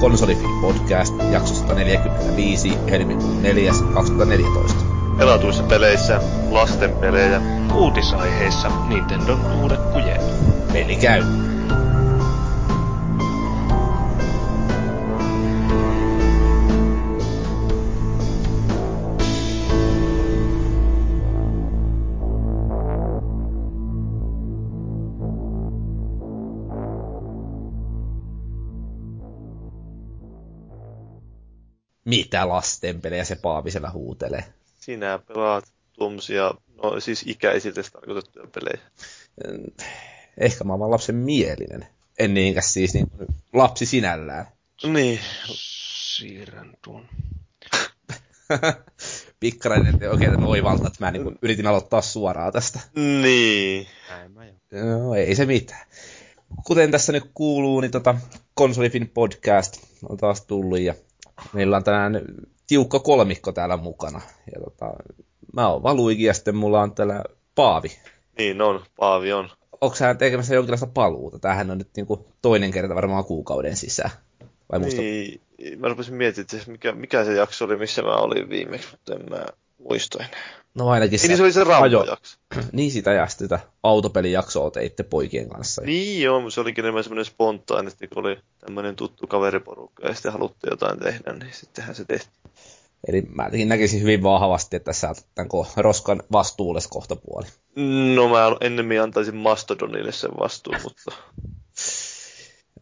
Konsolifin podcast jakso 145 helmikuun 4. 2014. Pelatuissa peleissä, lasten pelejä, uutisaiheissa Nintendon uudet kujeet. Peli käy. Mitä lastenpelejä se Paavi siellä huutelee? Sinä pelaat tuommoisia, no siis ikäisiltä tarkoitettuja pelejä. Ehkä mä oon vaan lapsen mielinen. En niinkään siis niin lapsi sinällään. Niin. Siirrän tuon. Pikkarainen oikein oivalta, että mä niin yritin aloittaa suoraan tästä. Niin. Näin mä jo. No ei se mitään. Kuten tässä nyt kuuluu, niin tota Konsolifin podcast on taas tullut ja meillä on tänään tiukka kolmikko täällä mukana. Ja tota, mä oon Valuigi ja sitten mulla on täällä Paavi. Niin on, Paavi on. Onko sä tekemässä jonkinlaista paluuta? Tämähän on nyt niinku toinen kerta varmaan kuukauden sisään. Vai musta? Niin, mä rupesin miettimään, että mikä, mikä se jakso oli, missä mä olin viimeksi, mutta en mä muista enää. No ainakin Niin se oli se Rambo-jakso. niin sitä ja tätä autopelijaksoa teitte poikien kanssa. Niin joo, mutta se olikin enemmän semmoinen spontaani, että kun oli tämmöinen tuttu kaveriporukka ja sitten haluttiin jotain tehdä, niin sittenhän se tehtiin. Eli mä näkisin hyvin vahvasti, että sä otat tämän roskan vastuulles kohtapuoli. No mä ennemmin antaisin Mastodonille sen vastuun, mutta...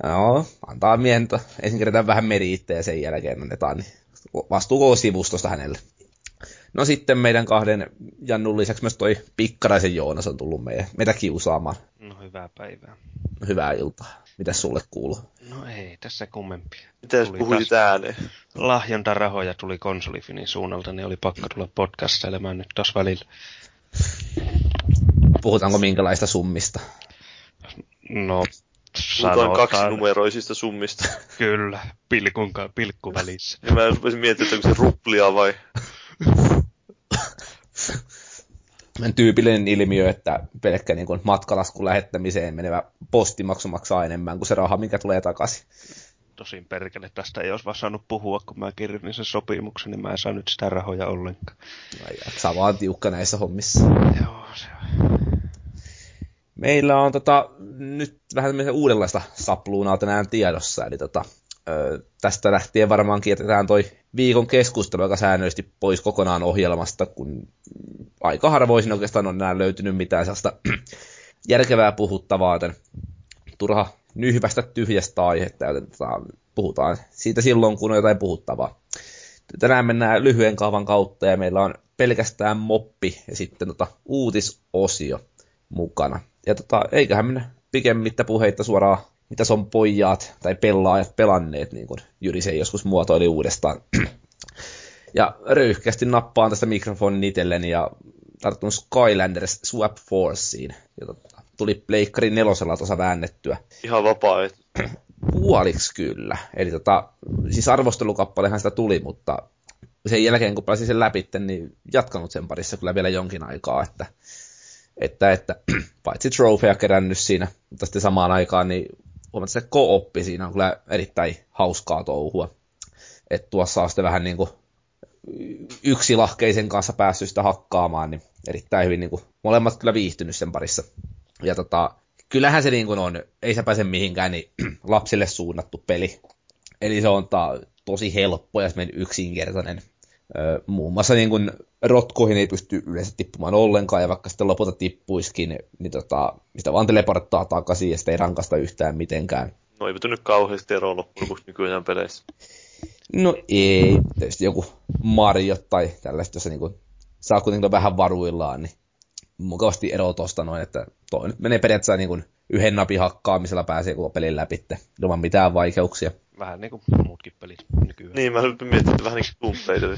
No, antaa miehen, ensin kerätään vähän meriittejä ja sen jälkeen annetaan niin vastuu koko sivustosta hänelle. No sitten meidän kahden Jannun lisäksi myös toi Pikkaraisen Joonas on tullut meidän, meitä kiusaamaan. No hyvää päivää. Hyvää iltaa. Mitäs sulle kuuluu? No ei, tässä kummempia. Mitä jos puhuisit ääneen? Lahjontarahoja tuli konsolifinin suunnalta, niin oli pakko tulla podcastailemaan nyt tuossa välillä. Puhutaanko minkälaista summista? No, Puhutaan sanotaan, kaksinumeroisista summista. kyllä, pilkun, ka- pilkku välissä. Ja mä rupesin miettimään, että onko se ruplia vai... Tyypillinen ilmiö, että pelkkä niin kuin matkalaskun lähettämiseen menevä postimaksu maksaa enemmän kuin se raha, mikä tulee takaisin. Tosin perkele, tästä ei olisi vaan saanut puhua, kun mä kirjoitin sen sopimuksen, niin mä en saa nyt sitä rahoja ollenkaan. Ai, Sä vaan tiukka näissä hommissa. Joo, se on. Meillä on tota, nyt vähän tämmöistä uudenlaista sapluunaa tänään tiedossa, eli tota, tästä lähtien varmaankin jätetään toi viikon keskustelu aika säännöllisesti pois kokonaan ohjelmasta, kun aika harvoisin oikeastaan on enää löytynyt mitään sellaista järkevää puhuttavaa, joten turha nyhvästä tyhjästä aihetta, joten tota, puhutaan siitä silloin, kun on jotain puhuttavaa. Tänään mennään lyhyen kaavan kautta ja meillä on pelkästään moppi ja sitten tota, uutisosio mukana. Ja tota, eiköhän mennä pikemmittä puheitta suoraan, mitä se on pojat tai pelaajat pelanneet, niin kuin Jyri sen joskus muotoili uudestaan. ja röyhkeästi nappaan tästä mikrofonin itselleni ja tarttunut Skylanders Swap Forceen. Ja tota, tuli Pleikkari nelosella tuossa väännettyä. Ihan vapaa Puoliksi kyllä. Eli tota, siis arvostelukappalehan sitä tuli, mutta sen jälkeen kun pääsin sen läpi, niin jatkanut sen parissa kyllä vielä jonkin aikaa, että, että, että paitsi trofeja kerännyt siinä, mutta sitten samaan aikaan niin huomattavasti se ko-oppi siinä on kyllä erittäin hauskaa touhua. Että tuossa on sitten vähän niin kuin yksi lahkeisen kanssa päässyt sitä hakkaamaan, niin erittäin hyvin niin kuin, molemmat kyllä viihtynyt sen parissa. Ja tota, kyllähän se niin kuin on, ei se pääse mihinkään, niin lapsille suunnattu peli. Eli se on ta, tosi helppo ja yksinkertainen. Ö, muun muassa niin kuin rotkoihin ei pysty yleensä tippumaan ollenkaan, ja vaikka sitten lopulta tippuiskin, niin tota, sitä vaan teleporttaa takaisin, ja sitä ei rankasta yhtään mitenkään. No ei nyt kauheasti eroa loppujen nykyään peleissä. No ei, tietysti joku Mario tai tällaista, jossa niin kuin saa kuitenkin vähän varuillaan, niin mukavasti ero tosta noin, että toi nyt menee periaatteessa niin kuin yhden napin hakkaamisella pääsee koko pelin läpi ilman mitään vaikeuksia. Vähän niin kuin muutkin pelit nykyään. Niin, mä miettimään, että vähän niin kuin.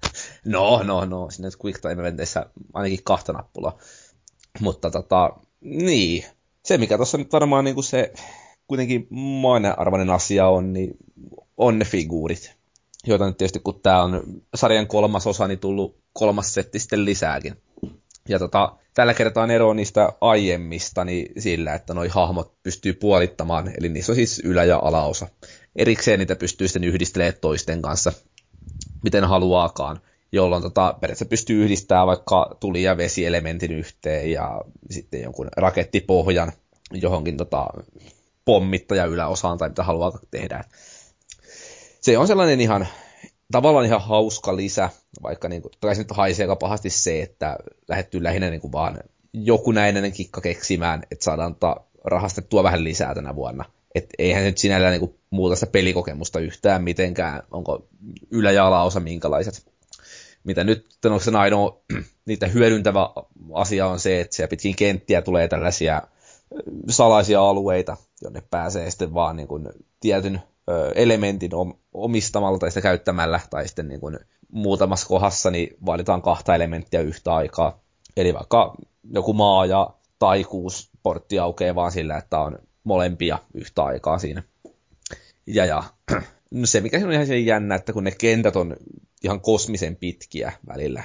No, no, no, sinne Quick Time Eventeissä ainakin kahta nappulaa. Mutta tota, niin, se mikä tuossa nyt varmaan niin kuin se kuitenkin mainearvoinen asia on, niin on ne figuurit. Joita nyt tietysti kun tämä on sarjan kolmas osa, niin tullut kolmas setti sitten lisääkin. Ja tota, tällä kertaa ero niistä aiemmista niin sillä, että noi hahmot pystyy puolittamaan, eli niissä on siis ylä- ja alaosa. erikseen niitä pystyy sitten yhdistelemään toisten kanssa, miten haluaakaan, jolloin tota, periaatteessa pystyy yhdistämään vaikka tuli- ja vesielementin yhteen ja sitten jonkun rakettipohjan johonkin tota, pommittaja yläosaan tai mitä haluaa tehdä. Se on sellainen ihan, tavallaan ihan hauska lisä, vaikka niin kuin, se nyt haisee aika pahasti se, että lähettyy lähinnä niin kuin vaan joku näinen kikka keksimään, että saadaan ta, rahastettua vähän lisää tänä vuonna. Et eihän nyt sinällään niin muuta sitä pelikokemusta yhtään mitenkään, onko ylä- ja alaosa minkälaiset. Mitä nyt on se ainoa niitä hyödyntävä asia on se, että siellä pitkin kenttiä tulee tällaisia salaisia alueita, jonne pääsee sitten vaan niin kuin tietyn elementin omistamalla tai sitä käyttämällä, tai sitten niin kuin muutamassa kohdassa niin vaaditaan kahta elementtiä yhtä aikaa. Eli vaikka joku maa ja taikuusportti aukeaa vaan sillä, että on molempia yhtä aikaa siinä. Ja, ja no se, mikä on ihan sen jännä, että kun ne kentät on ihan kosmisen pitkiä välillä,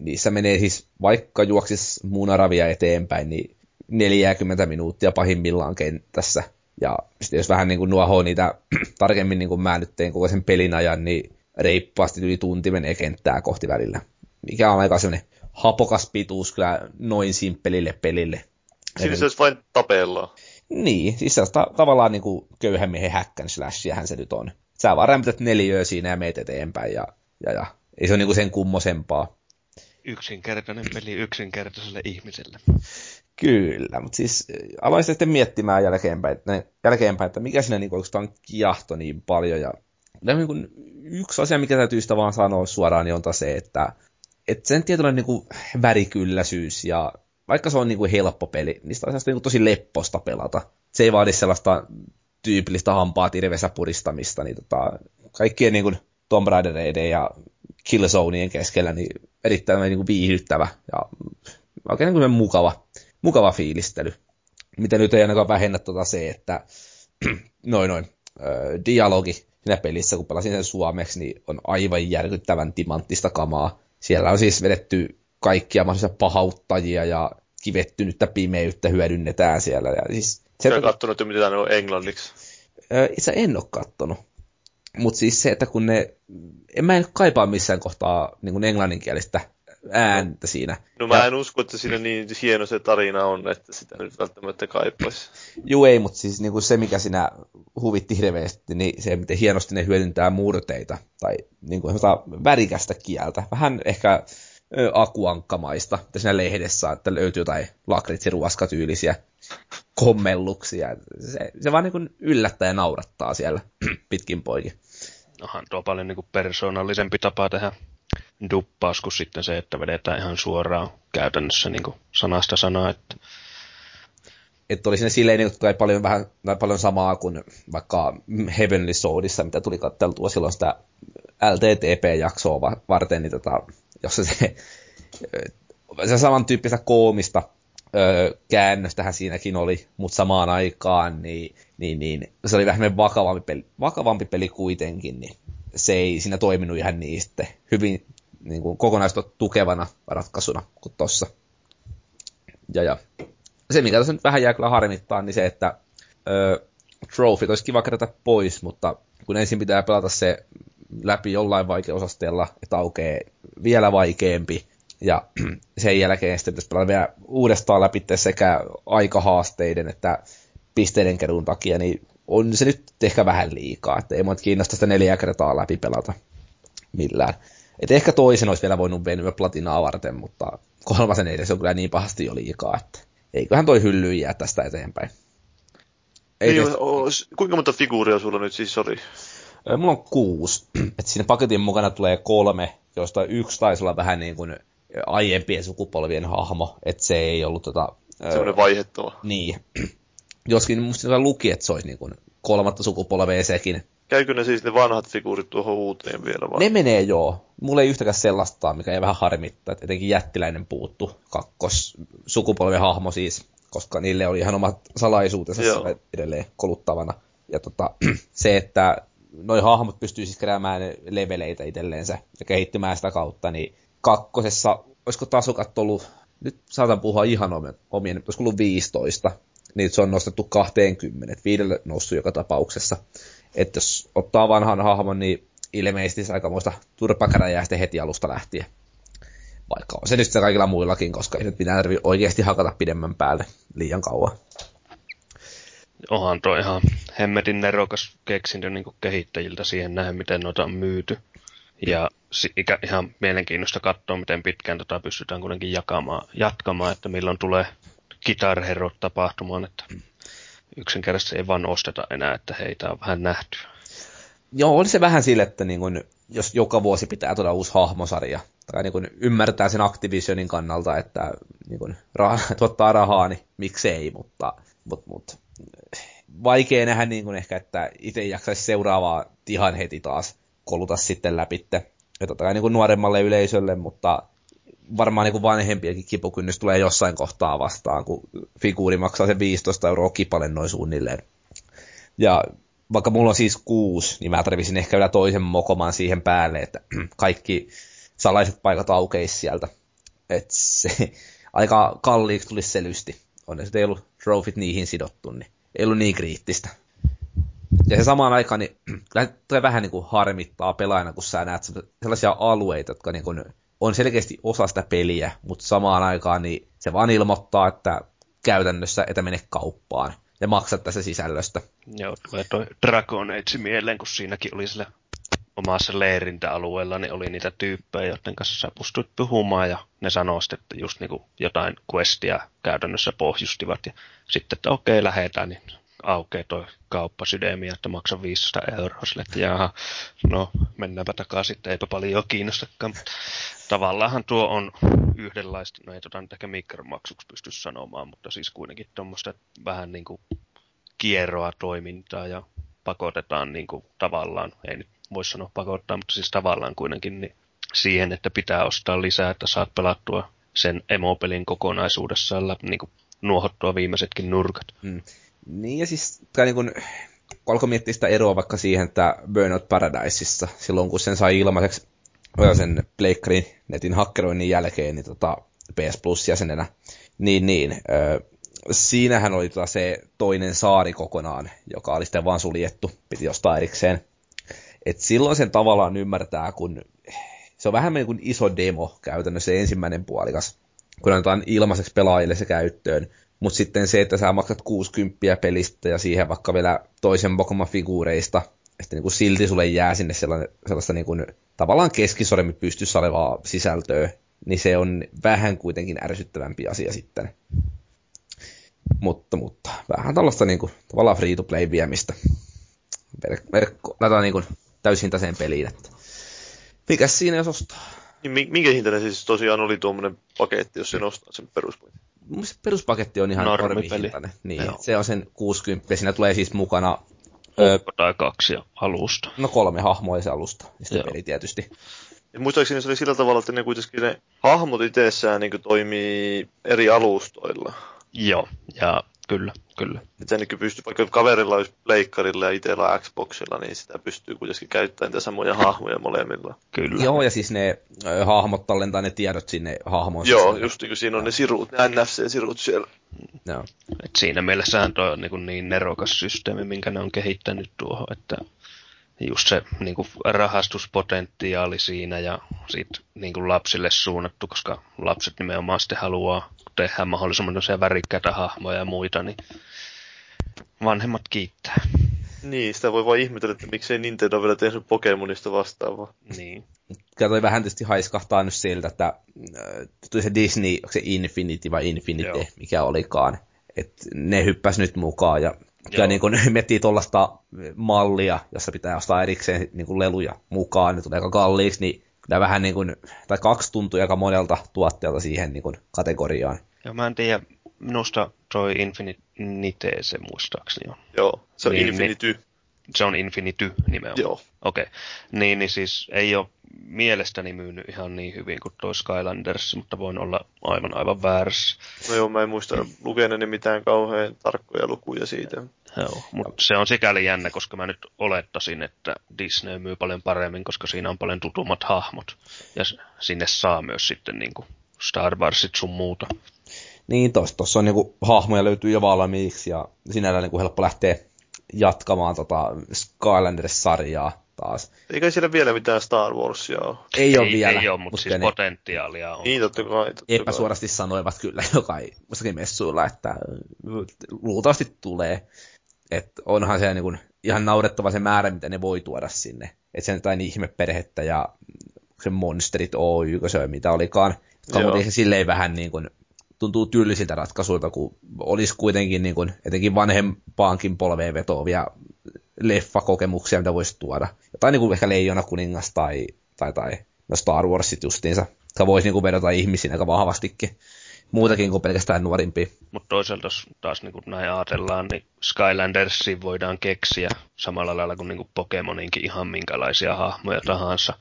niissä menee siis, vaikka juoksis munaravia eteenpäin, niin 40 minuuttia pahimmillaan kentässä. Ja sitten jos vähän niin kuin nuohoo niitä tarkemmin, niin kuin mä nyt tein koko sen pelin ajan, niin reippaasti yli tunti menee kenttää kohti välillä. Mikä on aika semmoinen hapokas pituus kyllä noin simppelille pelille. Siinä se vain tapellaan. Niin, siis se on ta- tavallaan niin kuin köyhän miehen häkkän slashiähän se nyt on. Sä vaan rämpytät neliöä siinä ja meet eteenpäin ja, ja, ja. ei se ole niin kuin sen kummosempaa. Yksinkertainen peli yksinkertaiselle ihmiselle. Kyllä, mutta siis aloin sitten miettimään jälkeenpäin, jälkeenpäin että mikä siinä niin oikeastaan kiahto niin paljon. Ja niin kuin yksi asia, mikä täytyy sitä vaan sanoa suoraan, niin on taas se, että, että sen tietynlainen niin kuin värikylläisyys ja vaikka se on niin kuin helppo peli, niin sitä on niin kuin tosi lepposta pelata. Se ei vaadi sellaista tyypillistä hampaa tirvessä puristamista, niin tota, kaikkien niin kuin Tomb Raidereiden ja Killzoneien keskellä niin erittäin niin kuin viihdyttävä ja oikein niin kuin mukava mukava fiilistely. Mitä nyt ei ainakaan vähennä tuota se, että noin noin, dialogi siinä pelissä, kun pelasin sen suomeksi, niin on aivan järkyttävän timanttista kamaa. Siellä on siis vedetty kaikkia mahdollisia pahauttajia ja kivettynyttä pimeyttä hyödynnetään siellä. Ja siis, se, Sä kattonut jo mitä ne on englanniksi? Itse en ole kattonut. Mutta siis se, että kun ne, en mä en kaipaa missään kohtaa niin englanninkielistä ääntä siinä. No mä ja... en usko, että siinä niin hieno se tarina on, että sitä nyt välttämättä kaipaisi. Joo ei, mutta siis niin kuin se, mikä siinä huvitti hirveästi, niin se, miten hienosti ne hyödyntää murteita, tai niin kuin värikästä kieltä. Vähän ehkä akuankkamaista, että siinä lehdessä että löytyy jotain lakritsiruoskatyylisiä kommelluksia. Se, se vaan niin yllättää ja naurattaa siellä pitkin poikin. Onhan tuo paljon niin persoonallisempi tapa tehdä duppaus kuin sitten se, että vedetään ihan suoraan käytännössä niin kuin sanasta sanaa. Että... Että oli siinä silleen niin kuin, paljon, vähän, paljon samaa kuin vaikka Heavenly Swordissa, mitä tuli katteltua silloin sitä LTTP-jaksoa varten, niin tota, jossa se, se samantyyppistä koomista öö, käännöstähän siinäkin oli, mutta samaan aikaan niin, niin, niin se oli vähän vakavampi peli, vakavampi peli kuitenkin, niin se ei siinä toiminut ihan sitten hyvin niin kuin kokonaista tukevana ratkaisuna kuin tossa. Ja, ja se, mikä tässä nyt vähän jää kyllä harmittaa, niin se, että ö, trofit olisi kiva kerätä pois, mutta kun ensin pitää pelata se läpi jollain vaikeosasteella, että aukeaa vielä vaikeampi, ja sen jälkeen sitten pitäisi pelata vielä uudestaan läpi sekä aikahaasteiden että pisteiden keruun takia, niin on se nyt ehkä vähän liikaa, että ei mua kiinnosta sitä neljä kertaa läpi pelata millään. Et ehkä toisen olisi vielä voinut venyä platinaa varten, mutta kolmasen edes on kyllä niin pahasti jo liikaa, että eiköhän toi hylly jää tästä eteenpäin. Ei niin, te... kuinka monta figuuria sulla nyt siis oli? Mulla on kuusi. Et siinä paketin mukana tulee kolme, joista yksi taisi olla vähän niin kuin aiempien sukupolvien hahmo, että se ei ollut tota... Semmoinen vaihettava. Niin. Joskin musta luki, että se olisi niin kuin kolmatta sukupolvea sekin. Käykö ne siis ne vanhat figuurit tuohon uuteen vielä vai? Ne menee joo. Mulla ei yhtäkään sellaista, mikä ei vähän harmittaa, että etenkin jättiläinen puuttu, kakkos sukupolven hahmo siis, koska niille oli ihan omat salaisuutensa edelleen koluttavana. Ja tota, se, että noi hahmot pystyy siis keräämään leveleitä itselleensä ja kehittymään sitä kautta, niin kakkosessa, olisiko tasukat ollut, nyt saatan puhua ihan omien, omien olisiko ollut 15, niin se on nostettu 20, viidelle noussut joka tapauksessa. Että jos ottaa vanhan hahmon, niin ilmeisesti se aikamoista turpakäräjää sitten heti alusta lähtien. Vaikka on se nyt se kaikilla muillakin, koska ei nyt pitää oikeasti hakata pidemmän päälle liian kauan. Onhan tuo ihan hemmetin nerokas keksintö niin kehittäjiltä siihen nähden, miten noita on myyty. Ja ihan mielenkiintoista katsoa, miten pitkään tota pystytään kuitenkin jakamaan, jatkamaan, että milloin tulee Guitar Hero tapahtumaan, että yksinkertaisesti ei vaan osteta enää, että heitä on vähän nähty. Joo, on se vähän sille, että niin kun, jos joka vuosi pitää tuoda uusi hahmosarja, tai niin kun ymmärtää sen Activisionin kannalta, että niin kun, rah- tuottaa rahaa, niin miksei, mutta, mutta, mutta vaikea nähdä niin kun ehkä, että itse jaksaisi seuraavaa ihan heti taas koluta sitten läpi. Ja totta kai niin kuin nuoremmalle yleisölle, mutta varmaan niin vanhempiakin kipukynnys tulee jossain kohtaa vastaan, kun figuuri maksaa se 15 euroa kipale noin suunnilleen. Ja vaikka mulla on siis kuusi, niin mä tarvisin ehkä vielä toisen mokoman siihen päälle, että kaikki salaiset paikat aukeisi sieltä. Et se aika kalliiksi tulisi selysti. Onneksi ei ollut trofit niihin sidottu, niin ei ollut niin kriittistä. Ja se samaan aikaan, niin kyllä vähän niin kuin harmittaa pelaajana, kun sä näet sellaisia alueita, jotka niin kuin on selkeästi osa sitä peliä, mutta samaan aikaan niin se vaan ilmoittaa, että käytännössä et mene kauppaan ja maksat tässä sisällöstä. Joo, tulee toi Dragon Age mieleen, kun siinäkin oli sillä omassa leirintäalueella, niin oli niitä tyyppejä, joiden kanssa sä pystyt puhumaan, ja ne sitten, että just niin kuin jotain questia käytännössä pohjustivat, ja sitten, että okei, lähetään, niin aukeaa toi kauppa sydämiä, että maksan 500 euroa sille, että jaha, no mennäänpä takaisin, että eipä paljon kiinnostakaan. Tavallaanhan tuo on yhdenlaista, no ei tota nyt ehkä mikromaksuksi pysty sanomaan, mutta siis kuitenkin tuommoista vähän niin kuin kierroa toimintaa ja pakotetaan niin kuin tavallaan, ei nyt voi sanoa pakottaa, mutta siis tavallaan kuitenkin niin siihen, että pitää ostaa lisää, että saat pelattua sen emopelin kokonaisuudessaan niin kuin nuohottua viimeisetkin nurkat. Mm. Niin ja siis kai niin kun, alkoi miettiä sitä eroa vaikka siihen, että Burnout Paradiseissa, silloin kun sen sai ilmaiseksi sen Pleikkarin netin hakkeroinnin jälkeen, niin tota, PS Plus jäsenenä, niin, niin ö, siinähän oli tota se toinen saari kokonaan, joka oli sitten vaan suljettu, piti jostain erikseen. Et silloin sen tavallaan ymmärtää, kun se on vähän niin kuin iso demo käytännössä se ensimmäinen puolikas, kun annetaan ilmaiseksi pelaajille se käyttöön, mutta sitten se, että sä maksat 60 pelistä ja siihen vaikka vielä toisen mokoma figuureista, että niin kuin silti sulle jää sinne sellaista niin kuin, tavallaan keskisormi pystyssä olevaa sisältöä, niin se on vähän kuitenkin ärsyttävämpi asia sitten. Mutta, mutta vähän tällaista niin kuin, tavallaan free-to-play viemistä verkko, verkko, niin kuin täyshintaiseen peliin. Että mikä siinä jos ostaa? Niin, minkä hintainen siis tosiaan oli tuommoinen paketti, jos se ostaa sen peruspaketin? peruspaketti on ihan normihintainen. Niin, se on sen 60, siinä tulee siis mukana... Öö, tai kaksi alusta. No kolme hahmoa se alusta, ja peli tietysti. Ja muistaakseni se oli sillä tavalla, että ne kuitenkin ne hahmot itsessään niin toimii eri alustoilla. Joo, ja Kyllä, kyllä. Että sen pystyy, vaikka kaverilla olisi leikkarilla ja itsellä Xboxilla, niin sitä pystyy kuitenkin käyttämään niitä samoja hahmoja molemmilla. Kyllä. Joo, ja siis ne ö, hahmot tallentaa ne tiedot sinne hahmoon. Joo, just niin kuin siinä on ne sirut, ne NFC-sirut siellä. Joo. Et siinä mielessähän tuo on niin, niin nerokas systeemi, minkä ne on kehittänyt tuohon, että just se niin kuin rahastuspotentiaali siinä ja sitten niin kuin lapsille suunnattu, koska lapset nimenomaan sitten haluaa tehdä mahdollisimman värikkäitä hahmoja ja muita, niin vanhemmat kiittää. Niin, sitä voi vain ihmetellä, että miksei Nintendo vielä tehnyt Pokemonista vastaavaa. Niin. Kyllä toi vähän tietysti haiskahtaa nyt siltä, että äh, tuli se Disney, onko se Infinity vai Infinity, Joo. mikä olikaan. Että ne hyppäs nyt mukaan ja Kyllä niin kun miettii tuollaista mallia, jossa pitää ostaa erikseen niin kuin leluja mukaan, ne tulee aika kalliiksi, niin kyllä vähän niin kuin, tai kaksi tuntuu aika monelta tuotteelta siihen niin kuin kategoriaan. Joo, mä en tiedä, minusta toi Infinite se muistaakseni on. Joo, se on niin, Infinity. Niin, se on Infinity nimenomaan. Joo. Okei. Okay. Niin, niin siis ei ole mielestäni myynyt ihan niin hyvin kuin toi Skylanders, mutta voin olla aivan aivan väärässä. No joo, mä en muista lukeneeni mitään kauhean tarkkoja lukuja siitä. Joo, mutta se on sikäli jännä, koska mä nyt olettaisin, että Disney myy paljon paremmin, koska siinä on paljon tutummat hahmot. Ja sinne saa myös sitten niin kuin Star Warsit sun muuta. Niin, tuossa on niinku hahmoja löytyy jo valmiiksi ja sinällään niinku helppo lähteä jatkamaan tota Skylanders-sarjaa taas. Eikä siellä vielä mitään Star Warsia ole. Ei ole ei, vielä. Ei ole, mutta siis ne potentiaalia on. Niin, totta kai. Totta kai. epäsuorasti sanoivat kyllä jokai muistakin messuilla, että luultavasti tulee. Että onhan se niin kuin ihan naurettava se määrä, mitä ne voi tuoda sinne. Että sen jotain ihmeperhettä ja se Monsterit Oy, se mitä olikaan. Joo. Mutta se silleen vähän niin kuin, tuntuu tyllisiltä ratkaisuilta, kun olisi kuitenkin niin kuin, etenkin vanhempaankin polveen vetoavia leffakokemuksia, mitä voisi tuoda. Jotain niin kuin ehkä Leijona kuningas tai, tai, tai no Star Warsit justiinsa, jotka voisi niin kuin vedota ihmisiin aika vahvastikin. Muutakin kuin pelkästään nuorimpia. Mutta toisaalta taas niin kuin näin ajatellaan, niin Skylandersiin voidaan keksiä samalla lailla kuin, niin kuin Pokemoninkin ihan minkälaisia hahmoja tahansa.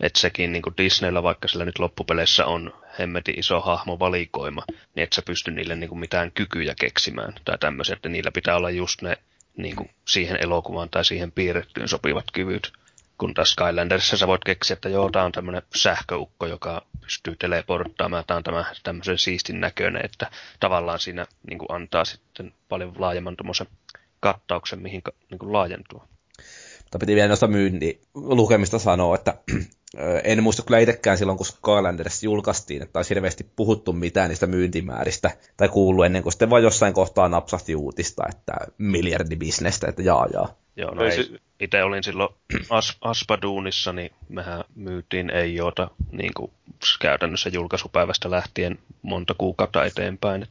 Että sekin niin kuin Disneyllä, vaikka sillä nyt loppupeleissä on hemmetin iso hahmovalikoima, niin et sä pysty niille niin kuin mitään kykyjä keksimään tai tämmöisiä, että niillä pitää olla just ne niin kuin siihen elokuvaan tai siihen piirrettyyn sopivat kyvyt. Kun taas Skylandersissa sä voit keksiä, että joo, tää on tämmöinen sähköukko, joka pystyy teleporttaamaan, tää on tämä, tämmöisen siistin näköinen, että tavallaan siinä niin kuin antaa sitten paljon laajemman tommosen kattauksen, mihin niin kuin laajentua. Mutta piti vielä noista myynti lukemista sanoa, että en muista kyllä itsekään silloin, kun Skylanders julkaistiin, että olisi hirveästi puhuttu mitään niistä myyntimääristä, tai kuullut ennen kuin sitten vaan jossain kohtaa napsahti uutista, että miljardibisnestä, että jaa jaa. Joo, no se- itse olin silloin As, Aspaduunissa, niin mehän myytiin Eijoota niin kuin käytännössä julkaisupäivästä lähtien monta kuukautta eteenpäin. Et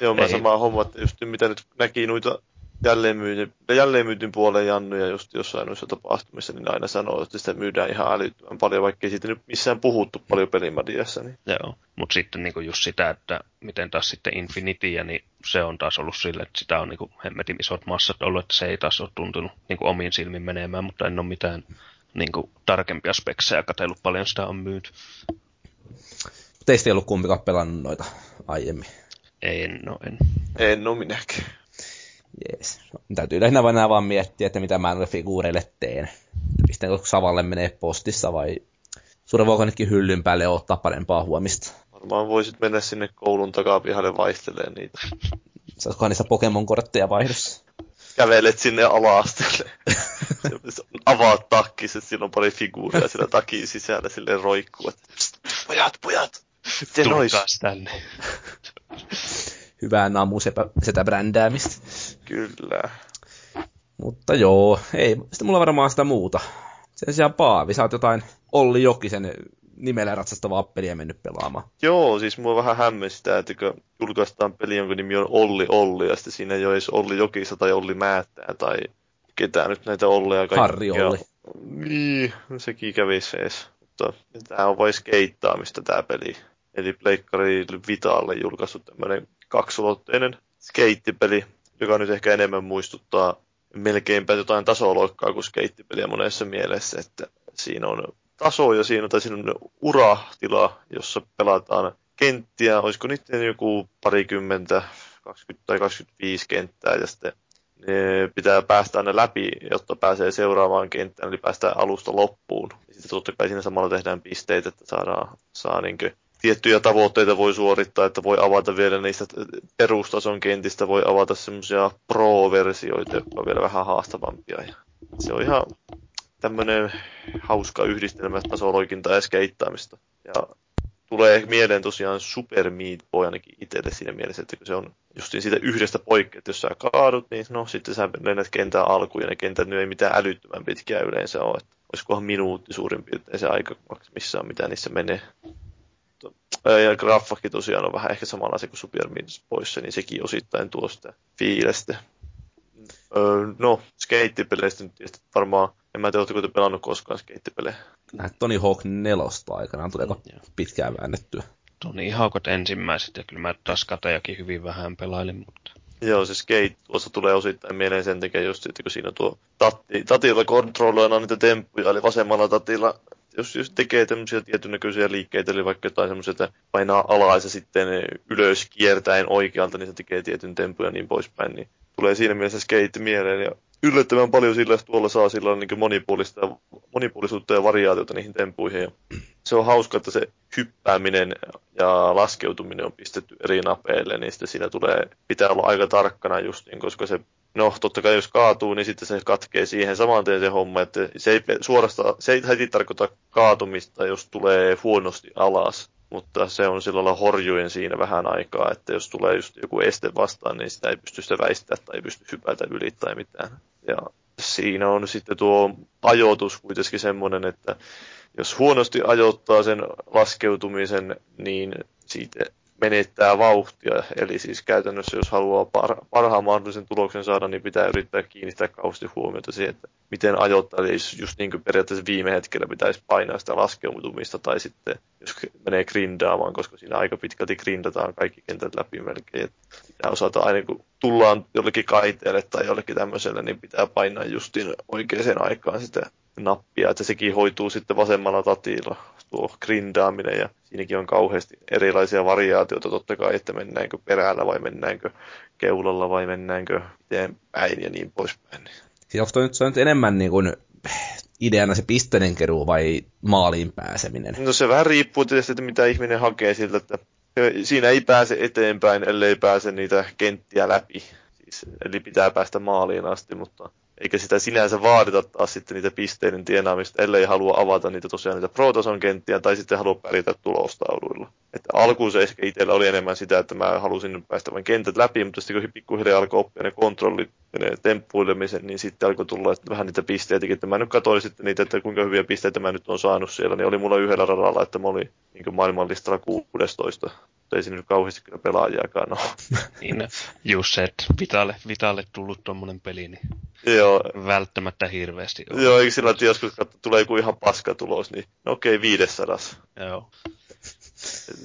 Joo, mä Ei. samaa homma, että just mitä nyt näki noita jälleenmyynnin, jälleenmyytin puolen jannuja just jossain noissa tapahtumissa, niin aina sanoo, että sitä myydään ihan älyttömän paljon, vaikka ei siitä nyt missään puhuttu paljon pelimadiassa. Niin. Joo, mutta sitten niinku just sitä, että miten taas sitten Infinityä, niin se on taas ollut sille, että sitä on niinku hemmetin isot massat ollut, että se ei taas ole tuntunut niinku omiin silmin menemään, mutta en ole mitään niinku tarkempia speksejä katsellut, paljon sitä on myyty. Teistä ei ollut kumpikaan pelannut noita aiemmin. Ei, no en. En ole minäkään. Jees. Täytyy lähinnä vaan, vaan miettiä, että mitä mä noille figuureille teen. Että Pistänkö Savalle menee postissa vai survoako nytkin hyllyn päälle ottaa parempaa huomista. Varmaan voisit mennä sinne koulun takapihalle vaihtelee niitä. Saisikohan niistä Pokemon-kortteja vaihdossa? Kävelet sinne ala-asteelle. Avaat takkis, että siinä on pari figuuria siellä takin sisällä silleen roikkuu. Että, "Psst, pojat, pojat! Nois? Tulkaas tänne. Hyvää namu sitä brändäämistä. Kyllä. Mutta joo, ei. Sitten mulla varmaan sitä muuta. Sen sijaan Paavi, sä oot jotain Olli Jokisen nimellä ratsastavaa peliä mennyt pelaamaan. Joo, siis mua vähän hämmensi sitä, että kun julkaistaan peli, jonka nimi on Olli Olli, ja sitten siinä ei ole edes Olli Jokisa tai Olli Määttää tai ketään nyt näitä Olleja kaikkia. Harri Olli. Niin, sekin kävisi ees. Mutta tämä on vain skeittaamista tämä peli. Eli Pleikkari Vitalle julkaistu tämmöinen kaksulotteinen skeittipeli, joka nyt ehkä enemmän muistuttaa melkeinpä jotain tasoloikkaa kuin skeittipeliä monessa mielessä, että siinä on tasoja siinä, tai siinä on uratila, jossa pelataan kenttiä, olisiko niitä joku parikymmentä, 20 tai 25 kenttää, ja sitten ne pitää päästä aina läpi, jotta pääsee seuraavaan kenttään, eli päästään alusta loppuun. Sitten totta kai siinä samalla tehdään pisteitä, että saadaan, saa niinkö tiettyjä tavoitteita voi suorittaa, että voi avata vielä niistä perustason kentistä, voi avata semmoisia pro-versioita, jotka on vielä vähän haastavampia. Ja se on ihan tämmöinen hauska yhdistelmä tasoloikintaa ja skeittaamista. Ja tulee mieleen tosiaan Super Meat Boy ainakin itselle siinä mielessä, että kun se on justiin siitä yhdestä poikkeet, että jos sä kaadut, niin no sitten sä lennät kentän alkuun ja ne kentät nyt ei mitään älyttömän pitkiä yleensä ole. Että olisikohan minuutti suurin piirtein se aika maksimissaan, mitä niissä menee. Ja graffakin tosiaan on vähän ehkä samanlainen kuin Super Meat Boyssa, niin sekin osittain tuo sitä fiilistä. Öö, no, skeittipeleistä nyt tietysti varmaan, en mä tiedä, oletteko te pelannut koskaan skeittipelejä. Näet Tony Hawk 4 aikanaan, tuleeko Joo. pitkään väännettyä. Toni Haukot ensimmäiset, ja kyllä mä taas katejakin hyvin vähän pelailin, mutta Joo, se skate tuossa tulee osittain mieleen sen takia just, että kun siinä tuo tatti, tatilla kontrolloina niitä temppuja, eli vasemmalla tatilla, jos, jos tekee tämmöisiä tietyn näköisiä liikkeitä, eli vaikka jotain semmoisia, että painaa alas ja sitten ylös kiertäen oikealta, niin se tekee tietyn tempun ja niin poispäin, niin tulee siinä mielessä skate mieleen. Ja yllättävän paljon sillä, että tuolla saa sillä niin monipuolista, monipuolisuutta ja variaatiota niihin tempuihin. Ja se on hauska, että se hyppääminen ja laskeutuminen on pistetty eri napeille, niin sitten siinä tulee, pitää olla aika tarkkana justiin, koska se no totta kai jos kaatuu, niin sitten se katkee siihen saman tien se homma, että se ei suorastaan, se ei heti tarkoita kaatumista, jos tulee huonosti alas, mutta se on sillä lailla siinä vähän aikaa, että jos tulee just joku este vastaan, niin sitä ei pysty sitä väistämään tai ei pysty hypätä yli tai mitään. Ja siinä on sitten tuo ajoitus kuitenkin semmoinen, että jos huonosti ajoittaa sen laskeutumisen, niin siitä menettää vauhtia. Eli siis käytännössä, jos haluaa par- parhaan mahdollisen tuloksen saada, niin pitää yrittää kiinnittää kauheasti huomiota siihen, että miten ajoittaa. Eli just niin kuin periaatteessa viime hetkellä pitäisi painaa sitä laskeutumista, tai sitten jos menee grindaamaan, koska siinä aika pitkälti grindataan kaikki kentät läpi melkein. Että pitää osata aina, kun tullaan jollekin kaiteelle tai jollekin tämmöiselle, niin pitää painaa justiin oikeaan aikaan sitä nappia, että sekin hoituu sitten vasemmalla tatilla, tuo grindaaminen, ja siinäkin on kauheasti erilaisia variaatioita totta kai, että mennäänkö perällä vai mennäänkö keulalla vai mennäänkö päin ja niin poispäin. Siis onko nyt, se nyt enemmän niin kuin ideana se pisteiden keruu vai maaliin pääseminen? No se vähän riippuu tietysti, että mitä ihminen hakee siltä, että siinä ei pääse eteenpäin, ellei pääse niitä kenttiä läpi. Siis, eli pitää päästä maaliin asti, mutta eikä sitä sinänsä vaadita taas sitten niitä pisteiden tienaamista, ellei halua avata niitä tosiaan niitä pro kenttiä tai sitten halua pärjätä tulostauluilla. Että alkuun se ehkä itsellä oli enemmän sitä, että mä halusin päästä vain kentät läpi, mutta sitten kun pikkuhiljaa alkoi oppia ne kontrollit ja ne temppuilemisen, niin sitten alkoi tulla että vähän niitä pisteitä, että mä nyt katsoin sitten niitä, että kuinka hyviä pisteitä mä nyt on saanut siellä, niin oli mulla yhdellä radalla, että mä olin niin maailmanlistalla 16 mutta ei siinä nyt kauheasti kyllä pelaajiakaan ole. niin, just se, että Vitalle, Vitalle tullut tuommoinen peli, niin Joo. välttämättä hirveästi ole. Joo, eikö sillä, että joskus katso, tulee joku ihan paska tulos, niin no okei, okay, 500. Joo.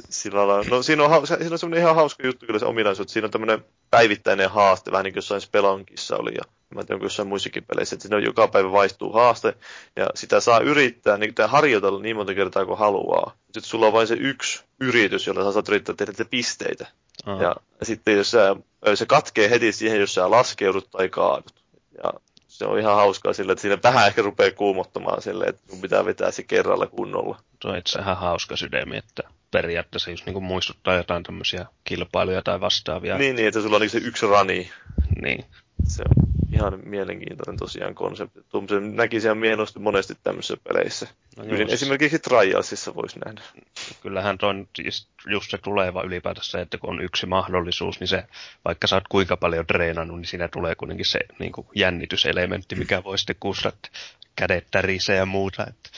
Sillä lailla, no siinä on, siinä on semmoinen ihan hauska juttu kyllä se ominaisuus, että siinä on tämmöinen päivittäinen haaste, vähän niin kuin jossain Spelonkissa oli ja mä tiedän, jossain muissakin peleissä, että siinä on joka päivä vaihtuu haaste ja sitä saa yrittää, niin tämä harjoitella niin monta kertaa kuin haluaa. Sitten sulla on vain se yksi yritys, jolla sä saat yrittää tehdä te pisteitä. Aha. Ja sitten jos sä, se katkee heti siihen, jos sä laskeudut tai kaadut. Ja se on ihan hauskaa sille, että siinä vähän ehkä rupeaa kuumottamaan sille, että sun pitää vetää se kerralla kunnolla. Se on itse ihan hauska sydämi, että periaatteessa just niin muistuttaa jotain tämmöisiä kilpailuja tai vastaavia. Niin, niin että sulla on niin se yksi rani. Niin. Se on ihan mielenkiintoinen tosiaan konsepti. Tuommoisen näki siellä mieluusti monesti tämmöisissä peleissä. No Ylin, esimerkiksi Trialsissa voisi nähdä. Kyllähän on just se tuleva ylipäätänsä, että kun on yksi mahdollisuus, niin se, vaikka sä oot kuinka paljon treenannut, niin siinä tulee kuitenkin se niin kuin jännityselementti, mikä voi sitten kustat kädet tärisee ja muuta. Että.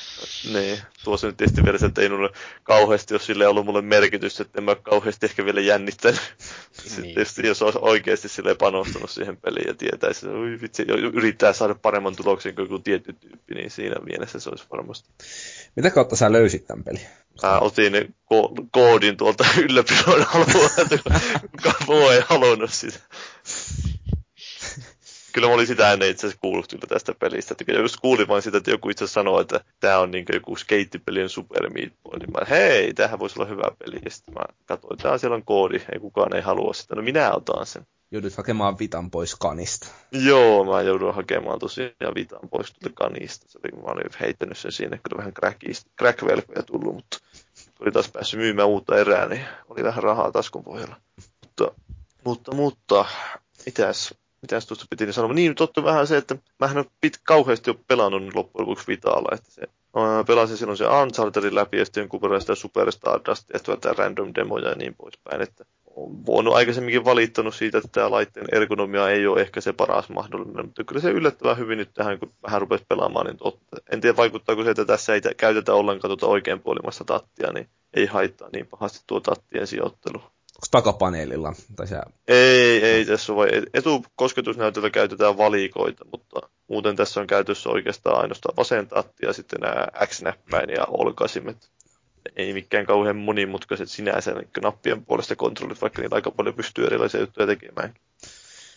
Niin, tuossa nyt tietysti vielä se, että ei mulle kauheasti, jos sille ollut mulle merkitystä, että en mä kauheasti ehkä vielä jännittänyt. Sitten niin. tietysti, jos olisi oikeasti sille panostanut siihen peliin ja tietäisi, että vitsi, yrittää saada paremman tuloksen kuin joku tietty tyyppi, niin siinä mielessä se olisi varmasti. Mitä kautta sä löysit tämän pelin? Mä otin ko- koodin tuolta ylläpidon alueelta, kukaan muu ei halunnut sitä kyllä mä olin sitä ennen itse asiassa kuullut kyllä tästä pelistä. Että just kuulin vain sitä, että joku itse sanoo, että tämä on niin joku skeittipelien Super Meat Boy. Niin mä, hei, tämähän voisi olla hyvä peli. Ja sitten mä katsoin, että siellä on koodi, ei kukaan ei halua sitä. No minä otan sen. Joudut hakemaan Vitan pois kanista. Joo, mä joudun hakemaan tosiaan Vitan pois tuolta kanista. Se oli, mä olin heittänyt sen siinä, kyllä vähän crack tullut, mutta oli taas päässyt myymään uutta erää, niin oli vähän rahaa taskun pohjalla. Mutta, mutta, mutta mitäs mitäs tuosta piti niin sanoa. Niin, totta vähän se, että mä en ole pit, kauheasti jo pelannut loppujen lopuksi Vitalla, että se Mä pelasin silloin se Unchartedin läpi ja sitten jonkun sitä Superstar Dustia, random demoja ja niin poispäin. Että on voinut aikaisemminkin valittanut siitä, että tämä laitteen ergonomia ei ole ehkä se paras mahdollinen, mutta kyllä se yllättävän hyvin nyt tähän, kun vähän rupesi pelaamaan, niin totta. En tiedä vaikuttaako se, että tässä ei käytetä ollenkaan tuota oikeanpuolimasta tattia, niin ei haittaa niin pahasti tuo tattien sijoittelu takapaneelilla? Tai se... Ei, ei tässä ole. Etukosketusnäytöllä käytetään valikoita, mutta muuten tässä on käytössä oikeastaan ainoastaan vasen tatti ja sitten nämä X-näppäin ja olkasimet. Ei mikään kauhean monimutkaiset sinänsä niin nappien puolesta kontrollit, vaikka niitä aika paljon pystyy erilaisia juttuja tekemään.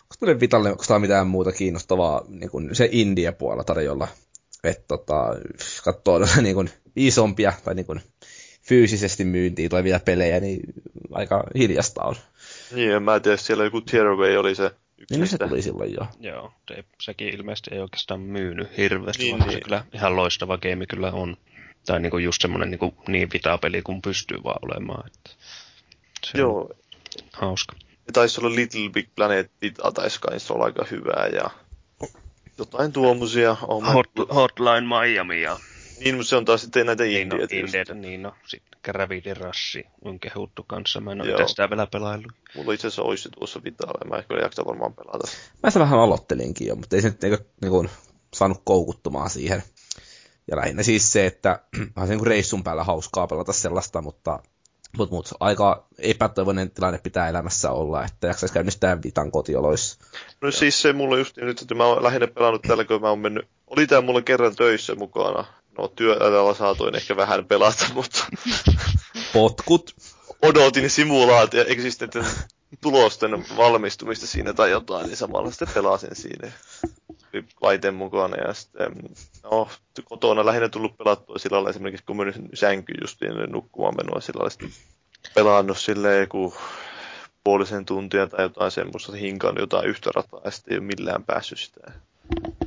Onko meille Vitalle, onko tämä mitään muuta kiinnostavaa niin kuin se India-puolella tarjolla? Että tota, katsoo niin kuin isompia tai niin kuin fyysisesti myyntiin tulevia pelejä, niin aika hiljasta on. Niin, en mä tiedä, siellä joku Tearaway oli se yksi. Niin se tuli silloin jo. Joo, se, sekin ilmeisesti ei oikeastaan myynyt hirveästi, niin, vaan niin. se kyllä ihan loistava game kyllä on. Tai niinku just semmoinen niinku niin vitapeli kuin pystyy vaan olemaan. Että se Joo. hauska. Ne taisi olla Little Big Planet taisi kanssa olla aika hyvää ja jotain tuommoisia. Oh, Hot, Hotline Miami ja Niin, mutta se on taas sitten näitä niin, no, niin no, sitten Gravity Rush on kehuttu kanssa. Mä en ole itse sitä vielä pelaillut. Mulla itse asiassa olisi tuossa Vitalla, ja mä ehkä jaksa varmaan pelata. Mä sitä vähän aloittelinkin jo, mutta ei se nyt niinku, niinku saanut koukuttumaan siihen. Ja lähinnä siis se, että on se niinku reissun päällä hauskaa pelata sellaista, mutta mut, mut, aika epätoivoinen tilanne pitää elämässä olla, että jaksaisi käynnistää Vitan kotioloissa. No siis se mulla just nyt, että mä oon lähinnä pelannut tällä, kun mä oon mennyt, oli tää mulla kerran töissä mukana. No työajalla saatoin ehkä vähän pelata, mutta Potkut. odotin simulaatio, eikö siis näiden tulosten valmistumista siinä tai jotain, niin samalla sitten pelasin siinä Oli laite mukana ja sitten, no, kotona lähinnä tullut pelattua sillä lailla esimerkiksi kun mennyt sänkyyn just ennen nukkumaan menoa sillä lailla sitten pelannut silleen joku puolisen tuntia tai jotain semmoista, että hinkannut jotain yhtä rataa ja sitten ei ole millään päässyt sitä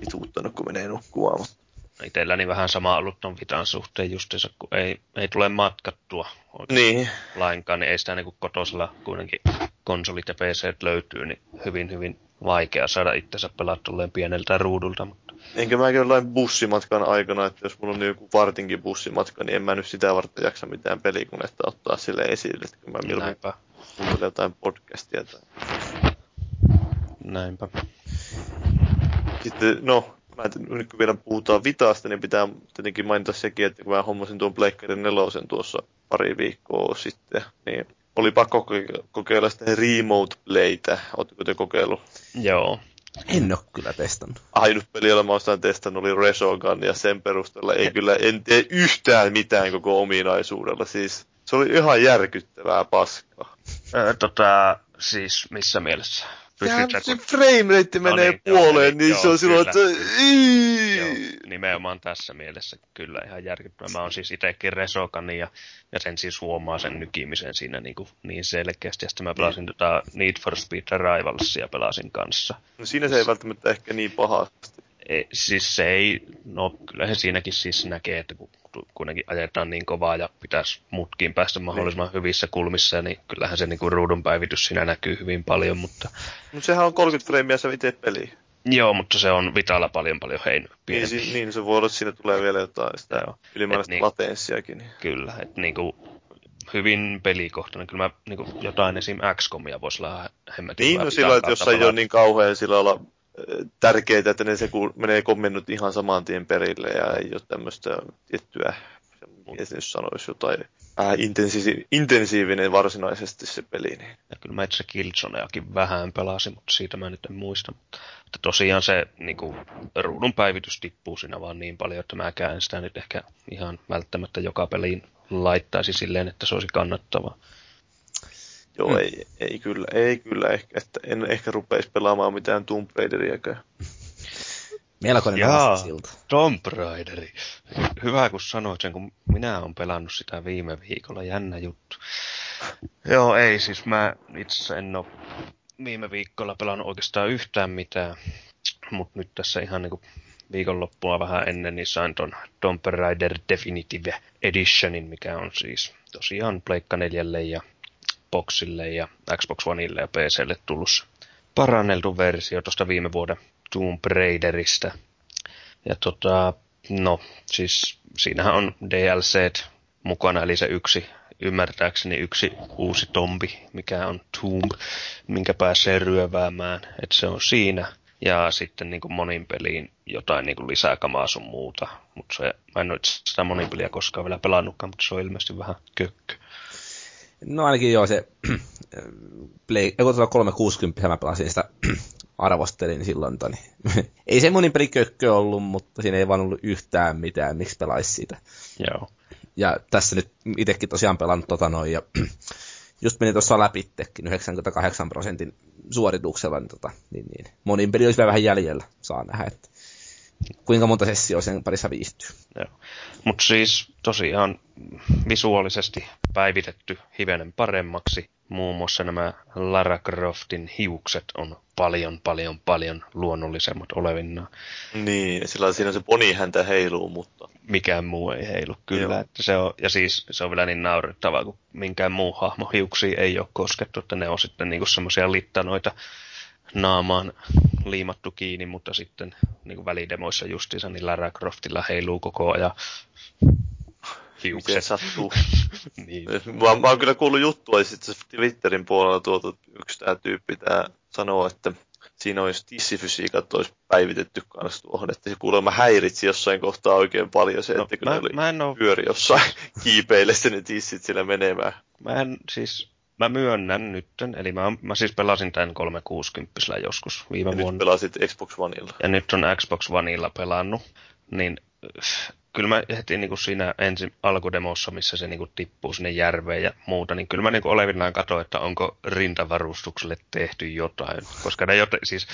vituuttanut, kun menee nukkumaan. Mutta Itselläni vähän sama ollut ton Vitan suhteen justiinsa, kun ei, ei tule matkattua niin, lainkaan, niin ei sitä niin kotosella kuitenkin konsolit ja PC löytyy, niin hyvin hyvin vaikea saada itsensä pelatulleen pieneltä ruudulta, mutta enkä mä jollain bussimatkan aikana, että jos mulla on joku vartinkin bussimatka, niin en mä nyt sitä varten jaksa mitään pelikonetta ottaa sille esille, että kun mä näinpä, kuuntelen jotain podcastia tai näinpä. Sitten, no, mä en, nyt kun vielä puhutaan Vitasta, niin pitää tietenkin mainita sekin, että kun mä hommasin tuon Blackberin nelosen tuossa pari viikkoa sitten, niin oli pakko koke- kokeilla sitä remote playtä. Oletteko te kokeillut? Joo, En ole kyllä testannut. Ainut peli, jolla mä oon testannut, oli Resogun, ja sen perusteella ei kyllä, en tee yhtään mitään koko ominaisuudella. Siis se oli ihan järkyttävää paskaa. Öö, tota, siis missä mielessä? Sehän Pystytkö, se frame rate No menee niin, joo, puoleen, niin, niin se joo, on silloin, kyllä. että! Joo, nimenomaan tässä mielessä kyllä ihan järkyttävää. Mä oon siis itsekin Resokani ja, ja sen siis huomaa sen nykimisen siinä niin, kuin niin selkeästi. Ja sitten mä pelasin tota Need for Speed Rivalsia pelasin kanssa. No siinä se ei välttämättä ehkä niin pahasti. E, siis se ei, no kyllähän siinäkin siis näkee, että kun kuitenkin ajetaan niin kovaa ja pitäisi mutkiin päästä mahdollisimman hyvissä kulmissa, niin kyllähän se niin kuin ruudun päivitys siinä näkyy hyvin paljon, mutta Mutta sehän on 30 freimiä se itse peli. joo, mutta se on Vitalla paljon paljon hein Niin, pienempi. si- niin, se voi olla, että siinä tulee vielä jotain sitä Joo. ylimääräistä niin- latenssiakin. Niin. Kyllä, että niinku hyvin pelikohtainen. Kyllä mä niinku jotain esim. XCOMia voisi olla hemmetin Niin, no sillä, että jos ei ole niin kauhean sillä lailla tärkeää, että ne se ku, menee kommennut ihan saman tien perille ja ei ole tämmöistä tiettyä, miten nyt sanoisi, jotain vähän intensiivi, intensiivinen varsinaisesti se peli. Niin. Ja kyllä mä itse Killzoneakin vähän pelasin, mutta siitä mä nyt en muista. Mutta tosiaan se niinku, ruudun päivitys tippuu siinä vaan niin paljon, että mäkään sitä nyt ehkä ihan välttämättä joka peliin laittaisi silleen, että se olisi kannattavaa. Joo, Mm. ei, ei, kyllä, ei kyllä ehkä, että en ehkä rupeisi pelaamaan mitään Tomb Raideriäkään. Melkoinen Jaa. aasisilta. Tomb Raideri. Hyvä kun sanoit sen, kun minä olen pelannut sitä viime viikolla. Jännä juttu. Joo, ei siis mä itse en ole viime viikolla pelannut oikeastaan yhtään mitään. Mutta nyt tässä ihan niinku viikonloppua vähän ennen, niin sain ton Tomb Raider Definitive Editionin, mikä on siis tosiaan Pleikka 4 ja Boxille ja Xbox Oneille ja PClle tullut paranneltu versio tuosta viime vuoden Tomb Raiderista. Ja tota, no, siis siinähän on DLC mukana, eli se yksi, ymmärtääkseni yksi uusi tombi, mikä on Tomb, minkä pääsee ryöväämään, että se on siinä. Ja sitten niin kuin monin peliin jotain niin kuin lisää kamaa sun muuta. Mutta se, mä en ole sitä monin peliä koskaan vielä pelannutkaan, mutta se on ilmeisesti vähän kökkö. No ainakin joo, se Play, tuolla 360 mä pelasin sitä arvostelin silloin, toni. ei se monin peli kökkö ollut, mutta siinä ei vaan ollut yhtään mitään, miksi pelaisi sitä. Joo. Ja tässä nyt itsekin tosiaan pelannut tota noin, ja just meni tuossa läpittekin 98 prosentin suorituksella, niin, tota, niin, niin. monin peli olisi vähän jäljellä, saa nähdä, että kuinka monta sessioa sen parissa viihtyy. Mutta siis tosiaan visuaalisesti päivitetty hivenen paremmaksi. Muun muassa nämä Lara Croftin hiukset on paljon, paljon, paljon luonnollisemmat olevinnaan. Niin, sillä siinä se poni häntä heiluu, mutta mikään muu ei heilu. Kyllä, Joo. että se on, ja siis se on vielä niin naurettavaa, kun minkään muu hahmo hiuksia ei ole koskettu, että ne on sitten niinku semmoisia littanoita naamaan liimattu kiinni, mutta sitten niinku välidemoissa justiinsa niin Lara Croftilla heiluu koko ajan Miten hiukset. sattuu. Niin. Mä, mä oon kyllä kuullut juttua, ja sitten Twitterin puolella tuotu yksi tää tyyppi tää sanoo, että siinä olisi tissifysiikat olisi päivitetty kanssa tuohon, että se kuulemma häiritsi jossain kohtaa oikein paljon se, No, että kun mä, ne oli mä en oo pyöri jossain kiipeille se ne tissit sillä menemään. Mä en siis, mä myönnän nytten, eli mä, mä siis pelasin tämän 360 joskus viime Ja nyt vuonna. pelasit Xbox Oneilla. Ja nyt on Xbox Oneilla pelannut, niin kyllä mä heti niin kuin siinä ensi alkudemossa, missä se niin kuin tippuu sinne järveen ja muuta, niin kyllä mä niin kuin olevinaan katsoin, että onko rintavarustukselle tehty jotain. Koska ne joten, siis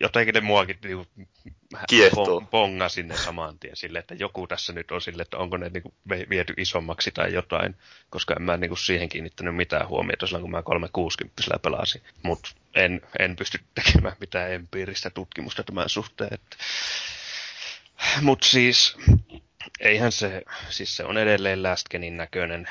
jotenkin ne muakin niin kuin, Kiehtoo. ponga sinne saman tien sille, että joku tässä nyt on sille, että onko ne niin kuin viety isommaksi tai jotain, koska en mä niin kuin siihen kiinnittänyt mitään huomiota silloin, kun mä 360 pelasin. Mutta en, en pysty tekemään mitään empiiristä tutkimusta tämän suhteen. Että... Mutta siis, eihän se, siis se on edelleen Lastgenin näköinen,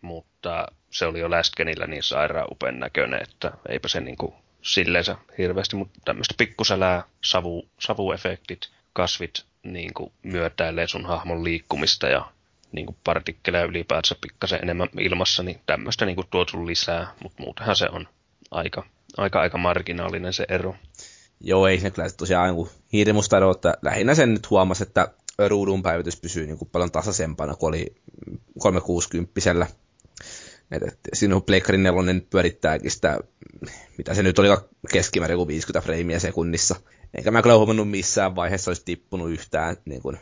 mutta se oli jo Lastgenillä niin sairaan upen näköinen, että eipä se niinku silleensä hirveästi, mutta tämmöistä pikkusälää, savu, savuefektit, kasvit niin kuin myötäilee sun hahmon liikkumista ja niin kuin partikkeleja ylipäätänsä pikkasen enemmän ilmassa, niin tämmöistä niin kuin sun lisää, mutta muutenhan se on aika, aika, aika marginaalinen se ero. Joo, ei se kyllä tosiaan niin hirmusta ero, että lähinnä sen nyt huomasi, että ruudun päivitys pysyy niin kuin paljon tasaisempana kuin oli 360 että et sinun Pleikkarin nelonen pyörittääkin sitä, mitä se nyt oli keskimäärin kuin 50 freimiä sekunnissa. Eikä mä kyllä huomannut missään vaiheessa olisi tippunut yhtään niin kuin,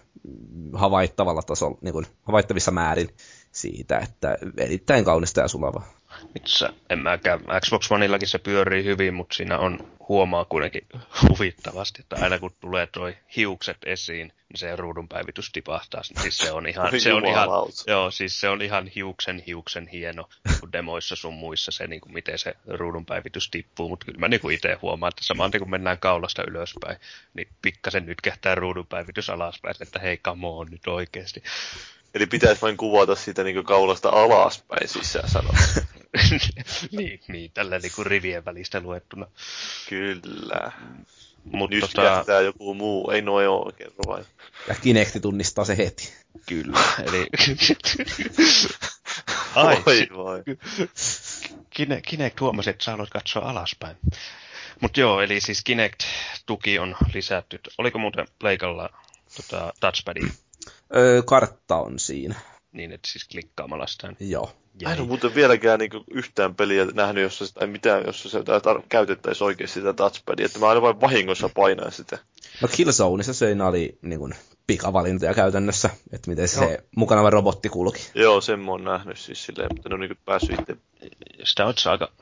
havaittavalla tasolla, niin kuin, havaittavissa määrin siitä, että erittäin kaunista ja sulavaa. Itse en mäkään. Xbox Oneillakin se pyörii hyvin, mutta siinä on huomaa kuitenkin huvittavasti, että aina kun tulee toi hiukset esiin, niin se ruudun päivitys tipahtaa. Siis se on ihan, se on ihan, joo, siis se on ihan hiuksen hiuksen hieno, kun demoissa sun muissa se, niin kuin miten se ruudun päivitys tippuu, mutta kyllä mä niin kuin itse huomaan, että samaan kun mennään kaulasta ylöspäin, niin pikkasen nyt kehtää ruudun päivitys alaspäin, että hei, come on nyt oikeasti. Eli pitäisi vain kuvata sitä niin kaulasta alaspäin sisään sanoa. niin, niin, tällä niin kuin rivien välistä luettuna. Kyllä. Mut Nyt tota... jättää joku muu. Ei noin oo, kerro vain. Ja Kinecti tunnistaa se heti. Kyllä, eli... Ai, vai, vai. Kine, Kinect huomasi, että sä haluat katsoa alaspäin. Mutta joo, eli siis Kinect-tuki on lisätty. Oliko muuten Pleikalla tota, touchpadi? Öö, kartta on siinä. Niin, että siis klikkaamalla sitä. Joo. Mä en ole muuten vieläkään niinku yhtään peliä nähnyt, jossa sitä, mitään, jossa se tar- käytettäisiin oikeasti sitä touchpadia. Että mä aina vain vahingossa painaa sitä. No Killzoneissa se oli niin kuin, pikavalintoja käytännössä, että miten se Joo. mukana robotti kulki. Joo, sen mä oon nähnyt siis silleen, mutta ne on niin päässyt itse. Sitä on aika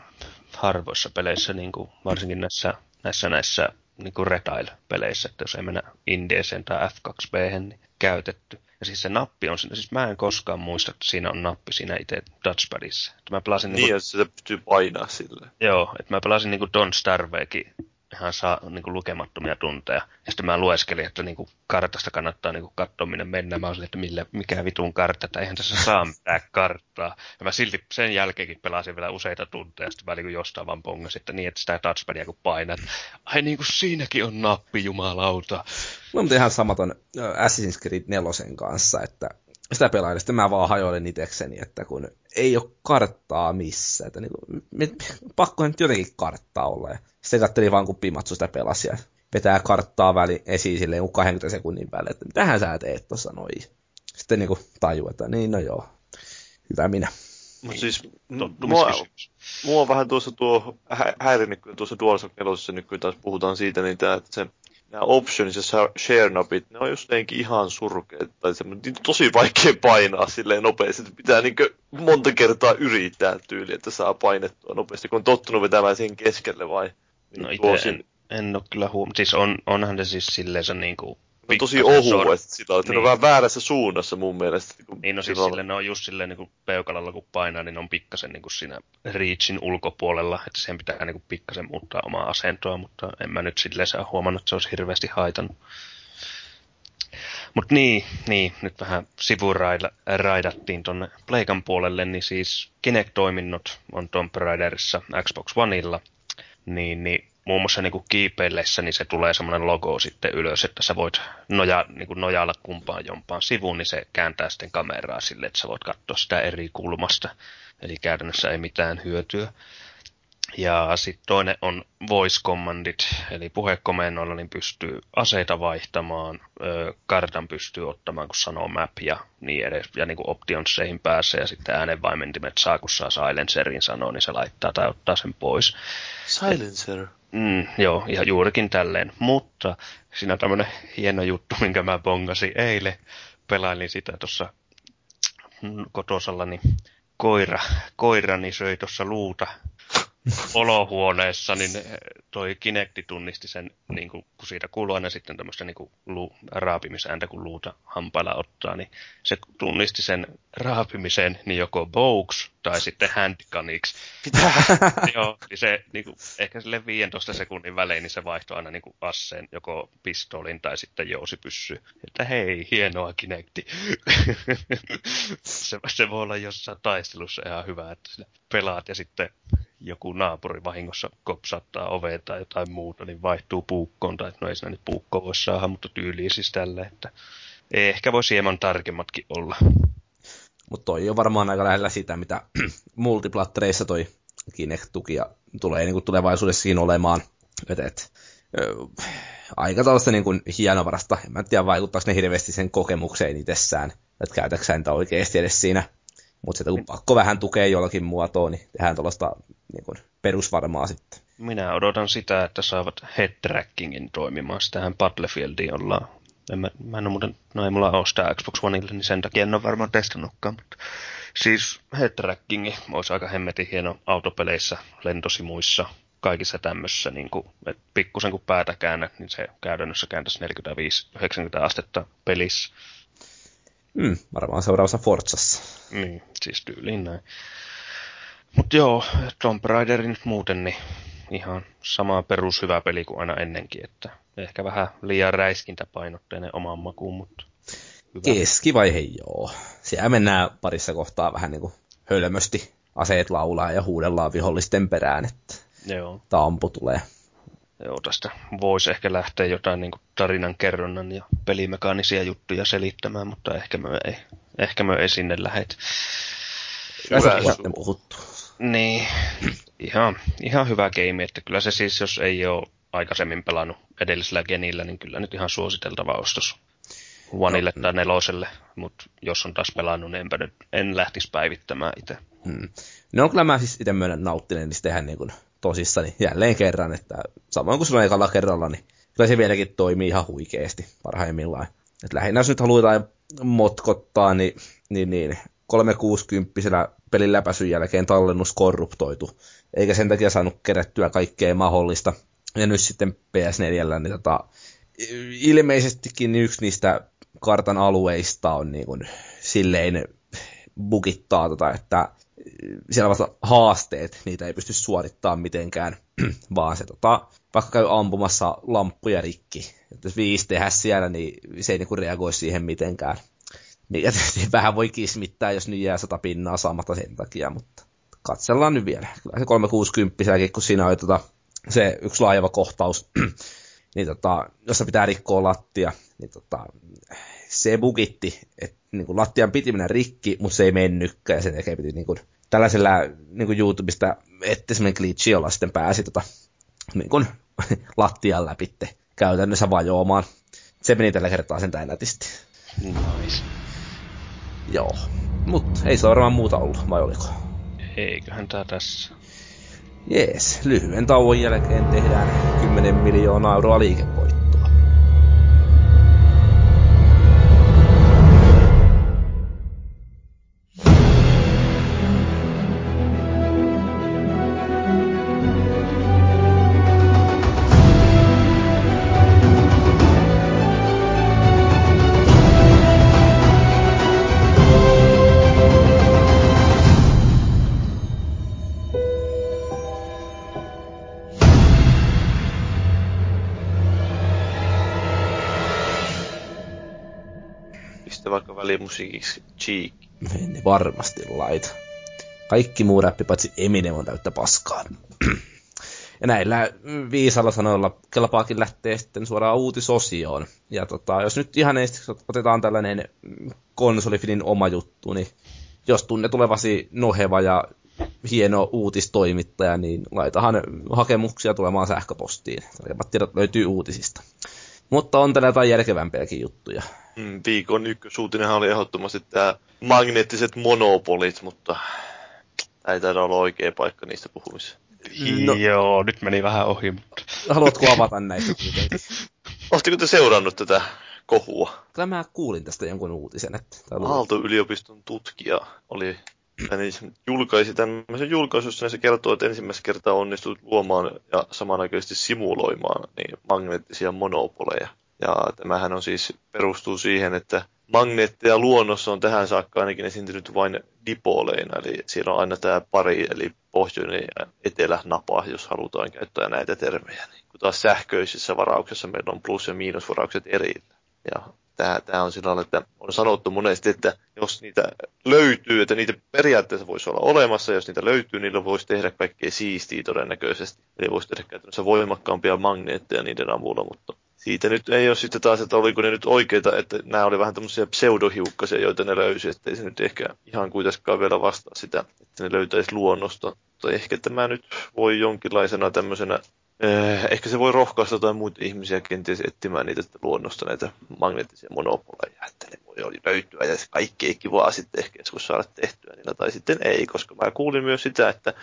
harvoissa peleissä, niin kuin, varsinkin näissä, näissä, näissä niin kuin Retail-peleissä, että jos ei mennä Indieseen tai F2B, niin käytetty. Ja siis se nappi on siis mä en koskaan muista, että siinä on nappi siinä itse touchpadissa. Että mä pelasin niin, niin kuin, sitä pystyy painaa sille. Joo, että mä pelasin niin kuin Don Starveekin ihan saa niin kuin lukemattomia tunteja. Ja sitten mä lueskelin, että niin kuin kartasta kannattaa niin kuin katsoa minne mennä. Mä olin, että millä, mikä vitun kartta, että eihän tässä saa mitään karttaa. Ja mä silti sen jälkeenkin pelasin vielä useita tunteja, sitten mä niin kuin jostain vaan pongasin, että niin, että sitä touchpadia kun painat. Ai niin kuin siinäkin on nappi, jumalauta. No mutta ihan samaton Assassin's Creed 4 kanssa, että sitä pelailin, sitten mä vaan hajoilin itekseni, että kun ei ole karttaa missään, että niin kuin, pakkohan nyt jotenkin karttaa olla. Ja sitten katselin vaan, kun Pimatsu sitä pelasi ja vetää karttaa väli esiin silleen 20 sekunnin päälle, että mitähän sä teet tuossa noin. Sitten niin tajuu, että niin no joo, hyvä minä. Mutta siis mua, mua on vähän tuossa tuo hä- häirinnyt, kun tuossa DualShock 4 nyt kun taas puhutaan siitä, niin tää, että se nämä options ja share napit, ne on just ihan surkeet, tai se on tosi vaikea painaa silleen nopeasti, että pitää niin monta kertaa yrittää tyyli, että saa painettua nopeasti, kun on tottunut vetämään siihen keskelle vai? Niin no itse en, en ole kyllä huomannut, siis on, onhan ne siis silleen se niin kuin No tosi ohu, että sillä että niin. ne on vähän väärässä suunnassa mun mielestä. Niin, niin no siis silleen, ne on just silleen niin kuin peukalalla kun painaa, niin ne on pikkasen niin kuin siinä reachin ulkopuolella, että sen pitää niin kuin pikkasen muuttaa omaa asentoa, mutta en mä nyt silleen saa huomannut, että se olisi hirveästi haitannut. Mutta niin, niin, nyt vähän sivuraidattiin tuonne Pleikan puolelle, niin siis Kinect-toiminnot on Tomb Raiderissa Xbox Oneilla, niin, niin muun muassa niin kiipeillessä, niin se tulee semmoinen logo sitten ylös, että sä voit noja, niin kuin nojailla kumpaan jompaan sivuun, niin se kääntää sitten kameraa sille, että sä voit katsoa sitä eri kulmasta. Eli käytännössä ei mitään hyötyä. Ja sitten toinen on voice commandit, eli puhekomennoilla niin pystyy aseita vaihtamaan, kartan pystyy ottamaan, kun sanoo map ja niin edes, ja niin kuin optionsseihin pääsee, ja sitten äänenvaimentimet saa, kun saa silencerin sanoa, niin se laittaa tai ottaa sen pois. Silencer? Mm, joo, ihan juurikin tälleen. Mutta siinä on tämmöinen hieno juttu, minkä mä bongasin eilen. Pelailin sitä tuossa kotosalla, niin koira, koirani söi tuossa luuta olohuoneessa, niin toi Kinecti tunnisti sen, niin kuin, kun siitä kuuluu aina sitten tämmöistä niin kuin, lu, raapimisääntä, kun luuta hampailla ottaa, niin se tunnisti sen raapimisen niin joko box tai sitten handcaniksi. Joo, niin se niin kuin, ehkä sille 15 sekunnin välein, niin se vaihtoi aina niin kuin asseen joko pistolin tai sitten jousipyssy. Että hei, hienoa Kinecti. se, se voi olla jossain taistelussa ihan hyvä, että pelaat ja sitten joku naapuri vahingossa kopsattaa oveen tai jotain muuta, niin vaihtuu puukkoon, tai no ei siinä nyt puukko voi saada, mutta tyyliin siis tälle, että ehkä voisi hieman tarkemmatkin olla. Mutta toi on varmaan aika lähellä sitä, mitä multiplattereissa toi Kinect-tuki tulee niin kuin tulevaisuudessakin olemaan. Et, et, ö, aika tällaista niin hienovarasta. En mä tiedä, vaikuttaako ne hirveästi sen kokemukseen itsessään, että käytäksä niitä oikeasti edes siinä mutta sitten kun pakko vähän tukea jollakin muotoa, niin tehdään tuollaista niin kuin perusvarmaa sitten. Minä odotan sitä, että saavat head trackingin toimimaan. Sitähän Battlefieldiin ollaan. En mä, mä en ole muuten, no ei mulla ole sitä Xbox Oneille, niin sen takia en ole varmaan testannutkaan. Mutta siis head trackingi olisi aika hemmetin hieno autopeleissä, lentosimuissa, kaikissa tämmöisissä, niin kuin, että pikkusen kun päätä käännät, niin se käytännössä kääntäisi 45-90 astetta pelissä. Mm, varmaan seuraavassa Forzassa. Niin, siis tyyliin näin. Mutta joo, Tomb Raiderin muuten niin ihan sama perus hyvä peli kuin aina ennenkin, että ehkä vähän liian räiskintäpainotteinen omaan makuun, mutta hyvä. Keskivaihe joo. Siellä mennään parissa kohtaa vähän niin kuin hölmösti. Aseet laulaa ja huudellaan vihollisten perään, että joo. tampu tulee. Joo, tästä voisi ehkä lähteä jotain niin tarinan kerronnan ja pelimekaanisia juttuja selittämään, mutta ehkä me ei, ehkä me ei sinne lähet. Hyvä puhuttu. Niin, ihan, ihan hyvä game, että kyllä se siis, jos ei ole aikaisemmin pelannut edellisellä genillä, niin kyllä nyt ihan suositeltava ostos. Oneille no. tai neloselle, mutta jos on taas pelannut, niin enpä nyt, en lähtisi päivittämään itse. Hmm. No kyllä mä siis itse myönnän nauttinen niin tehdä niin kuin tosissani jälleen kerran, että samoin kuin silloin ekalla kerralla, niin kyllä se vieläkin toimii ihan huikeasti parhaimmillaan. Et lähinnä jos nyt halutaan motkottaa, niin, niin, niin 360 pelin läpäisyn jälkeen tallennus korruptoitu, eikä sen takia saanut kerättyä kaikkea mahdollista. Ja nyt sitten PS4, niin tota, ilmeisestikin yksi niistä kartan alueista on niin kuin silleen bugittaa, tota, että siellä vasta haasteet, niitä ei pysty suorittamaan mitenkään, vaan se tota, vaikka käy ampumassa lamppuja rikki. Että jos viisi tehdä siellä, niin se ei niinku reagoi siihen mitenkään. Mikä tietysti vähän voi kismittää, jos nyt jää sata pinnaa saamatta sen takia, mutta katsellaan nyt vielä. Kyllä se 360 kun siinä on tota, se yksi laajava kohtaus, niin tota, jossa pitää rikkoa lattia, niin tota, se bugitti, että niin kuin lattian piti mennä rikki, mutta se ei mennytkään, ja sen takia piti niin kuin, tällaisella niin kuin YouTubesta etti semmoinen glitchi, jolla sitten pääsi tota, niin kuin, lattian läpi käytännössä vajoamaan. Se meni tällä kertaa sen nätisti. Nice. Joo, mutta ei se varmaan muuta ollut, vai oliko? Eiköhän tää tässä. Jees, lyhyen tauon jälkeen tehdään 10 miljoonaa euroa liikevoittoa. Välimusiikiksi Cheek. Ne varmasti laita. Kaikki muu räppi paitsi Eminem on täyttä paskaa. Ja näillä viisalla sanoilla kelpaakin lähtee sitten suoraan uutisosioon. Ja tota, jos nyt ihan ensiksi otetaan tällainen konsolifinin oma juttu, niin jos tunne tulevasi noheva ja hieno uutistoimittaja, niin laitahan hakemuksia tulemaan sähköpostiin. Tarkemmat tiedot löytyy uutisista. Mutta on tällä jotain järkevämpiäkin juttuja. Mm, viikon ykkösuutinenhan oli ehdottomasti tämä magneettiset monopolit, mutta ei taida olla oikea paikka niistä puhumiseen. No. Joo, nyt meni vähän ohi. Mutta... Haluatko avata näitä kuitenkin? Oletteko te seurannut tätä kohua? Kyllä mä kuulin tästä jonkun uutisen. Että Aalto-yliopiston tutkija oli niin julkaisi tämmöisen julkaisussa, niin se kertoo, että ensimmäistä kertaa onnistut luomaan ja samanaikaisesti simuloimaan niin magneettisia monopoleja. Ja tämähän on siis, perustuu siihen, että magneetteja luonnossa on tähän saakka ainakin esiintynyt vain dipoleina, eli siellä on aina tämä pari, eli pohjoinen ja etelänapa, jos halutaan käyttää näitä termejä. Niin kun taas sähköisissä varauksessa meillä on plus- ja miinusvaraukset erillä. Ja tämä, tämä on sillä että on sanottu monesti, että jos niitä löytyy, että niitä periaatteessa voisi olla olemassa, jos niitä löytyy, niillä voisi tehdä kaikkea siistiä todennäköisesti. Eli voisi tehdä käytännössä voimakkaampia magneetteja niiden avulla, mutta siitä nyt ei ole sitten taas, että oliko ne nyt oikeita, että nämä oli vähän tämmöisiä pseudohiukkasia, joita ne löysi, että ei se nyt ehkä ihan kuitenkaan vielä vastaa sitä, että ne löytäisi luonnosta. Mutta ehkä tämä nyt voi jonkinlaisena tämmöisenä Eh, ehkä se voi rohkaista jotain muita ihmisiä kenties etsimään niitä luonnosta näitä magneettisia monopoleja, että ne voi löytyä ja kaikki ei kivaa sitten ehkä joskus saada tehtyä niillä tai sitten ei, koska mä kuulin myös sitä, että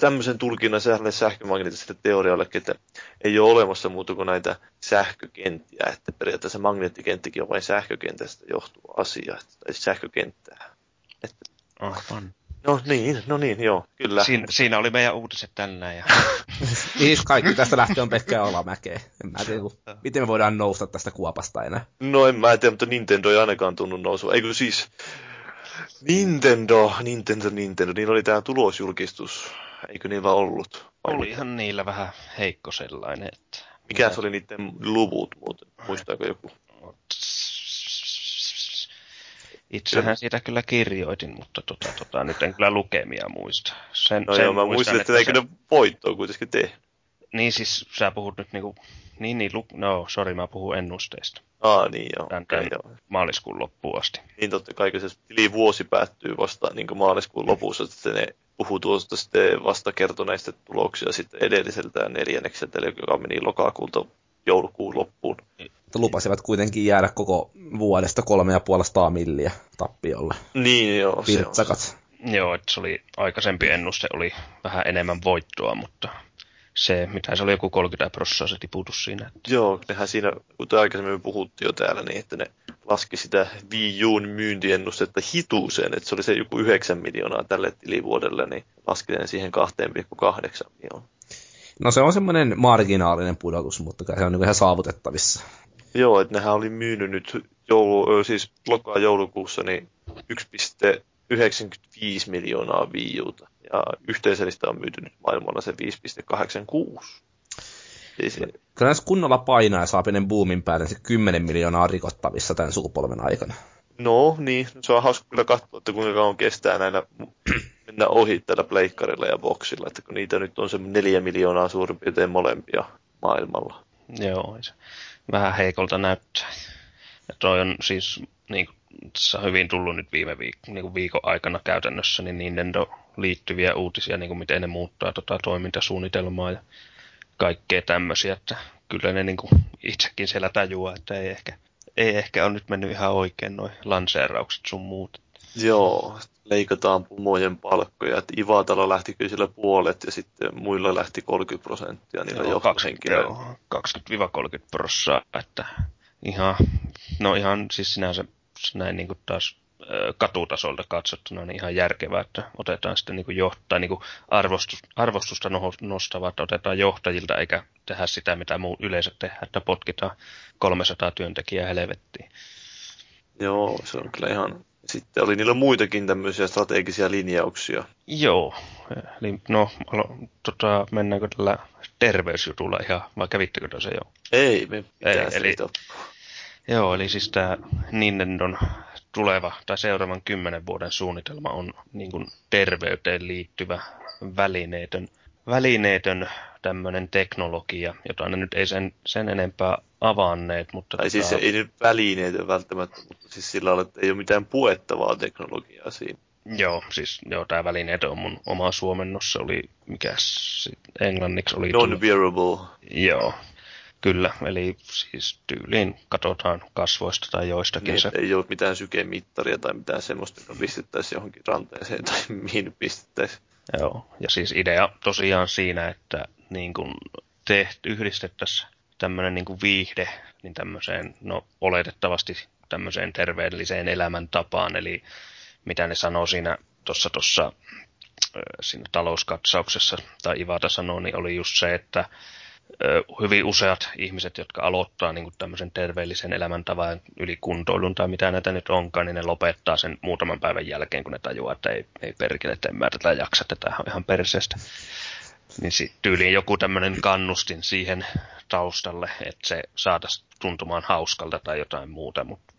tämmöisen tulkinnan sähkömagneettiselle teorialle, että ei ole olemassa muuta kuin näitä sähkökenttiä, että periaatteessa magneettikenttikin on vain sähkökentästä johtuva asia, tai sähkökenttää. Että, Aivan. No niin, no niin, joo, kyllä. Siin, siinä oli meidän uutiset tänään. Ja... niin, kaikki tästä lähtee on pelkkää alamäkeä. En mä tiedä, miten me voidaan nousta tästä kuopasta enää. No en mä tiedä, mutta Nintendo ei ainakaan tunnu nousua. Eikö siis... Nintendo, Nintendo, Nintendo, niillä oli tämä tulosjulkistus. Eikö niillä ollut? Vai Olihan mitä? niillä vähän heikko sellainen. Että... Mikä se oli niiden luvut muuten? Muistaako joku? Itsehän siitä kyllä kirjoitin, mutta tota, tota, nyt en kyllä lukemia muista. Sen, no sen joo, mä muistan, että, että eikö ne voittoa kuitenkin tee. Niin siis sä puhut nyt niinku, niin niin, lu... no sorry, mä puhun ennusteista. Aa niin joo. Tän, okay, joo. maaliskuun loppuun asti. Niin totta kai, se tili vuosi päättyy vasta niin maaliskuun lopussa, että ne puhuu tuosta sitten vasta kertoneista tuloksia sitten edelliseltä neljännekseltä, eli joka meni lokakuulta joulukuun loppuun. Mutta lupasivat kuitenkin jäädä koko vuodesta kolme ja puolesta milliä tappiolle. Niin joo. Pirtsakat. Se on. Joo, että se oli aikaisempi ennuste, oli vähän enemmän voittoa, mutta se, mitä se oli joku 30 prosenttia se tiputus siinä. Että... Joo, nehän siinä, kuten aikaisemmin puhuttiin jo täällä, niin että ne laski sitä Wii Uun myyntiennustetta hituuseen, että se oli se joku 9 miljoonaa tälle tilivuodelle, niin laski siihen 2,8 miljoonaa. No se on semmoinen marginaalinen pudotus, mutta se on niin ihan saavutettavissa. Joo, että nehän oli myynyt nyt joulu, siis lokaa joulukuussa niin 1,95 miljoonaa viiuta. Ja yhteisöllistä on myyty nyt maailmalla se 5,86. Siis... Kyllä jos kunnolla painaa ja saa pienen boomin päälle, se 10 miljoonaa rikottavissa tämän sukupolven aikana. No niin, se on hauska kyllä katsoa, että kuinka kauan kestää näillä mennä ohi tällä pleikkarilla ja boksilla, että kun niitä nyt on se neljä miljoonaa suurin piirtein molempia maailmalla. Joo, se vähän heikolta näyttää. Ja toi on siis niin kuin, hyvin tullut nyt viime viik- niin kuin viikon aikana käytännössä niin Nintendo liittyviä uutisia, niin kuin miten ne muuttaa tota toimintasuunnitelmaa ja kaikkea tämmöisiä, että kyllä ne niin kuin itsekin siellä tajuaa, että ei ehkä, ei ehkä ole nyt mennyt ihan oikein noin lanseeraukset sun muut. Joo, leikataan pomojen palkkoja. Että Ivatalo lähti kyllä sillä puolet ja sitten muilla lähti 30 prosenttia niillä joo, 20, 20-30 prosenttia, että ihan, no ihan siis sinänsä näin niin kuin taas katutasolta katsottuna niin ihan järkevää, että otetaan sitten niin johtaa, niin arvostus, arvostusta nostavaa, että otetaan johtajilta eikä tehdä sitä, mitä muu yleensä tehdään, että potkitaan 300 työntekijää helvettiin. Joo, se on kyllä ihan sitten oli niillä muitakin tämmöisiä strategisia linjauksia. Joo. Eli no, tota, mennäänkö tällä terveysjutulla ihan, vai kävittekö se jo? Ei, me Ei, eli, Joo, eli siis tämä Nintendon tuleva tai seuraavan kymmenen vuoden suunnitelma on niin kuin terveyteen liittyvä välineetön, välineetön tämmöinen teknologia, jota ne nyt ei sen, sen enempää avanneet. Mutta tai tota... siis ei nyt välineetön välttämättä, mutta siis sillä lailla, että ei ole mitään puettavaa teknologiaa siinä. Joo, siis joo, tämä välineetön on mun oma suomennossa, oli mikä englanniksi oli... Non-wearable. Joo, Kyllä, eli siis tyyliin katsotaan kasvoista tai joistakin niin, se. Ei ole mitään sykemittaria tai mitään semmoista, joka pistettäisiin johonkin ranteeseen tai mihin pistettäisiin. Joo, ja siis idea tosiaan siinä, että niin kun te yhdistettäisiin tämmöinen niin viihde niin tämmöiseen, no oletettavasti tämmöiseen terveelliseen elämäntapaan, eli mitä ne sanoo siinä tuossa tuossa siinä talouskatsauksessa, tai Ivata sanoo, niin oli just se, että hyvin useat ihmiset, jotka aloittaa niin kuin tämmöisen terveellisen elämäntavan ylikuntoilun tai mitä näitä nyt onkaan, niin ne lopettaa sen muutaman päivän jälkeen, kun ne tajuaa, että ei, ei perkele, että en mä tätä jaksa, tätä on ihan perseestä. Niin sitten tyyliin joku tämmöinen kannustin siihen taustalle, että se saataisiin tuntumaan hauskalta tai jotain muuta, mutta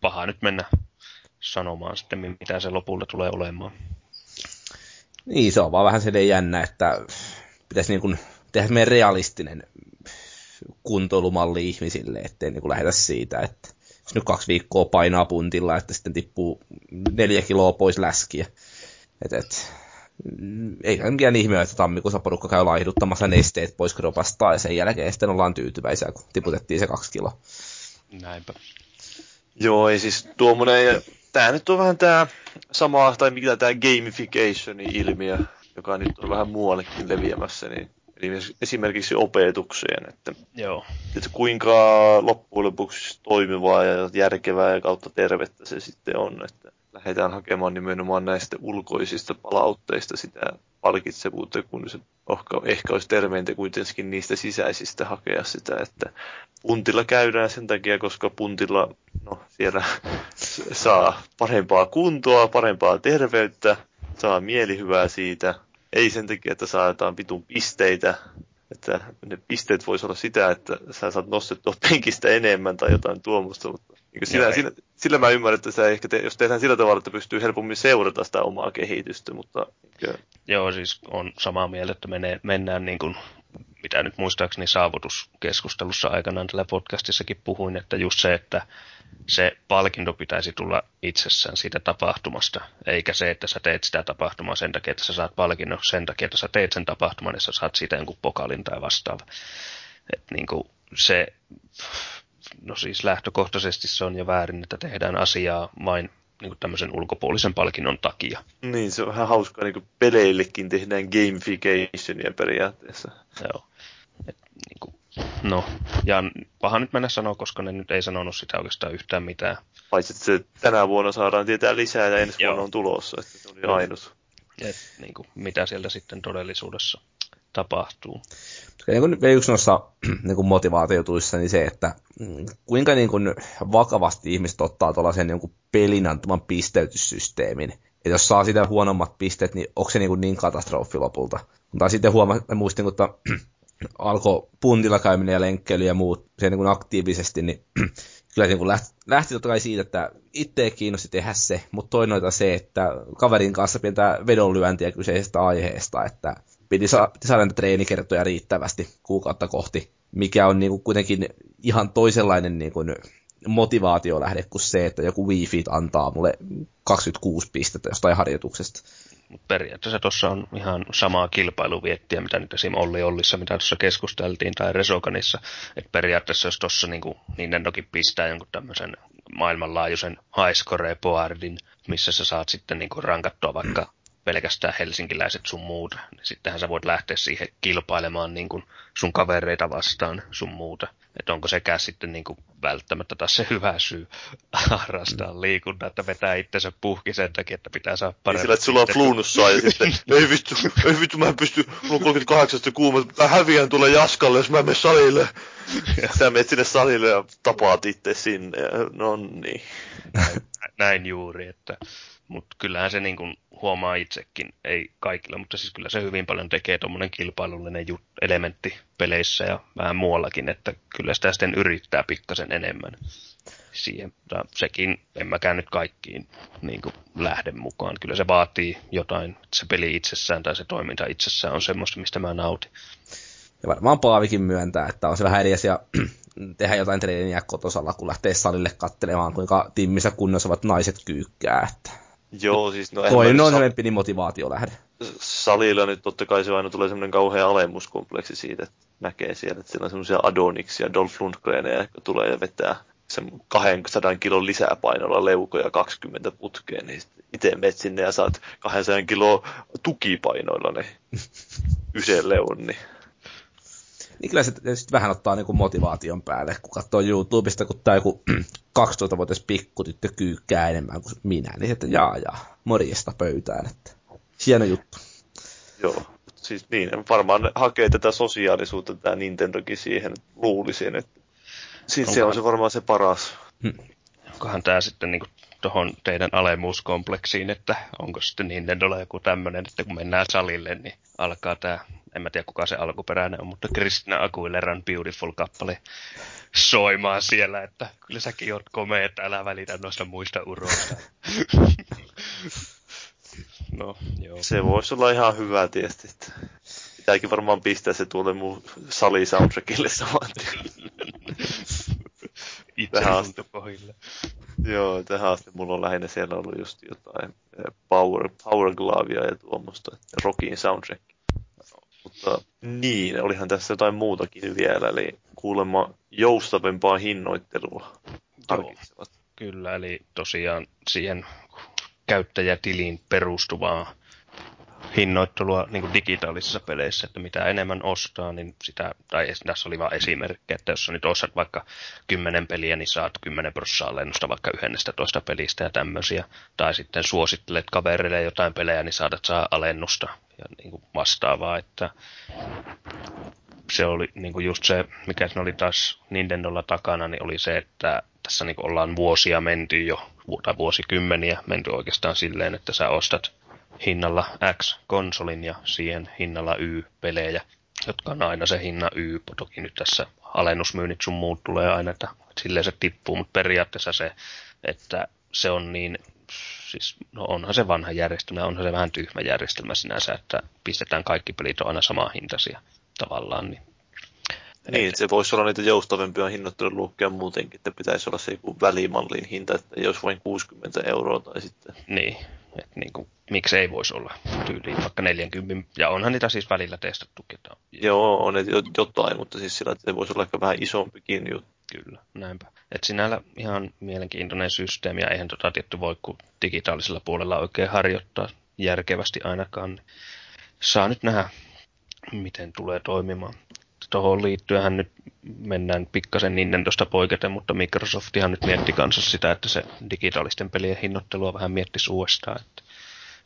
paha nyt mennä sanomaan sitten, mitä se lopulta tulee olemaan. Niin, se on vaan vähän se jännä, että pitäisi niin kuin tehdä meidän realistinen kuntoilumalli ihmisille, ettei niin lähdetä siitä, että jos nyt kaksi viikkoa painaa puntilla, että sitten tippuu neljä kiloa pois läskiä. Et, et, eikä mikään ihme, että tammikuussa porukka käy laihduttamassa nesteet pois kropasta ja sen jälkeen sitten ollaan tyytyväisiä, kun tiputettiin se kaksi kiloa. Näinpä. Joo, ei siis tuommoinen, tämä nyt on vähän tämä sama, tai mitä tämä gamification-ilmiö, joka nyt on vähän muuallekin leviämässä, niin Eli esimerkiksi opetukseen, että, Joo. että kuinka loppujen lopuksi toimivaa ja järkevää ja kautta tervettä se sitten on, että lähdetään hakemaan nimenomaan näistä ulkoisista palautteista sitä palkitsevuutta, kun se ehkä olisi terveintä kuitenkin niistä sisäisistä hakea sitä, että puntilla käydään sen takia, koska puntilla no, siellä saa parempaa kuntoa, parempaa terveyttä, saa mielihyvää siitä, ei sen takia, että saadaan vitun pisteitä, että ne pisteet voisi olla sitä, että sä saat nostettua penkistä enemmän tai jotain tuomusta, mutta niin sillä, sillä, sillä, mä ymmärrän, että sä ehkä te, jos tehdään sillä tavalla, että pystyy helpommin seurata sitä omaa kehitystä, mutta... Niin Joo, siis on samaa mieltä, että menee, mennään niin kuin, mitä nyt muistaakseni saavutuskeskustelussa aikanaan tällä podcastissakin puhuin, että just se, että se palkinto pitäisi tulla itsessään siitä tapahtumasta, eikä se, että sä teet sitä tapahtumaa sen takia, että sä saat palkinnon sen takia, että sä teet sen tapahtuman, ja sä saat siitä jonkun pokalin tai vastaava. Et niin kuin se, no siis lähtökohtaisesti se on jo väärin, että tehdään asiaa vain niin kuin tämmöisen ulkopuolisen palkinnon takia. Niin, se on vähän hauskaa, niin kuin peleillekin tehdään gamificationia periaatteessa. Joo. Et, niin kuin, No, ja paha nyt mennä sanoa, koska ne nyt ei sanonut sitä oikeastaan yhtään mitään. Paitsi, että se tänä vuonna saadaan tietää lisää ja ensi Joo. vuonna on tulossa, että se oli ainut. Et, niin kuin, mitä sieltä sitten todellisuudessa tapahtuu. Ja niin kuin yksi noissa niin kuin motivaatiotuissa, niin se, että mm, kuinka niin kuin vakavasti ihmiset ottaa tuollaisen niin pelin antaman pisteytyssysteemin. Ja jos saa sitä huonommat pisteet, niin onko se niin, kuin niin katastrofi lopulta? Mutta sitten huoma, muistin, että alkoi puntilla käyminen ja lenkkeily ja muut se niin kuin aktiivisesti, niin kyllä niin kuin lähti, lähti totta kai siitä, että itse kiinnosti tehdä se, mutta toinen se, että kaverin kanssa pientä vedonlyöntiä kyseisestä aiheesta, että piti, sa- piti saada treenikertoja riittävästi kuukautta kohti, mikä on niin kuin kuitenkin ihan toisenlainen niin kuin motivaatiolähde kuin se, että joku Wi-Fi antaa mulle 26 pistettä jostain harjoituksesta. Mutta periaatteessa tuossa on ihan samaa kilpailuviettiä, mitä nyt esim. Olli Ollissa, mitä tuossa keskusteltiin, tai Resoganissa. Että periaatteessa jos tuossa niin Nintendokin pistää jonkun tämmöisen maailmanlaajuisen highscore boardin, missä sä saat sitten niin rankattua vaikka pelkästään helsinkiläiset sun muuta, niin sittenhän sä voit lähteä siihen kilpailemaan niin kuin sun kavereita vastaan sun muuta. Että onko sekään sitten niin kuin välttämättä taas se hyvä syy harrastaa liikuntaa, että vetää itsensä puhki sen takia, että pitää saada paremmin. Niin sillä, että sulla on fluunussaa ja sitten, ei vittu, ei vittu, mä en pysty, mulla on 38 kuuma, mä häviän tulla jaskalle, jos mä menen salille. Sä menet sinne salille ja tapaat itse sinne, no niin. Näin, näin juuri, että mutta kyllähän se niin kuin huomaa itsekin, ei kaikilla, mutta siis kyllä se hyvin paljon tekee tuommoinen kilpailullinen elementti peleissä ja vähän muuallakin, että kyllä sitä sitten yrittää pikkasen enemmän. siihen. Mutta sekin, en mäkään nyt kaikkiin niin kuin lähde mukaan. Kyllä se vaatii jotain, että se peli itsessään tai se toiminta itsessään on semmoista, mistä mä nautin. Ja varmaan Paavikin myöntää, että on se vähän edes ja tehdä jotain treeniä kotosalla, kun lähtee salille kattelemaan, kuinka timmissä kunnossa ovat naiset kyykkää. Että... Joo, siis no... Toinen on sal... pieni motivaatio lähde. Salilla nyt totta kai se aina tulee semmoinen kauhea alemuskompleksi siitä, että näkee siellä, että siellä on semmoisia Adoniksia, Dolph Lundgreneja, jotka tulee ja vetää sen 200 kilon lisäpainolla leukoja 20 putkeen, niin itse menet sinne ja saat 200 kiloa tukipainoilla ne yhden leun, niin niin kyllä se sitten vähän ottaa niin kuin motivaation päälle, kun katsoo YouTubesta, kun tämä joku 12-vuotias pikkutyttö kyykkää enemmän kuin minä, niin että jaa jaa, morjesta pöytään, että hieno juttu. Joo, siis niin, varmaan hakee tätä sosiaalisuutta tämä Nintendokin siihen, luulisin, että siis se on se varmaan se paras. Hmm. Onkohan tämä sitten niin tuohon teidän alemuuskompleksiin, että onko sitten Nintendolla joku tämmöinen, että kun mennään salille, niin alkaa tämä en mä tiedä kuka se alkuperäinen on, mutta Kristina Aguileran Beautiful-kappale soimaan siellä, että kyllä säkin oot komea, että älä välitä noista muista uroista. no, joo. Se voisi olla ihan hyvä tietysti. Että pitääkin varmaan pistää se tuolle mun sali-soundtrackille saman Itse pohjille. Joo, tähän asti mulla on lähinnä siellä ollut just jotain eh, Power, Power Glavia ja tuommoista, Rockin soundtrack. Mutta niin, olihan tässä jotain muutakin vielä, eli kuulemma joustavempaa hinnoittelua harkitsevat. Kyllä, eli tosiaan siihen käyttäjätiliin perustuvaa hinnoittelua niin kuin digitaalisissa peleissä, että mitä enemmän ostaa, niin sitä, tai tässä oli vain esimerkki, että jos nyt ostat vaikka kymmenen peliä, niin saat 10 prosenttia alennusta vaikka yhdestä toista pelistä ja tämmöisiä, tai sitten suosittelet kaverille jotain pelejä, niin saatat saa alennusta ja niin kuin vastaavaa, että se oli niin kuin just se, mikä se oli taas Nintendolla takana, niin oli se, että tässä niin kuin ollaan vuosia menty jo, tai vuosikymmeniä menty oikeastaan silleen, että sä ostat hinnalla X konsolin ja siihen hinnalla Y pelejä, jotka on aina se hinna Y. Toki nyt tässä alennusmyynnit sun muut tulee aina, että silleen se tippuu, mutta periaatteessa se, että se on niin siis no onhan se vanha järjestelmä, onhan se vähän tyhmä järjestelmä sinänsä, että pistetään kaikki pelit on aina samaa hintaisia tavallaan. Niin, niin että se voisi olla niitä joustavempia hinnoitteluluokkia muutenkin, että pitäisi olla se joku välimallin hinta, että jos vain 60 euroa tai sitten. Niin, että niin kuin, miksi ei voisi olla tyyliin vaikka 40, ja onhan niitä siis välillä testattu. Joo, on jotain, mutta siis sillä, että se voisi olla ehkä vähän isompikin juttu. Kyllä, näinpä. Et sinällä ihan mielenkiintoinen systeemi, ja eihän tota tietty voi kuin digitaalisella puolella oikein harjoittaa järkevästi ainakaan. Saa nyt nähdä, miten tulee toimimaan. Tuohon liittyenhän nyt mennään pikkasen Nintendosta poiketen, mutta Microsoftihan nyt mietti kanssa sitä, että se digitaalisten pelien hinnoittelua vähän miettisi uudestaan, että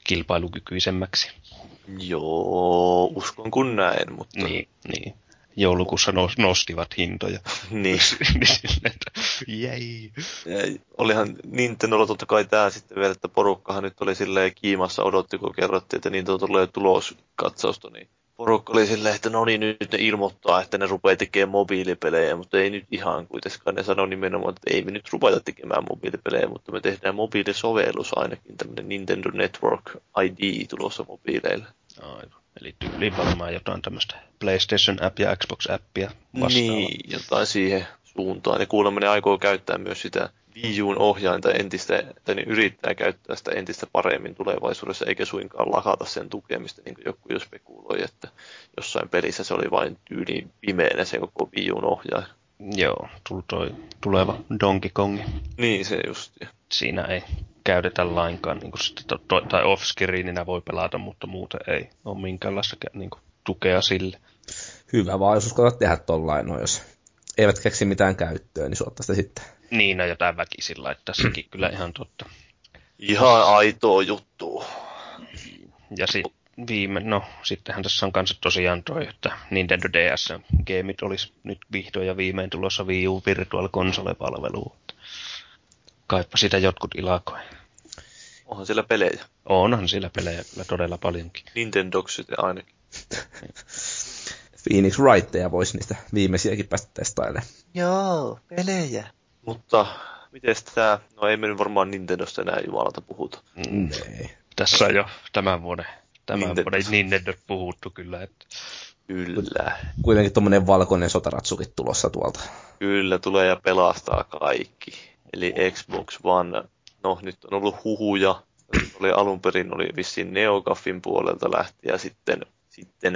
kilpailukykyisemmäksi. Joo, uskon kun näin, mutta... Niin, niin joulukuussa nostivat hintoja. niin. Jäi. Olihan Nintendolla totta kai tämä sitten vielä, että porukkahan nyt oli silleen kiimassa odotti, kun kerrottiin, että Nintendo tulee tuloskatsausta, niin porukka oli silleen, että no niin, nyt ne ilmoittaa, että ne rupeaa tekemään mobiilipelejä, mutta ei nyt ihan kuitenkaan. Ne sanoo nimenomaan, että ei me nyt rupeta tekemään mobiilipelejä, mutta me tehdään mobiilisovellus ainakin, tämmöinen Nintendo Network ID tulossa mobiileille. Aivan. Eli tyyliin varmaan jotain tämmöistä PlayStation-app ja Xbox-appia vastaavaa. Niin, jotain siihen suuntaan. Ja kuulemma ne aikoo käyttää myös sitä Wii Uun ohjainta entistä, tai ne yrittää käyttää sitä entistä paremmin tulevaisuudessa, eikä suinkaan lakata sen tukemista, niin kuin joku jo spekuloi, että jossain pelissä se oli vain tyyliin pimeänä se koko Wii Uun ohjaaja. Joo, toi tuleva Donkey Kong. Niin, se just. Siinä ei käytetä lainkaan, niin kuin sitten to, to, tai off-screeninä voi pelata, mutta muuten ei ole minkäänlaista niin kuin, tukea sille. Hyvä vaan, jos uskallat tehdä tollain, no jos eivät keksi mitään käyttöä, niin suotta sitä sitten. Niin, no jotain väkisillä, että tässäkin kyllä ihan totta. Ihan aitoa juttu. Ja sitten viime, no sittenhän tässä on kanssa tosiaan toi, että Nintendo DS gameit olisi nyt vihdoin ja viimein tulossa Wii U Virtual Console-palveluun. Kaipa sitä jotkut ilakoi. Onhan siellä pelejä. Onhan siellä pelejä kyllä todella paljonkin. Nintendoksit ainakin. Phoenix Wrightteja voisi niistä viimeisiäkin päästä testailemaan. Joo, pelejä. Mutta Mites tää, no ei me nyt varmaan Nintendosta enää jumalata puhuta. Mm. Ei. Tässä on jo tämän vuoden, tämän Nintendo. vuoden Nintendo puhuttu kyllä. Että Kyllä. Kuitenkin tommonen valkoinen sotaratsukin tulossa tuolta. Kyllä tulee ja pelastaa kaikki. Eli Xbox One, no nyt on ollut huhuja. Oli alun perin oli vissiin NeoGaffin puolelta lähti ja sitten sitten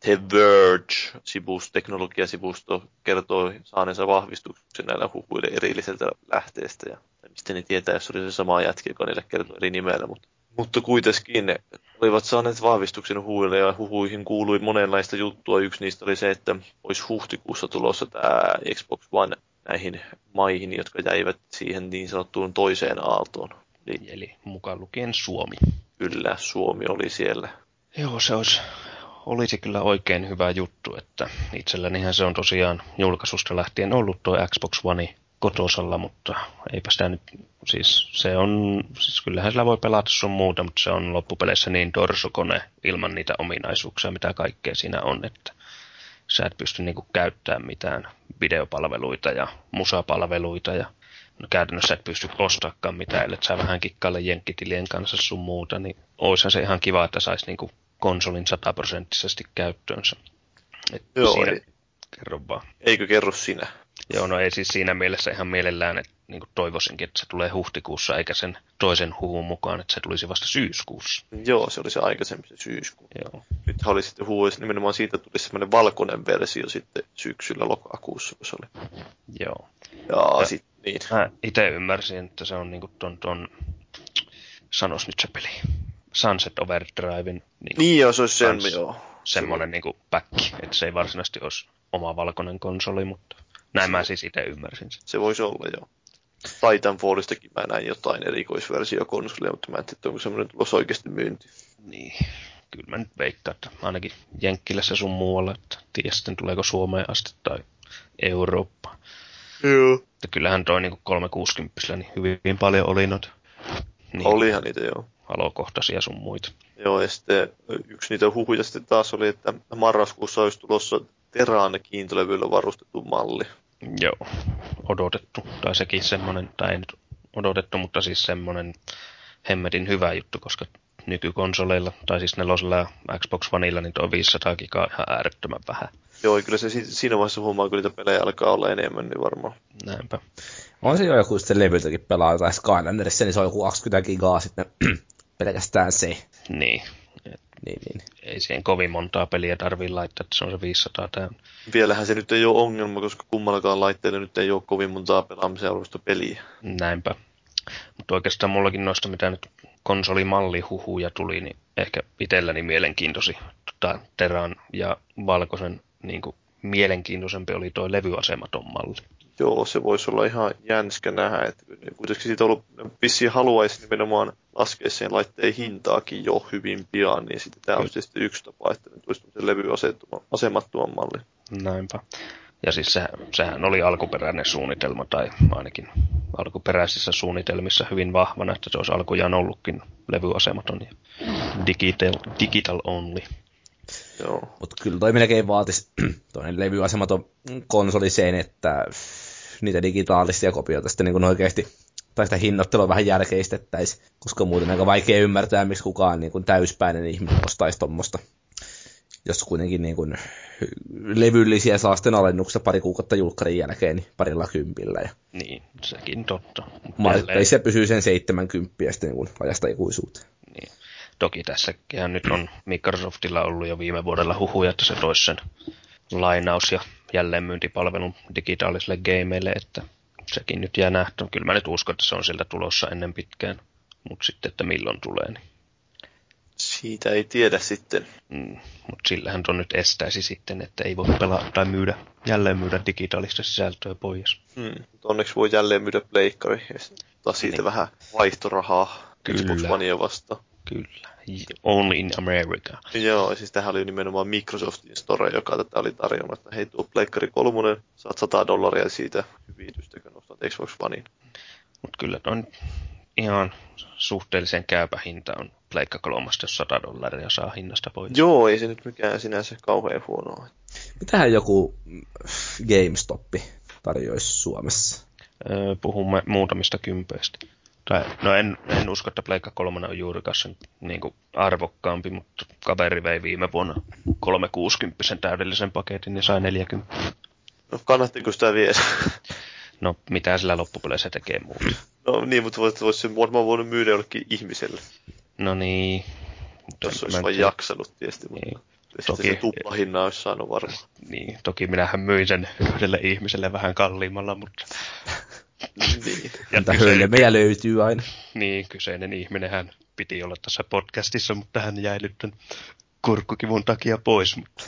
The Verge-sivus, teknologiasivusto kertoo saaneensa vahvistuksen näillä huhuille erilliseltä lähteestä. Ja mistä ne tietää, jos oli se sama jätki, joka niille kertoo eri nimellä. Mutta, mutta kuitenkin olivat saaneet vahvistuksen huhuille ja huhuihin kuului monenlaista juttua. Yksi niistä oli se, että olisi huhtikuussa tulossa tämä Xbox One näihin maihin, jotka jäivät siihen niin sanottuun toiseen aaltoon. Eli eli mukaan lukien Suomi. kyllä Suomi oli siellä. Joo, se olisi, olisi kyllä oikein hyvä juttu, että itsellänihän se on tosiaan julkaisusta lähtien ollut tuo Xbox One kotosalla, mutta eipä sitä nyt, siis se on, siis kyllähän sillä voi pelata sun muuta, mutta se on loppupeleissä niin dorsokone ilman niitä ominaisuuksia, mitä kaikkea siinä on, että sä et pysty niinku käyttämään mitään videopalveluita ja musapalveluita ja no käytännössä et pysty ostaakaan mitään, ellei sä vähän kikkaile jenkkitilien kanssa sun muuta, niin oishan se ihan kiva, että saisi niinku konsolin sataprosenttisesti käyttöönsä. Et Joo, siinä, ei- kerro vaan. Eikö kerro sinä? Joo, no ei siis siinä mielessä ihan mielellään, että niin toivoisinkin, että se tulee huhtikuussa, eikä sen toisen huhun mukaan, että se tulisi vasta syyskuussa. Joo, se oli se aikaisempi se syyskuu. Joo, Nyt oli sitten huuis, nimenomaan siitä tuli semmoinen valkoinen versio sitten syksyllä lokakuussa, kun se oli. joo. Ja, Ja- sitten niin. Mä itse ymmärsin, että se on niinku ton, ton sanos nyt se peli, Sunset Overdriven niinku Niin joo, se olisi sen, joo. semmonen niinku päkki, että se ei varsinaisesti olisi oma valkoinen konsoli, mutta näin mä siis itse ymmärsin sen. Se voisi olla, joo. Titanfallistakin mä näin jotain erikoisversiokonsolia, mutta mä en tiedä, onko semmoinen tulossa oikeasti myynti. Niin, kyllä mä nyt veikkaan, että ainakin Jenkkilässä sun muualla, että tiedä sitten tuleeko Suomeen asti tai Eurooppaan. Joo. Että kyllähän toi niinku 360 niin hyvin paljon oli noita niin, Olihan niitä, joo. halokohtaisia sun muita. Joo, ja sitten yksi niitä huhuja sitten taas oli, että marraskuussa olisi tulossa Teraan kiintolevyllä varustettu malli. Joo, odotettu. Tai sekin semmonen, tai ei nyt odotettu, mutta siis semmonen hemmetin hyvä juttu, koska nykykonsoleilla, tai siis nelosella ja Xbox Oneilla, niin tuo 500 gigaa on ihan äärettömän vähän. Joo, kyllä se si- siinä vaiheessa huomaa, kun niitä pelejä alkaa olla enemmän, niin varmaan. Näinpä. On se jo joku sitten levyltäkin pelaa jotain Skylanderissa, niin se on joku 20 gigaa sitten pelkästään se. Niin. Niin, niin. Ei siihen kovin montaa peliä tarvii laittaa, että se on se 500 täynnä. Vielähän se nyt ei ole ongelma, koska kummallakaan laitteella nyt ei ole kovin montaa pelaamisen arvoista peliä. Näinpä. Mutta oikeastaan mullakin noista, mitä nyt konsolimallihuhuja tuli, niin ehkä itselläni mielenkiintoisi tota, Teran ja Valkoisen niin kuin, mielenkiintoisempi oli toi levyasematon malli. Joo, se voisi olla ihan jänskä nähdä, että kuitenkin siitä on ollut, vissiin haluaisi nimenomaan laskea sen laitteen hintaakin jo hyvin pian, niin sitten tämä on sitten yksi tapa, että ne tulisi tämmöisen levyasemattoman mallin. Näinpä. Ja siis se, sehän oli alkuperäinen suunnitelma, tai ainakin alkuperäisissä suunnitelmissa hyvin vahvana, että se olisi alkujaan ollutkin levyasematon ja digital, digital only. Joo. Mutta kyllä toi melkein vaatisi toinen levyasematon konsoli sen, että niitä digitaalisia kopioita sitten niin oikeasti, tai sitä hinnoittelua vähän järkeistettäisiin, koska muuten aika vaikea ymmärtää, miksi kukaan niin kuin täyspäinen ihminen ostaisi tuommoista. Jos kuitenkin niin kuin, levyllisiä saa sitten alennuksessa pari kuukautta julkkarin jälkeen, niin parilla kympillä. Ja Niin, sekin totta. Marketplace pysyy sen 70 sitten niin kuin ajasta ikuisuuteen. Niin. Toki tässäkin nyt on Microsoftilla ollut jo viime vuodella huhuja, että se toisi sen lainaus- ja jälleenmyyntipalvelun digitaalisille gameille, että sekin nyt jää nähty. Kyllä mä nyt uskon, että se on sieltä tulossa ennen pitkään, mutta sitten, että milloin tulee, niin Siitä ei tiedä sitten. Mm, mutta sillähän ton nyt estäisi sitten, että ei voi pelaa tai myydä, jälleen myydä digitaalista sisältöä pois. Mutta onneksi voi jälleen myydä pleikkari ja siitä Niin. vähän vaihtorahaa Xbox Kyllä. Onea vastaan. Kyllä. Only in America. Joo, siis tämähän oli nimenomaan Microsoftin store, joka tätä oli tarjonnut, että hei tuo Pleikkari kolmonen, saat 100 dollaria siitä hyvitystä, kun nostat Xbox Onein. Mutta kyllä on ihan suhteellisen käypä hinta on Pleikka kolmasta, jos 100 dollaria saa hinnasta pois. Joo, ei se nyt mikään sinänsä kauhean huonoa. Mitähän joku GameStop tarjoisi Suomessa? Öö, puhumme muutamista kympeistä. Tai, no en, en usko, että Pleikka 3 on juurikaan sen niin kuin arvokkaampi, mutta kaveri vei viime vuonna 360 täydellisen paketin ja sai 40. No kannattiko sitä viedä? No mitä sillä loppupeleissä tekee muuta? No niin, mutta voisi vois sen varmaan voinut myydä jollekin ihmiselle. No niin. Jos olisi vain jaksanut tietysti, Niin. mutta Toki- se tuplahinna olisi saanut varmaan. Niin, toki minähän myin sen yhdelle ihmiselle vähän kalliimmalla, mutta... niin. Entä hölmejä löytyy aina. Niin, kyseinen ihminenhän piti olla tässä podcastissa, mutta hän jäi nyt tämän kurkkukivun takia pois. Mutta...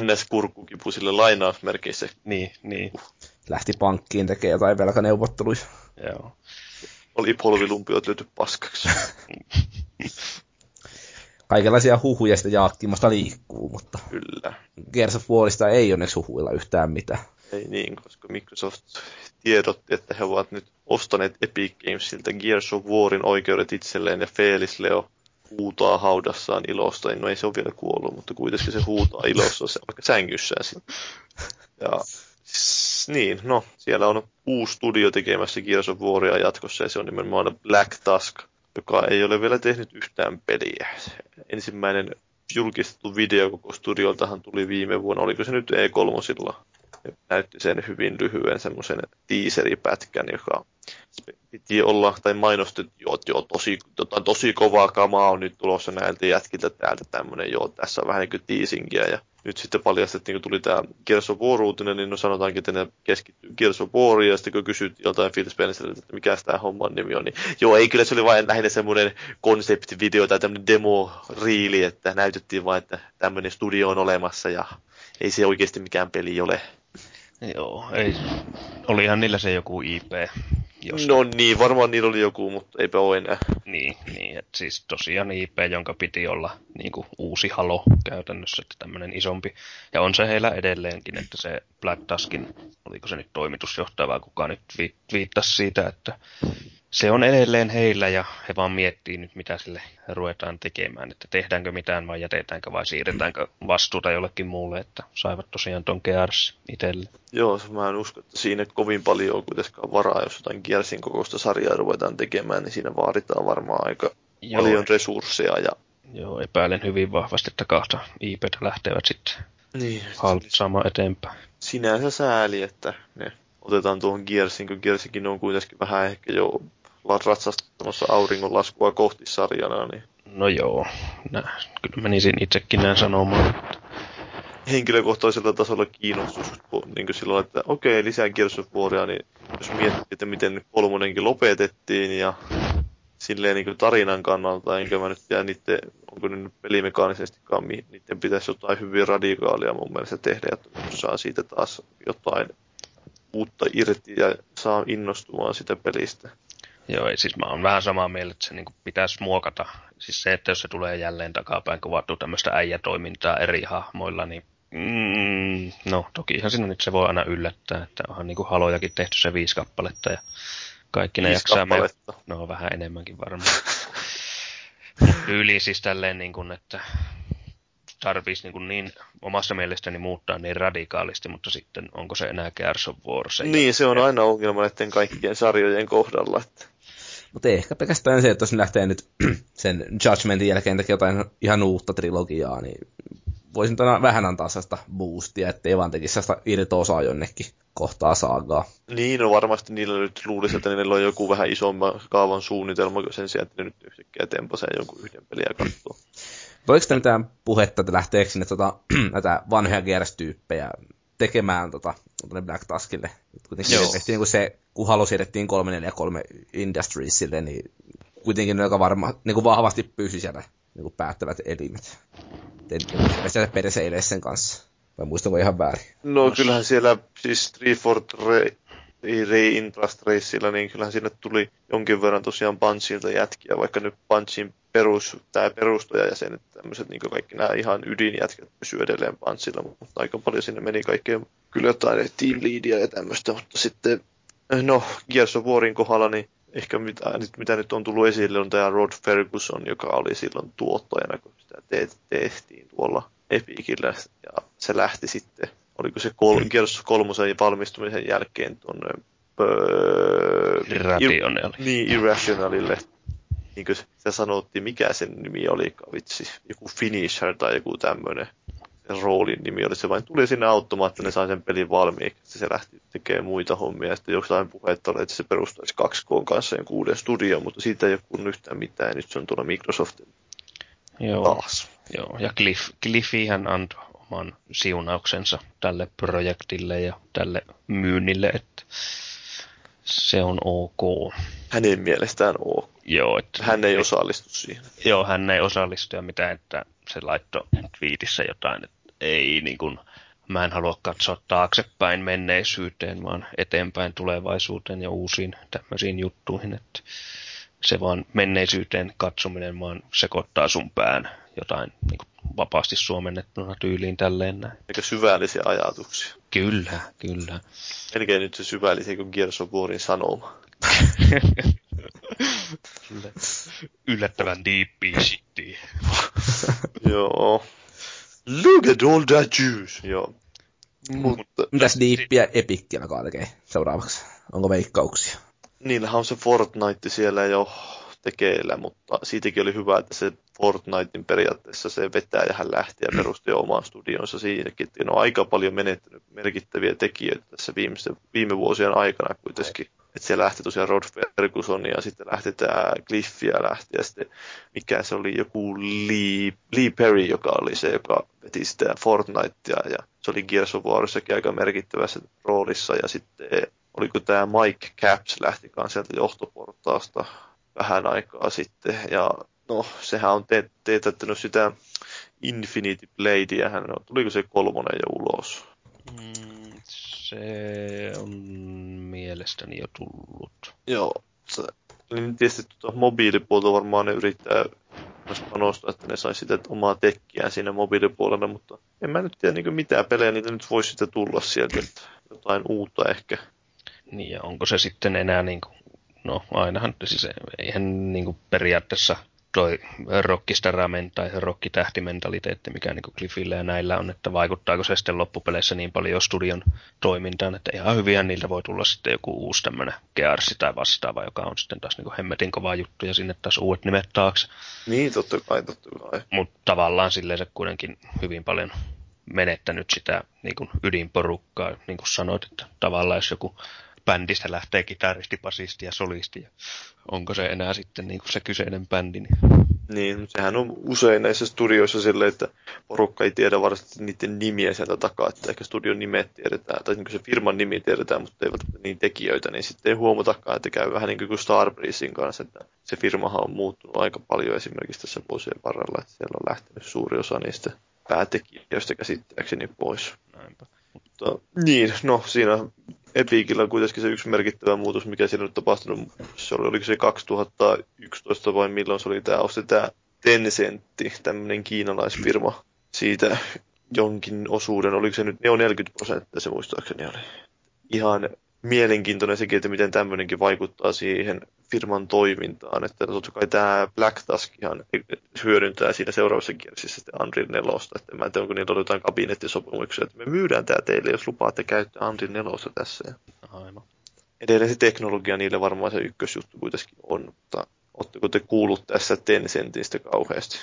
NS-kurkkukipu sille lainausmerkeissä. Niin, niin, Lähti pankkiin tekemään jotain velkaneuvotteluja. joo. Oli polvilumpiot löyty paskaksi. Kaikenlaisia huhuja sitä jaakkimasta liikkuu, mutta Kyllä. Gears of Warista ei onneksi huhuilla yhtään mitään. Ei niin, koska Microsoft tiedotti, että he ovat nyt ostaneet Epic Gamesilta Gears of Warin oikeudet itselleen ja Felix Leo huutaa haudassaan ilosta. No ei se ole vielä kuollut, mutta kuitenkin se huutaa ilossa se vaikka sängyssään sitten. Ja s- niin, no, siellä on uusi studio tekemässä Gears of Waria jatkossa ja se on nimenomaan Black Tusk, joka ei ole vielä tehnyt yhtään peliä. Ensimmäinen julkistettu video koko studioltahan tuli viime vuonna, oliko se nyt E3 ja näytti sen hyvin lyhyen semmoisen teaseripätkän, joka piti olla, tai mainostettiin, joo, että joo, tosi, tota, tosi kovaa kamaa on nyt tulossa näiltä jätkiltä täältä tämmöinen, joo, tässä on vähän niin kuin teasingia, ja nyt sitten paljastettiin, kun tuli tämä Gears of War uutinen, niin no sanotaankin, että ne keskittyy Gears of ja sitten kun kysyttiin joltain Phil Spencerilta, että mikä tämä homman nimi on, niin joo, ei kyllä se oli vain lähinnä semmoinen konseptivideo tai tämmöinen demo-riili, että näytettiin vain, että tämmöinen studio on olemassa, ja ei se oikeasti mikään peli ole. Joo, ei. Olihan niillä se joku IP, jos... No niin, varmaan niillä oli joku, mutta eipä ole enää. Niin, niin että siis tosiaan IP, jonka piti olla niin kuin uusi halo käytännössä, että tämmöinen isompi. Ja on se heillä edelleenkin, että se Black Tuskin, oliko se nyt toimitusjohtaja vai kuka nyt vi- viittasi siitä, että se on edelleen heillä ja he vaan miettii nyt, mitä sille ruvetaan tekemään, että tehdäänkö mitään vai jätetäänkö vai siirretäänkö vastuuta jollekin muulle, että saivat tosiaan ton Gears itselle. Joo, mä en usko, että siinä kovin paljon on kuitenkaan varaa, jos jotain Gearsin kokoista sarjaa ruvetaan tekemään, niin siinä vaaditaan varmaan aika Joo. paljon resursseja. Ja... Joo, epäilen hyvin vahvasti, että kahta IPtä lähtevät sitten Niin, haltsaamaan eteenpäin. sinänsä sääli, että ne otetaan tuohon Gearsin, kun Gearsikin on kuitenkin vähän ehkä jo ratsastamassa auringonlaskua kohti sarjana, niin No joo, nä, kyllä menisin itsekin näin sanomaan. henkilökohtaisella tasolla kiinnostus niin kuin silloin, että okei, lisää Waria, niin jos miettii, että miten nyt kolmonenkin lopetettiin ja silleen niin kuin tarinan kannalta, enkä mä nyt tiedä niiden, onko ne nyt pelimekaanisestikaan, niiden pitäisi jotain hyvin radikaalia mun mielestä tehdä, että saa siitä taas jotain uutta irti ja saa innostumaan sitä pelistä. Joo, ei, siis mä oon vähän samaa mieltä, että se niin pitäisi muokata. Siis se, että jos se tulee jälleen takapäin kuvattu tämmöistä äijätoimintaa eri hahmoilla, niin mm, no tokihan siinä nyt se voi aina yllättää, että onhan niin halojakin tehty se viisi kappaletta ja kaikki ne Viisi jaksaa kappaletta. No vähän enemmänkin varmaan. Yli siis tälleen niin kuin, että tarvitsisi niin, niin omasta mielestäni muuttaa niin radikaalisti, mutta sitten onko se enää Gears of War? Se Niin, se on aina ongelma näiden kaikkien sarjojen kohdalla. Että Mutta ehkä pelkästään se, että jos ne lähtee nyt sen Judgmentin jälkeen tekemään jotain ihan uutta trilogiaa, niin voisin tänä vähän antaa sellaista boostia, ettei vaan tekisi sellaista irto-osaa jonnekin kohtaa saagaa. Niin, no varmasti niillä nyt luulisi, että niillä on joku vähän isomman kaavan suunnitelma sen sijaan, että ne nyt yhtäkkiä tempasee jonkun yhden peliä katsoa. Oliko sitä mitään puhetta, että lähteekö sinne tota, näitä vanhoja GRS-tyyppejä tekemään tota, tuonne Black Taskille? Kuitenkin Joo. Tehtiin niin kuin se, kun Halo siirrettiin 343 Industriesille, niin kuitenkin ne, joka varma, niin kuin vahvasti pysyi siellä niin kuin päättävät elimet. Tiedä, sitä perseilee sen kanssa. Vai muistanko ihan väärin? No kyllähän siellä siis Treeford Re- Reintrust Raceilla, niin kyllähän sinne tuli jonkin verran tosiaan Bunchilta jätkiä, vaikka nyt Bunchin perus, tämä perustajajäsenet, tämmöiset niin kaikki nämä ihan ydinjätkät pysyy edelleen Bunchilla, mutta aika paljon sinne meni kaikkea kyllä jotain team leadia ja tämmöistä, mutta sitten no Gears of Warin kohdalla, niin ehkä mitä, nyt, mitä nyt on tullut esille on tämä Rod Ferguson, joka oli silloin tuottajana, kun sitä te- tehtiin tuolla Epicillä ja se lähti sitten, oliko se kol- Gears of kolmosen valmistumisen jälkeen tuonne Öö, Rationale. niin, Irrationalille. Niin kuin sitä sanottiin, mikä sen nimi oli, vitsi, joku Finisher tai joku tämmöinen roolin nimi oli. Se vain tuli sinne automaattinen, ne sai sen pelin valmiiksi. Se lähti tekemään muita hommia. Ja sitten jostain puhetta oli, että se perustaisi 2K kanssa jonkun uuden studio, mutta siitä ei ole kun yhtään mitään. Ja nyt se on tuolla Microsoftin Joo, taas. joo. ja Cliff, Cliffihän antoi oman siunauksensa tälle projektille ja tälle myynnille, että se on ok. Hänen mielestään ok. Joo, että, Hän ei osallistu siihen. joo, hän ei osallistu ja mitä, että se laittoi twiitissä jotain, että ei niin kuin, mä en halua katsoa taaksepäin menneisyyteen, vaan eteenpäin tulevaisuuteen ja uusiin tämmöisiin juttuihin, että se vaan menneisyyteen katsominen vaan sekoittaa sun pään jotain niin kuin vapaasti suomennettuna tyyliin tälleen näin. Eikä syvällisiä ajatuksia. Kyllä, kyllä. Melkein nyt se syvällisiä kuin Gears of Warin sanoma. Yllättävän deepia shittiä. Joo. Look at all that juice. Joo. Mutta Mitäs Epickiä alkaa tekee seuraavaksi? Onko veikkauksia? niillähän on se Fortnite siellä jo tekeillä, mutta siitäkin oli hyvä, että se Fortnitein periaatteessa se vetäjähän lähti ja perusti oman studionsa siinäkin. Että ne on aika paljon menettänyt merkittäviä tekijöitä tässä viimeisten, viime vuosien aikana kuitenkin. Että siellä lähti tosiaan Rod Ferguson ja sitten lähti tämä Cliffia lähti ja sitten mikä se oli joku Lee, Lee Perry, joka oli se, joka veti sitä Fortnitea ja se oli Gears of Warissakin aika merkittävässä roolissa ja sitten oliko tämä Mike Caps lähti kanssa sieltä johtoportaasta vähän aikaa sitten ja no sehän on te- teetättänyt sitä Infinity Bladea, hän on, tuliko se kolmonen jo ulos? Mm, se on mielestäni jo tullut. Joo, se, niin tietysti tuota mobiilipuolta varmaan ne yrittää myös panostaa, että ne saisi sitä omaa tekkiään siinä mobiilipuolella, mutta en mä nyt tiedä niin mitään pelejä, niitä nyt voisi sitten tulla sieltä, että jotain uutta ehkä. Niin ja onko se sitten enää niin kuin, no ainahan, siis eihän niin kuin periaatteessa toi rockistaramen tai rockitähtimentaliteetti, mikä niin Cliffillä ja näillä on, että vaikuttaako se sitten loppupeleissä niin paljon studion toimintaan, että ihan hyviä niiltä voi tulla sitten joku uusi tämmöinen Gearsi tai vastaava, joka on sitten taas niin hemmetin kova juttu ja sinne taas uudet nimet taakse. Niin, totta kai, totta kai. Mutta tavallaan silleen se kuitenkin hyvin paljon menettänyt sitä niin kuin ydinporukkaa, niin kuin sanoit, että tavallaan jos joku bändistä lähtee kitaristi, basisti ja solisti, ja onko se enää sitten niin kuin se kyseinen bändi, niin Niin, sehän on usein näissä studioissa silleen, että porukka ei tiedä varsinaisesti niiden nimiä sieltä takaa, että ehkä studion nimet tiedetään, tai niin se firman nimi tiedetään, mutta ei välttämättä niin tekijöitä, niin sitten ei huomatakaan, että käy vähän niin kuin Starbreezein kanssa, että se firmahan on muuttunut aika paljon esimerkiksi tässä vuosien varrella, että siellä on lähtenyt suuri osa niistä päätekijöistä käsittääkseni pois. näinpä. Mutta, niin, no siinä Epicillä on kuitenkin se yksi merkittävä muutos, mikä siinä on tapahtunut. Se oli, oliko se 2011 vai milloin se oli tämä, osti tämä Tencentti, tämmöinen kiinalaisfirma, siitä jonkin osuuden, oliko se nyt, ne on 40 prosenttia se muistaakseni oli. Ihan mielenkiintoinen sekin, että miten tämmöinenkin vaikuttaa siihen firman toimintaan. Että totta kai tämä Black Tusk ihan hyödyntää siinä seuraavassa kierroksessa sitten Unreal 4. Että mä en tiedä, onko niillä ollut jotain kabinettisopimuksia, että me myydään tämä teille, jos lupaatte käyttää Unreal 4 tässä. Ja Aivan. edelleen se teknologia niille varmaan se ykkösjuttu kuitenkin on, mutta Oletteko te kuullut tässä Tencentistä kauheasti?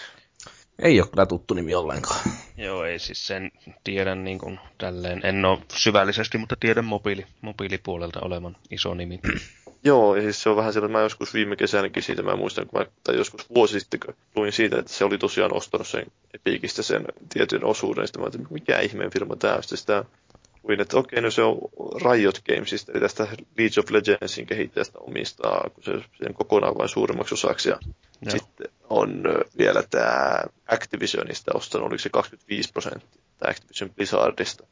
Ei ole kyllä tuttu nimi ollenkaan. Joo, ei siis sen tiedän niin kuin tälleen, en ole syvällisesti, mutta tiedän mobiili, mobiilipuolelta olevan iso nimi. Joo, ja siis se on vähän sellainen, mä joskus viime kesänäkin siitä, mä muistan, kun mä, tai joskus vuosi sitten, kun luin siitä, että se oli tosiaan ostanut sen Epicistä sen tietyn osuuden, sitten mä ajattelin, mikä ihmeen firma tämä on, sitten sitä luin, että okei, no se on Riot Gamesista, eli tästä League of Legendsin kehittäjästä omistaa, kun se sen kokonaan vain suuremmaksi osaksi, ja Joo. sitten on vielä tämä Activisionista ostanut, oliko se 25 prosenttia, tämä Activision Blizzardista,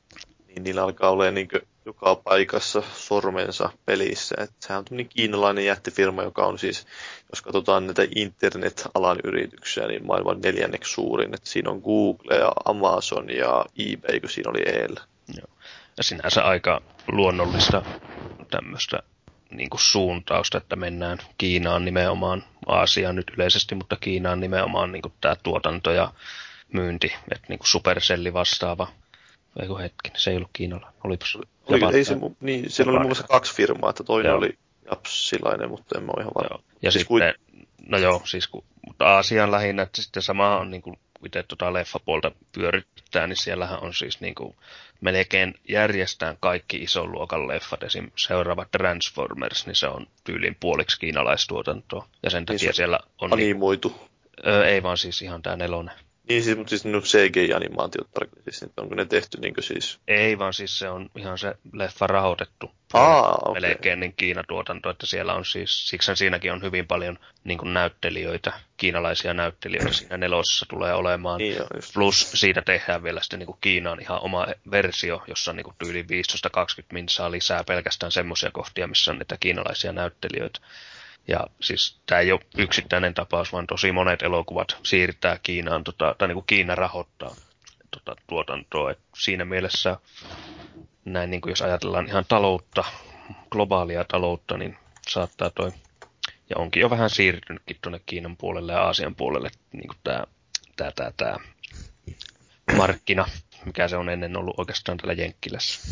niin niillä alkaa olla niin joka paikassa sormensa pelissä. Et sehän on tämmöinen kiinalainen jättifirma, joka on siis, jos katsotaan näitä internet-alan yrityksiä, niin maailman neljänneksi suurin. Et siinä on Google ja Amazon ja eBay, kun siinä oli EL. Ja sinänsä aika luonnollista tämmöistä niin kuin suuntausta, että mennään Kiinaan nimenomaan, Aasiaan nyt yleisesti, mutta Kiinaan nimenomaan niin kuin tämä tuotanto ja myynti, että niin kuin Supercelli vastaava Ei kun hetki, se ei ollut kiinalainen. Olipas Oli, Japan- ei se, niin, siellä oli muun muassa kaksi firmaa, että toinen Joo. oli japsilainen, mutta en mä ole ihan varma. Joo. Ja Siis sitten, no joo, siis kun, mutta Aasian lähinnä, että sitten sama on niin kuin itse tuota leffapuolta pyörittää, niin siellähän on siis niin kuin melkein järjestään kaikki ison luokan leffat. Esim. seuraava Transformers, niin se on tyyliin puoliksi kiinalaistuotantoa. Ja sen takia se siellä on, niin, Animoitu. ö, ei vaan siis ihan tämä nelonen. Niin siis, mutta siis no CGI-animaatiot tarkoitin, siis, että onko ne tehty niin siis... Ei vaan siis se on ihan se leffa rahoitettu. Aa, okei. melkein niin Kiinatuotanto, että siellä on siis, siksi siinäkin on hyvin paljon niin kuin näyttelijöitä, kiinalaisia näyttelijöitä siinä nelosessa tulee olemaan. Niin joo. Plus siitä tehdään vielä sitten niin kuin Kiinaan ihan oma versio, jossa on niin kuin tyyli 15-20 minsaa lisää pelkästään semmoisia kohtia, missä on niitä kiinalaisia näyttelijöitä. Ja siis tämä ei ole yksittäinen tapaus, vaan tosi monet elokuvat siirtää Kiinaan, tota, tai niin kuin Kiina rahoittaa tota, tuotantoa. Et siinä mielessä näin niin kuin jos ajatellaan ihan taloutta, globaalia taloutta, niin saattaa toi, ja onkin jo vähän siirtynytkin tuonne Kiinan puolelle ja Aasian puolelle, niin kuin tämä, tämä, tämä, tämä markkina, mikä se on ennen ollut oikeastaan täällä Jenkkilässä.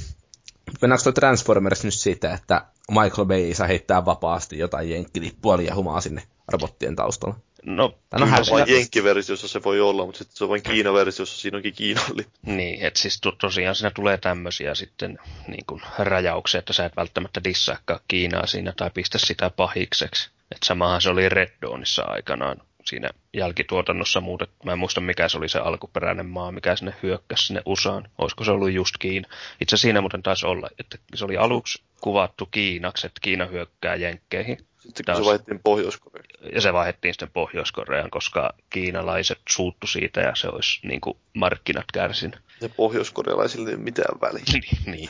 Mennäänkö tuo Transformers nyt siitä, että Michael Bay ei saa heittää vapaasti jotain jenkkilippua liian humaa sinne robottien taustalla? No, no kyllä Vain jenkkiversiossa se voi olla, mutta sitten se on vain Kiina-versiossa, siinä onkin Kiinalli. Niin, että siis to, tosiaan siinä tulee tämmöisiä sitten niin kuin rajauksia, että sä et välttämättä dissaakaan Kiinaa siinä tai pistä sitä pahikseksi. Että samahan se oli Red Dawnissa aikanaan siinä jälkituotannossa muutet. Mä en muista mikä se oli se alkuperäinen maa, mikä sinne hyökkäsi sinne USAan. Olisiko se ollut just Kiina? Itse siinä muuten taisi olla, että se oli aluksi kuvattu Kiinaksi, että Kiina hyökkää Jenkkeihin. Sitten kun se vaihdettiin Pohjois-Koreaan. Ja se vaihdettiin sitten Pohjois-Koreaan, koska kiinalaiset suuttu siitä ja se olisi niin kuin markkinat kärsin. Ja pohjoiskorealaisille ei mitään väliä. niin, niin.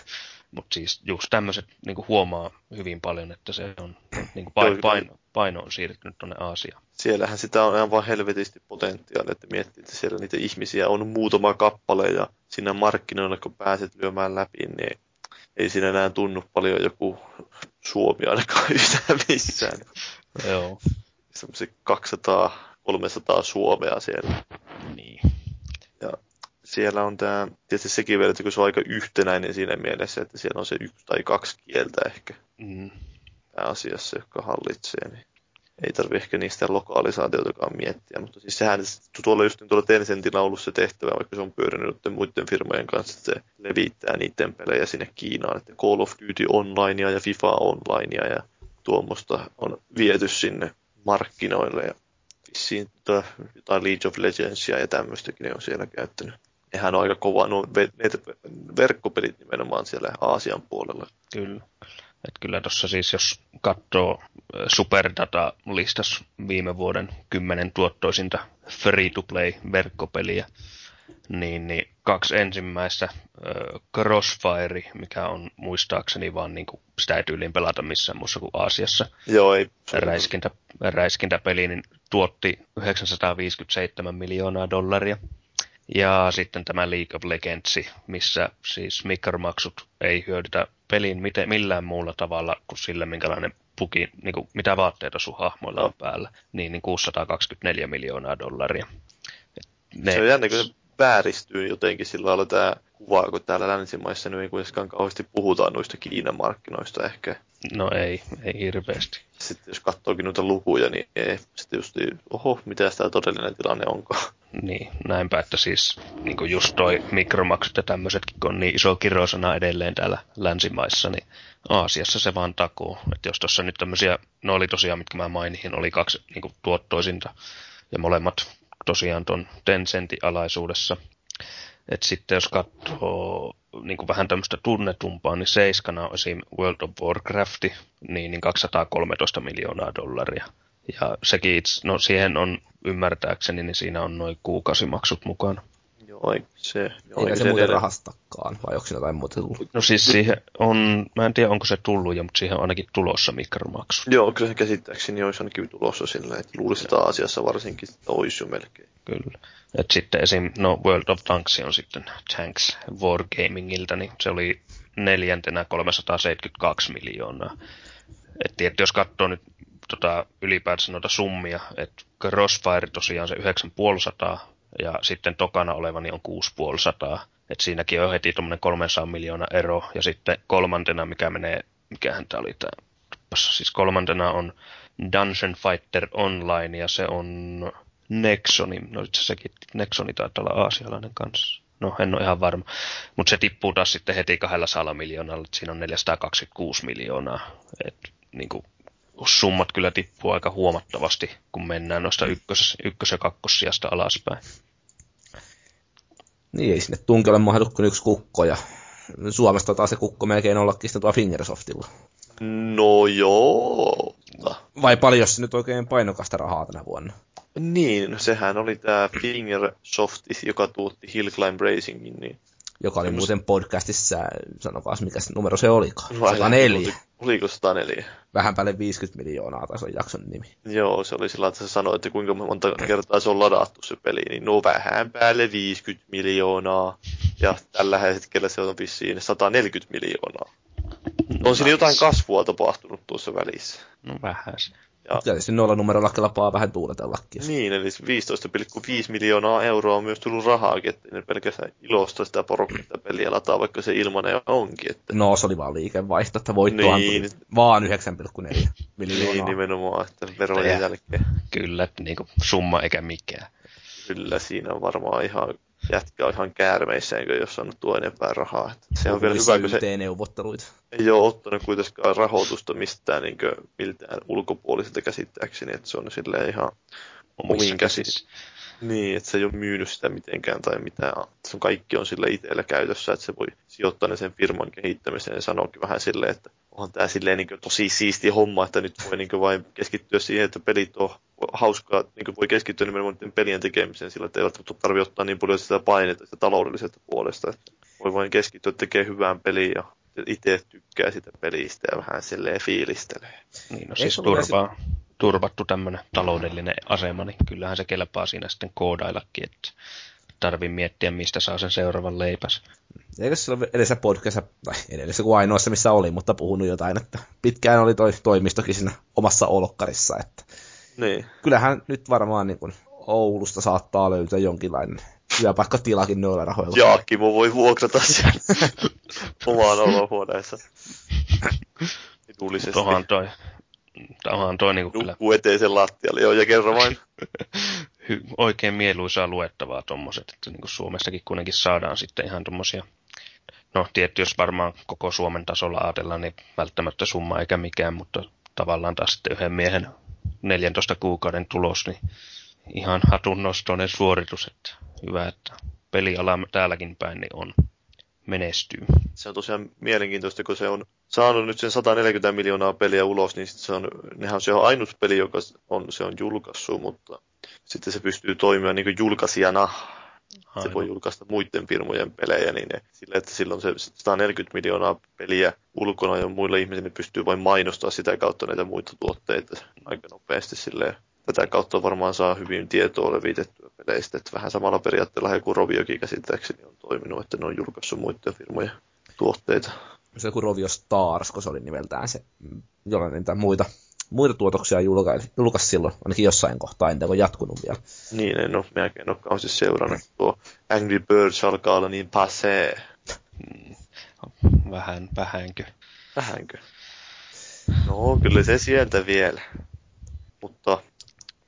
Mutta siis just tämmöiset niin huomaa hyvin paljon, että se on niin kuin paino, paino, paino on siirtynyt tuonne Aasiaan. Siellähän sitä on ihan vaan helvetisti potentiaalia, että miettii, että siellä niitä ihmisiä on muutama kappale ja siinä markkinoilla, kun pääset lyömään läpi, niin ei siinä enää tunnu paljon joku Suomi ainakaan yhtään missään. Joo. Semmoiset 200-300 Suomea siellä. Niin. Ja siellä on tämä, tietysti sekin vielä, että kun se on aika yhtenäinen siinä mielessä, että siellä on se yksi tai kaksi kieltä ehkä Mm. pääasiassa, joka hallitsee, niin ei tarvi ehkä niistä lokalisaatioitakaan miettiä, mutta siis sehän tuolla just niin tuolla Tencentillä on ollut se tehtävä, vaikka se on pyörinyt muiden firmojen kanssa, että se levittää niiden pelejä sinne Kiinaan, että Call of Duty Onlinea ja FIFA Onlinea ja tuommoista on viety sinne markkinoille ja vissiin jotain League of Legendsia ja tämmöistäkin ne on siellä käyttänyt. Nehän on aika kova, ve- ne verkkopelit nimenomaan siellä Aasian puolella. Kyllä. Et kyllä tuossa siis, jos katsoo ö, Superdata listas viime vuoden kymmenen tuottoisinta free-to-play-verkkopeliä, niin, niin kaksi ensimmäistä ö, Crossfire, mikä on muistaakseni vaan niin kuin, sitä ei tyyliin pelata missään muussa kuin Aasiassa, Joo, ei. räiskintä, räiskintäpeli, niin tuotti 957 miljoonaa dollaria. Ja sitten tämä League of Legends, missä siis mikromaksut ei hyödytä pelin miten, millään muulla tavalla kuin sillä, minkälainen puki, niin kuin, mitä vaatteita sun hahmoilla on päällä, niin, niin 624 miljoonaa dollaria. Et Ne, Se on jännä, kun se vääristyy jotenkin sillä lailla tämä kuva, kun täällä länsimaissa nyt ei kuitenkaan kauheasti puhutaan noista Kiinan markkinoista ehkä. No ei, ei hirveästi. Sitten jos katsookin noita lukuja, niin ei, sitten just, oho, mitä tämä todellinen tilanne onkaan. Niin, näinpä, että siis niin kuin just toi mikromaksut ja tämmöisetkin, kun on niin iso kirosana edelleen täällä länsimaissa, niin Aasiassa se vaan takuu. Että jos tuossa nyt tämmöisiä, no oli tosiaan, mitkä mä mainihin, oli kaksi niin kuin tuottoisinta, ja molemmat tosiaan ton Tencentin alaisuudessa. Et sitten jos katsoo niin kuin vähän tämmöistä tunnetumpaa, niin seiskana on esim. World of Warcraft, niin, niin 213 miljoonaa dollaria. Ja sekin itse, no siihen on ymmärtääkseni, niin siinä on noin kuukausimaksut mukana. Joo, ei se... Joo, Eikä ei se muuten edelleen- rahastakaan, vai onko siinä jotain muuta tullut? No siis siihen on, mä en tiedä onko se tullut jo, mutta siihen on ainakin tulossa mikromaksu. Joo, kyllä se käsittääkseni olisi ainakin tulossa sillä, että luulisin, että Aasiassa varsinkin että olisi jo melkein. Kyllä. Et sitten esim. No World of Tanks on sitten Tanks Wargamingilta, niin se oli neljäntenä 372 miljoonaa. Et tietysti jos katsoo nyt tota, ylipäätänsä noita summia, että Crossfire tosiaan se 9500 ja sitten tokana oleva niin on 6500. Et siinäkin on heti tuommoinen 300 miljoonaa ero. Ja sitten kolmantena, mikä menee, mikähän tämä oli tämä, siis kolmantena on Dungeon Fighter Online, ja se on Nexoni, no itse sekin, Nexoni taitaa olla aasialainen kanssa. No, en ole ihan varma. Mutta se tippuu taas sitten heti 200 miljoonalla, että siinä on 426 miljoonaa. Et, niin kuin, summat kyllä tippuu aika huomattavasti, kun mennään noista ykkös, ykkös- ja kakkossijasta alaspäin. Niin, ei sinne tunkelle mahdu kuin yksi kukko, ja Suomesta taas se kukko melkein ollakin sitten tuolla Fingersoftilla. No joo. Vai paljon se nyt oikein painokasta rahaa tänä vuonna? Niin, no sehän oli tämä Fingersoft, joka tuotti Hill Climb Racingin, niin joka oli muuten podcastissa, sanokaa mikä se numero se olikaan. No, 104. Oliko 104? Vähän päälle 50 miljoonaa taisi on jakson nimi. Joo, se oli sillä että se sanoi, että kuinka monta kertaa se on ladattu se peli, niin no vähän päälle 50 miljoonaa. Ja tällä hetkellä se on vissiin 140 miljoonaa. On siinä jotain kasvua tapahtunut tuossa välissä. No vähän. Ja, ja se nolla numerolla kelpaa vähän tuuletellakin. Niin, eli 15,5 miljoonaa euroa on myös tullut rahaakin, että ne pelkästään ilosta sitä porukkaa peliä lataa, vaikka se ilmanen onkin. Että... No, se oli vaan liikevaihto, että voittohan niin. vaan 9,4 miljoonaa. Niin, nimenomaan, että verojen jälkeen. Kyllä, niin kuin summa eikä mikään. Kyllä, siinä on varmaan ihan jätkä on ihan käärmeissään, jos on tuo enempää rahaa. Että se on vielä hyvä, kun se neuvotteluita. ei ole ottanut kuitenkaan rahoitusta mistään niin miltään ulkopuoliselta käsittääkseni, että se on silleen ihan omiin käsissä. Niin, että se ei ole myynyt sitä mitenkään tai mitään. Se on kaikki on sille itsellä käytössä, että se voi sijoittaa ne sen firman kehittämiseen ja sanoakin vähän silleen, että on tämä silleen niin tosi siisti homma, että nyt voi niin vain keskittyä siihen, että pelit on hauskaa, niin voi keskittyä nimenomaan pelien tekemiseen sillä, että ei tarvitse ottaa niin paljon sitä painetta sitä taloudellisesta puolesta. Että voi vain keskittyä tekemään hyvään peliin ja itse tykkää sitä pelistä ja vähän silleen fiilistelee. Niin, no siis turvaa, turvattu tämmöinen taloudellinen asema, niin kyllähän se kelpaa siinä sitten koodaillakin, että tarvii miettiä, mistä saa sen seuraavan leipäs. Eikö se ole edellisessä podcastissa, tai edellisessä kuin ainoassa, missä oli, mutta puhunut jotain, että pitkään oli toi toimistokin siinä omassa olkkarissa, että niin. kyllähän nyt varmaan niin kuin Oulusta saattaa löytää jonkinlainen työpaikkatilakin noilla rahoilla. Jaakimo voi vuokrata sen omaan olohuoneessa. Edullisesti. Tuohan toi, Onhan toi niinku kyllä... Nukkuu eteisen lattialle, joo, ja kerro vain. oikein mieluisaa luettavaa tommoset, että niinku Suomessakin kuitenkin saadaan sitten ihan tommosia No tietty, jos varmaan koko Suomen tasolla ajatellaan, niin välttämättä summa eikä mikään, mutta tavallaan taas sitten yhden miehen 14 kuukauden tulos, niin ihan hatunnostoinen suoritus, että hyvä, että peliala täälläkin päin niin on menestyy. Se on tosiaan mielenkiintoista, kun se on saanut nyt sen 140 miljoonaa peliä ulos, niin se on, nehän on se on ainut peli, joka on, se on julkaissut, mutta sitten se pystyy toimimaan niin julkaisijana. Aivan. Se voi julkaista muiden firmojen pelejä, niin ne, sillä, että silloin se 140 miljoonaa peliä ulkona ja muille ihmisille pystyy vain mainostaa sitä kautta näitä muita tuotteita aika nopeasti silleen tätä kautta varmaan saa hyvin tietoa levitettyä peleistä. Että vähän samalla periaatteella kuin Roviokin käsittääkseni on toiminut, että ne on julkaissut muiden firmojen tuotteita. Se joku Rovio Stars, kun se oli nimeltään se, jolla niitä muita, muita tuotoksia julkaisi, julkaisi silloin, ainakin jossain kohtaa, en ole jatkunut vielä. Niin, en ole melkein ole kauheasti seurannut. Tuo Angry Birds alkaa olla niin passé. Vähän, vähänkö? Vähänkö? No, kyllä se sieltä vielä. Mutta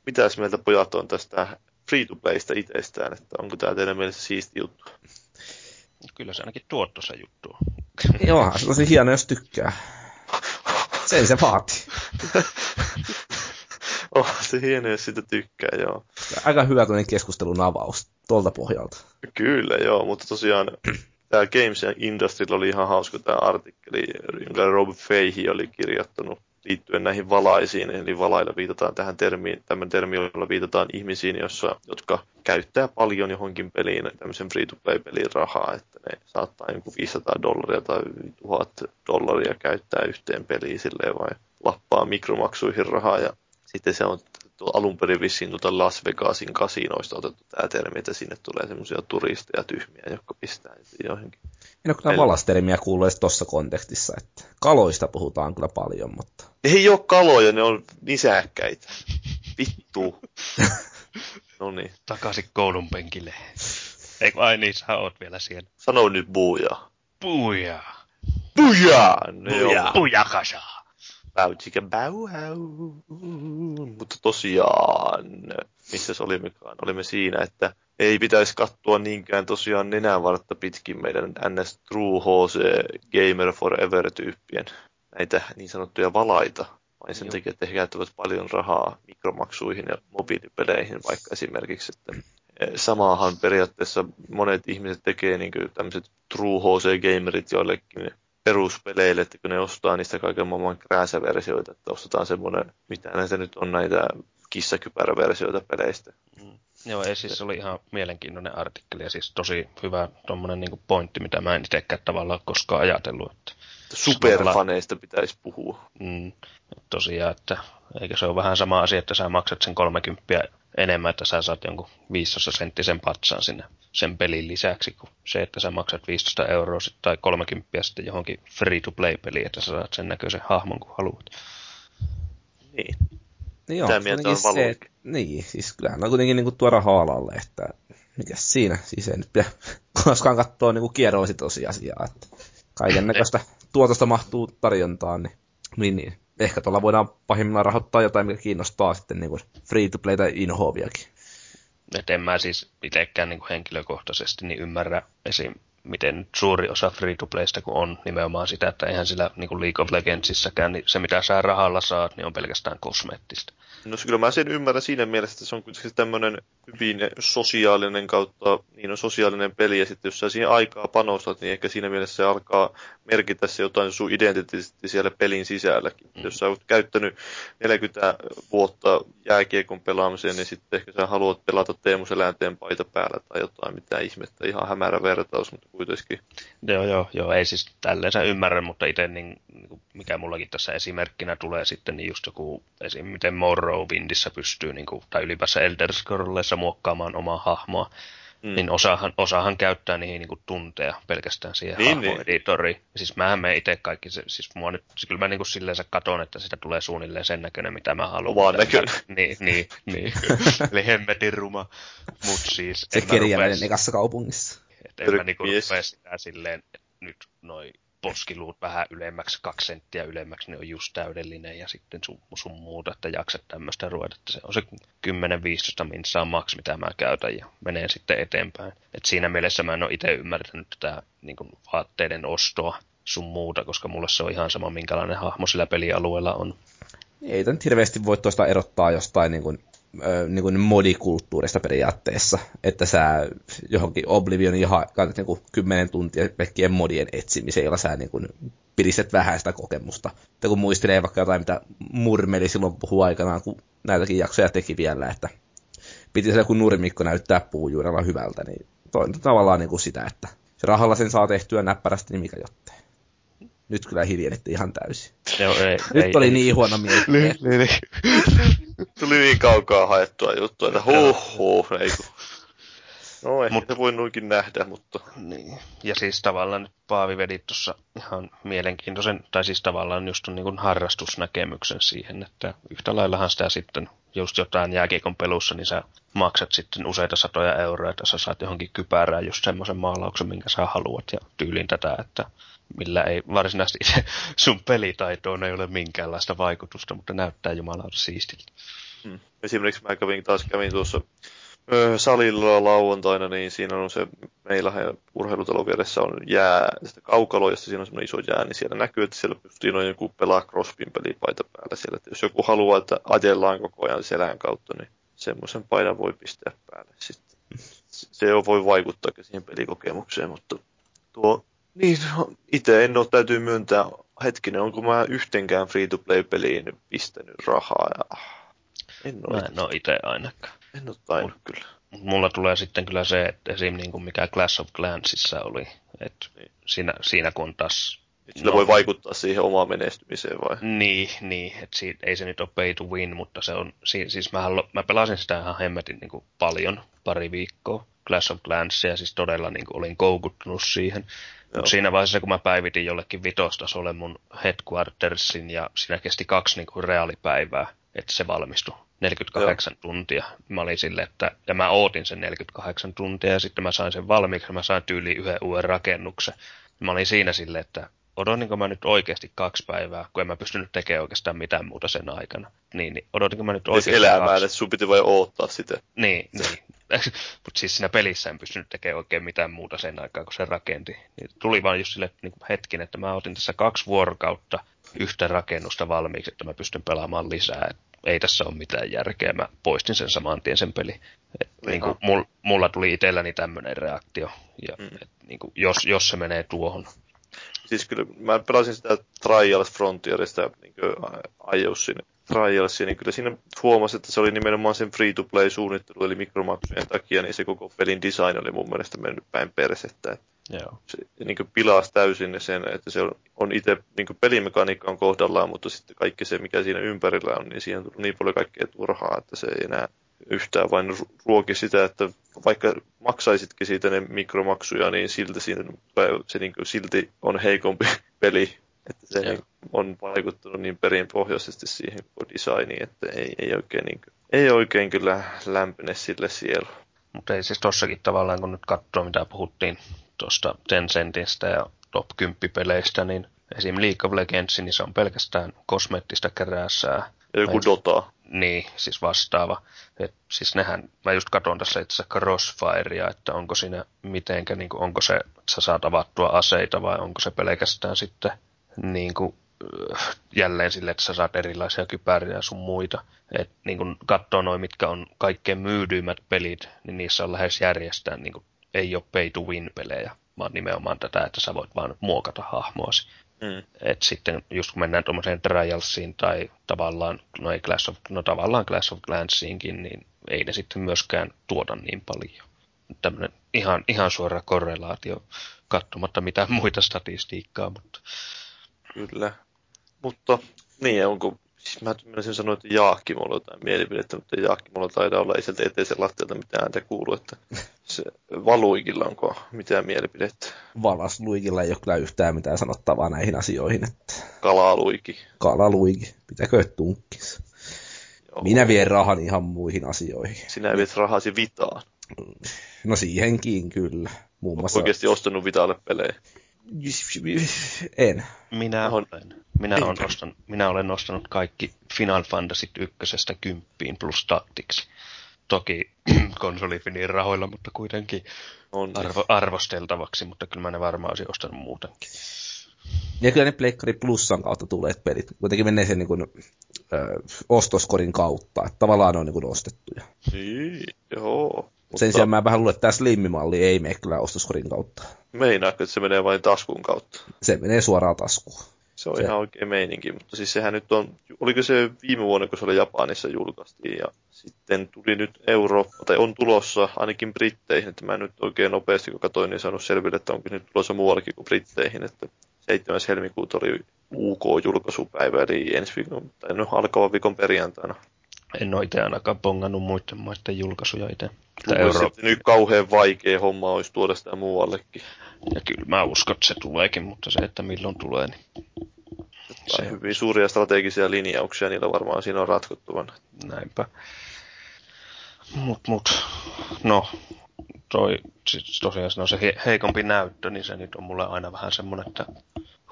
mitäs mieltä pojat on tästä free-to-playsta itsestään, että onko tämä teidän mielestä siisti juttu? Kyllä se ainakin tuottosa juttu. Joo, se on hieno, jos tykkää. Sen se vaatii. oh, se hieno, jos sitä tykkää, joo. Aika hyvä toinen keskustelun avaus tuolta pohjalta. Kyllä, joo, mutta tosiaan tämä Games Industry oli ihan hauska tämä artikkeli, jonka Rob Feihi oli kirjoittanut liittyen näihin valaisiin, eli valailla viitataan tähän termiin, tämän termi, jolla viitataan ihmisiin, jossa, jotka käyttää paljon johonkin peliin, tämmöisen free-to-play-pelin rahaa, että ne saattaa joku 500 dollaria tai 1000 dollaria käyttää yhteen peliin silleen vai lappaa mikromaksuihin rahaa ja sitten se on tuo alun perin vissiin tuota Las Vegasin kasinoista otettu tämä termi, että sinne tulee semmoisia turisteja tyhmiä, jotka pistää johonkin. En ole kyllä valastermiä kuullut edes tuossa kontekstissa, että kaloista puhutaan kyllä paljon, mutta... Ei ole kaloja, ne on nisäkkäitä. Vittu. no niin. Takaisin koulun penkille. Ei, ai niin, sä oot vielä siellä. Sano nyt buujaa. Puujaa. Bujaa! No Bautsika bauhau. Mutta tosiaan, missä se olimmekaan? Olimme siinä, että ei pitäisi katsoa niinkään tosiaan nenänvartta pitkin meidän NS True HC Gamer Forever-tyyppien näitä niin sanottuja valaita, vain sen Joo. takia, että he käyttävät paljon rahaa mikromaksuihin ja mobiilipeleihin vaikka esimerkiksi, että eh, samaahan periaatteessa monet ihmiset tekee niin tämmöiset True HC-gamerit joillekin peruspeleille, että kun ne ostaa niistä kaiken maailman krääsäversioita, että ostetaan semmoinen, mitä näitä nyt on näitä kissakypäräversioita peleistä. Joo, ei siis se oli ihan mielenkiintoinen artikkeli ja siis tosi hyvä tommonen niinku pointti, mitä mä en itsekään tavallaan koskaan ajatellut. Että, Superfaneista pitäisi puhua. mm, tosiaan, että eikö se ole vähän sama asia, että sä maksat sen 30 enemmän, että sä saat jonkun 15 senttisen patsaan sinne sen pelin lisäksi, kuin se, että sä maksat 15 euroa sit, tai 30 sitten johonkin free-to-play-peliin, että sä saat sen näköisen hahmon, kun haluat. Niin. Niin joo, Mitä mieltä kuitenkin on se, että- Niin, siis kyllähän on kuitenkin niin tuoda haalalle, että mikä siinä, siis ei nyt pidä koskaan katsoa niin kierroisi tosiasiaa, että kaiken näköistä tuotosta mahtuu tarjontaan, niin, niin, niin. Ehkä tuolla voidaan pahimmillaan rahoittaa jotain, mikä kiinnostaa sitten niin free to play tai inhoviakin. Et en mä siis itsekään niin henkilökohtaisesti niin ymmärrä esim. miten suuri osa free-to-playsta kun on nimenomaan sitä, että eihän sillä niin kuin League of Legendsissäkään, niin se mitä sä rahalla saat, niin on pelkästään kosmeettista. No kyllä mä sen ymmärrän siinä mielessä, että se on kuitenkin tämmöinen hyvin sosiaalinen kautta, niin on sosiaalinen peli, ja sitten jos sä siihen aikaa panostat, niin ehkä siinä mielessä se alkaa merkitä se jotain sun identiteetti siellä pelin sisälläkin. Mm. Jos sä oot käyttänyt 40 vuotta jääkiekon pelaamiseen, niin sitten ehkä sä haluat pelata Teemu Selänteen paita päällä tai jotain, mitä ihmettä, ihan hämärä vertaus, mutta kuitenkin. Joo, joo, joo, ei siis tälleen sä ymmärrän, mutta itse niin, niin mikä mullakin tässä esimerkkinä tulee sitten, niin just joku esim. miten Morrowindissä pystyy, niin kuin, tai ylipäänsä Elder Scrollsissa muokkaamaan omaa hahmoa, mm. niin osahan, osahan käyttää niihin niin kuin tunteja pelkästään siihen Niin, niin, niin. hahmoeditoriin. Siis mähän menen itse kaikki, se, siis mua nyt, siis kyllä mä niin kuin silleen katon, että sitä tulee suunnilleen sen näköinen, mitä mä haluan. Mitä- näköinen. Niin, niin, niin. Eli hemmetin ruma. Mut siis... Se en mä kerjäläinen rupes- ekassa kaupungissa. että en mä niinku Tyrkkimies. rupea sitä silleen, että nyt noi poskiluut vähän ylemmäksi, kaksi senttiä ylemmäksi, ne on just täydellinen ja sitten sun, sun muuta, että jaksat tämmöistä ruveta. Että se on se 10-15 minsaa maks, mitä mä käytän ja menee sitten eteenpäin. Et siinä mielessä mä en ole itse ymmärtänyt tätä niin kuin vaatteiden ostoa sun muuta, koska mulle se on ihan sama, minkälainen hahmo sillä pelialueella on. Ei tämä nyt hirveästi voi tuosta erottaa jostain niin kuin, niin kuin modikulttuurista periaatteessa, että sä johonkin Oblivionin ihan käytät niin kuin 10 tuntia pelkkien modien etsimiseen, jolla sä niin kuin piristät vähän sitä kokemusta. Että kun muistelee vaikka jotain, mitä Murmeli silloin puhuu aikanaan, kun näitäkin jaksoja teki vielä, että piti se joku nurmikko näyttää puujuurella hyvältä, niin toi nyt tavallaan niin kuin sitä, että se rahalla sen saa tehtyä näppärästi, niin mikä jottei. Nyt kyllä hiljennettiin ihan täysin. Joo, ei, Nyt ei, oli ei. niin huono mielipide. Tuli niin kaukaa haettua juttua, että huh huh, ei kun. No ehkä Mut- se voi noinkin nähdä, mutta Niin. Ja siis tavallaan nyt Paavi vedi tuossa ihan mielenkiintoisen, tai siis tavallaan just on niin kuin harrastusnäkemyksen siihen, että yhtä laillahan sitä sitten just jotain jääkiekon pelussa, niin sä maksat sitten useita satoja euroja, että sä saat johonkin kypärään just semmoisen maalauksen, minkä sä haluat, ja tyylin tätä, että millä ei varsinaisesti sun pelitaitoon ei ole minkäänlaista vaikutusta, mutta näyttää jumalauta siistiltä. mm. esimerkiksi mä kävin taas kävin tuossa ö, salilla lauantaina, niin siinä on se, meillä urheilutalon vieressä on jää, sitä kaukalo, ja siinä on semmoinen iso jää, niin siellä näkyy, että siellä pystyy noin joku pelaa Crosbyn pelipaita päällä siellä. Että jos joku haluaa, että ajellaan koko ajan selän kautta, niin semmoisen paidan voi pistää päälle sitten. Se voi vaikuttaa siihen pelikokemukseen, mutta tuo, niin itse en ole täytyy myöntää, hetkinen, onko mä yhtenkään free-to-play-peliin pistänyt rahaa ja en Mä ole, en ole itse ainakaan. en ole tainnut kyllä. Mut Mulla tulee sitten kyllä se, että esim. Niin kuin mikä Clash of Clansissa oli, että Niin. siinä, siinä kun taas... Sillä No. voi vaikuttaa siihen omaan menestymiseen vai? Niin, niin että siitä, ei se nyt ole pay to win, mutta se on, si, siis mähän, mä pelasin sitä ihan hemmetin niin kuin paljon, pari viikkoa, Clash of Clansia, siis todella niin kuin olin koukuttunut siihen. Mutta siinä vaiheessa, kun mä päivitin jollekin vitostasolle mun headquartersin, ja siinä kesti kaksi niin kuin reaalipäivää, että se valmistui. 48 Joo. tuntia. Mä olin sille, että, ja mä ootin sen 48 tuntia, ja sitten mä sain sen valmiiksi, ja mä sain tyyli yhden uuden rakennuksen. Mä olin siinä sille, että odotinko mä nyt oikeasti kaksi päivää, kun en mä pystynyt tekemään oikeastaan mitään muuta sen aikana. Niin, niin odotinko mä nyt oikeasti elämään, kaksi... että sun piti vain odottaa sitä. Niin, niin. Mutta siis siinä pelissä en pystynyt tekemään oikein mitään muuta sen aikaa, kun se rakenti. Niin tuli vaan just sille niin hetkin, että mä otin tässä kaksi vuorokautta yhtä rakennusta valmiiksi, että mä pystyn pelaamaan lisää. Et ei tässä ole mitään järkeä. Mä poistin sen saman tien sen peli. Et, niin kuin, mulla, mulla tuli itselläni tämmöinen reaktio. Ja, mm. et, niin kuin, jos, jos se menee tuohon, siis kyllä mä pelasin sitä Trials Frontierista niin sinne Trialsia, niin kyllä siinä huomasi, että se oli nimenomaan sen free-to-play-suunnittelu, eli mikromaksujen takia, niin se koko pelin design oli mun mielestä mennyt päin persettä. Joo. Se niin pilasi täysin sen, että se on, on itse, niin pelimekaniikka on kohdallaan, mutta sitten kaikki se, mikä siinä ympärillä on, niin siihen on niin paljon kaikkea turhaa, että se ei enää yhtään vain ruoki sitä, että vaikka maksaisitkin siitä ne mikromaksuja, niin silti siinä, se niin kuin silti on heikompi peli. Että se niin on vaikuttanut niin perinpohjaisesti siihen designiin, että ei, ei, oikein, niin kuin, ei oikein kyllä lämpene sille siellä. Mutta ei siis tossakin tavallaan, kun nyt katsoo mitä puhuttiin tuosta Tencentistä ja top 10 peleistä, niin esim. League of Legends, niin se on pelkästään kosmeettista kerääsää. Ja joku Dota. Niin, siis vastaava. Et, siis nehän, mä just katson tässä itse asiassa Crossfirea, että onko siinä mitenkä, niin kuin, onko se, että sä saat avattua aseita vai onko se pelkästään sitten niin kuin, äh, jälleen sille, että sä saat erilaisia kypäriä sun muita. Et niin kun katsoo noin, mitkä on kaikkein myydyimmät pelit, niin niissä on lähes järjestään, niin kuin, ei ole pay to win pelejä, vaan nimenomaan tätä, että sä voit vaan muokata hahmoasi. Mm. Et sitten just kun mennään tuommoiseen Trialsiin tai tavallaan, no, ei Clash of, no tavallaan Clash of Clansiinkin, niin ei ne sitten myöskään tuoda niin paljon. Tämmöinen ihan, ihan suora korrelaatio, katsomatta mitään muita statistiikkaa, mutta... Kyllä. Mutta niin, onko Siis mä menisin sanoa, että Jaakki mulla on jotain mielipidettä, mutta Jaakki mulla taidaa olla, ei sieltä eteisen lattialta mitään ääntä kuulu, että se Valuikilla onko mitään mielipidettä? Valas Luikilla ei ole kyllä yhtään mitään sanottavaa näihin asioihin. Että... Kalaluiki. Kalaluiki. Pitääkö tunkkis? Joo. Minä vien rahan ihan muihin asioihin. Sinä viet rahasi Vitaan. No siihenkin kyllä. Muun muassa... oikeasti ostanut Vitaalle pelejä? En. Minä olen, minä, olen ostanut, minä olen ostanut kaikki Final Fantasy ykkösestä kymppiin plus Tactics. Toki konsolifinin rahoilla, mutta kuitenkin arvo, arvosteltavaksi, mutta kyllä mä ne varmaan olisin ostanut muutenkin. Ja kyllä ne Pleikkari Plussan kautta tulleet pelit kuitenkin menee sen niin kuin, ö, ostoskorin kautta, että tavallaan ne on niin kuin ostettuja. Niin, joo. Mutta... Sen sijaan mä vähän luulen, että tämä slimmimalli ei mene kyllä ostoskorin kautta. Meinaatko, että se menee vain taskun kautta? Se menee suoraan taskuun. Se on se... ihan oikein meininki, mutta siis sehän nyt on, oliko se viime vuonna, kun se oli Japanissa julkaistiin, ja sitten tuli nyt Eurooppa, tai on tulossa ainakin Britteihin, että mä nyt oikein nopeasti, kun katsoin, niin saanut selville, että onko nyt tulossa muuallekin kuin Britteihin, että 7. helmikuuta oli UK-julkaisupäivä, eli ensi viikon, tai no alkava viikon perjantaina. En ole itse ainakaan pongannut muiden maiden julkaisuja itse. Euro... nyt kauhean vaikea homma olisi tuoda sitä muuallekin. Ja kyllä mä uskon, että se tuleekin, mutta se, että milloin tulee, niin... Se... Hyvin suuria strategisia linjauksia niillä varmaan siinä on ratkottavana. Näinpä. Mut, mut, no, toi, siis tosiaan no se heikompi näyttö, niin se nyt on mulle aina vähän semmoinen, että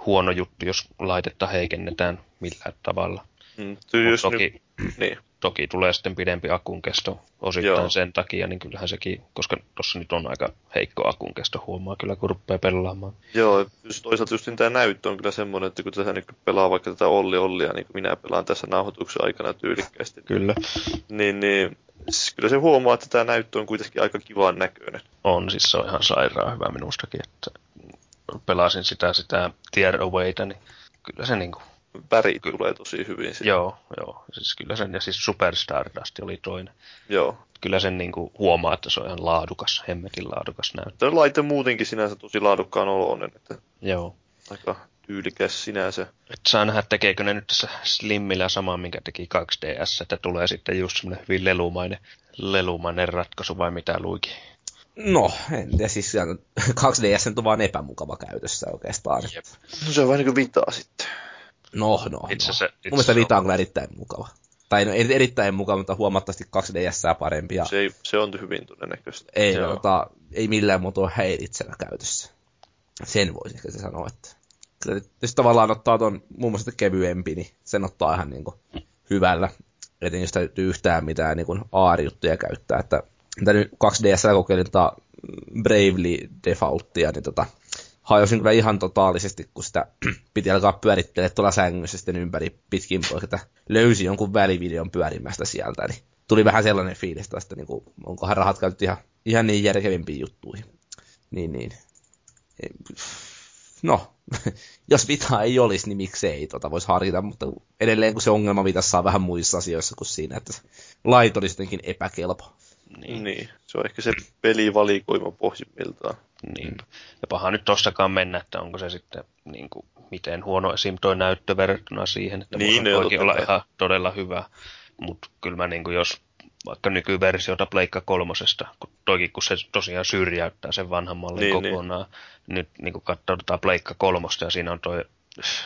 huono juttu, jos laitetta heikennetään millään tavalla. Mm, toki, nyt, niin toki tulee sitten pidempi akun kesto osittain Joo. sen takia, niin kyllähän sekin, koska tuossa nyt on aika heikko akun kesto, huomaa kyllä, kun rupeaa pelaamaan. Joo, just toisaalta just tämä näyttö on kyllä semmoinen, että kun tätä nyt pelaa vaikka tätä Olli Ollia, niin kuin minä pelaan tässä nauhoituksen aikana tyylikkäästi. Kyllä. Niin, niin siis kyllä se huomaa, että tämä näyttö on kuitenkin aika kivan näköinen. On, siis se on ihan sairaan hyvä minustakin, että pelasin sitä, sitä Tier Awayta, niin kyllä se niinku värit Ky- tulee tosi hyvin. Siitä. Joo, joo. Siis kyllä sen, ja siis Super Stardust oli toinen. Joo. Kyllä sen niin kuin huomaa, että se on ihan laadukas, hemmetin laadukas näyttö. Tämä laite muutenkin sinänsä tosi laadukkaan oloinen, että Joo. aika tyylikäs sinänsä. Et saa nähdä, tekeekö ne nyt tässä Slimmillä samaa, minkä teki 2DS, että tulee sitten just semmoinen hyvin lelumainen, lelumainen ratkaisu vai mitä luikin. No, en tiedä, siis 2DS on vaan epämukava käytössä oikeastaan. Jep. No se on vähän niin kuin vitaa sitten. No, no, itse no. Se, itse Mun mielestä Vita on kyllä erittäin mukava. Tai no erittäin mukaan, mutta huomattavasti 2DS parempi. Ja Se, ei, se on hyvin todennäköistä. ei, Joo. tota, ei millään muotoa häiritsevä käytössä. Sen voisi ehkä se sanoa, että kyllä jos tavallaan ottaa tuon muun muassa kevyempi, niin sen ottaa ihan niin kuin hyvällä. Etenkin jos täytyy yhtään mitään niin AR-juttuja käyttää. Että, mitä nyt 2DS kokeilin tota Bravely Defaultia, niin tota, hajosin kyllä ihan totaalisesti, kun sitä piti alkaa pyörittelemään tuolla sängyssä sitten ympäri pitkin pois, että löysi jonkun välivideon pyörimästä sieltä, niin tuli vähän sellainen fiilis tästä, niin kuin, onkohan rahat käytetty ihan, ihan niin järkevimpiin juttuihin. Niin, niin. No, jos Vita ei olisi, niin miksei tota voisi harkita, mutta edelleen kun se ongelma Vitassa on vähän muissa asioissa kuin siinä, että lait olisi jotenkin epäkelpo. Niin. Niin, se on ehkä se pelivalikoima pohjimmiltaan. Niin. Ja paha nyt tossakaan mennä, että onko se sitten niin kuin, miten huono esim. toi näyttö verrattuna siihen, että Niin, voikin totta olla ihan todella hyvä. Mutta kyllä mä niin kuin, jos vaikka nykyversiota Pleikka kolmosesta, kun toikin kun se tosiaan syrjäyttää sen vanhan mallin Niin, niin, kokonaan, niin. nyt niin kuin katsotaan Pleikka kolmosta ja siinä on toi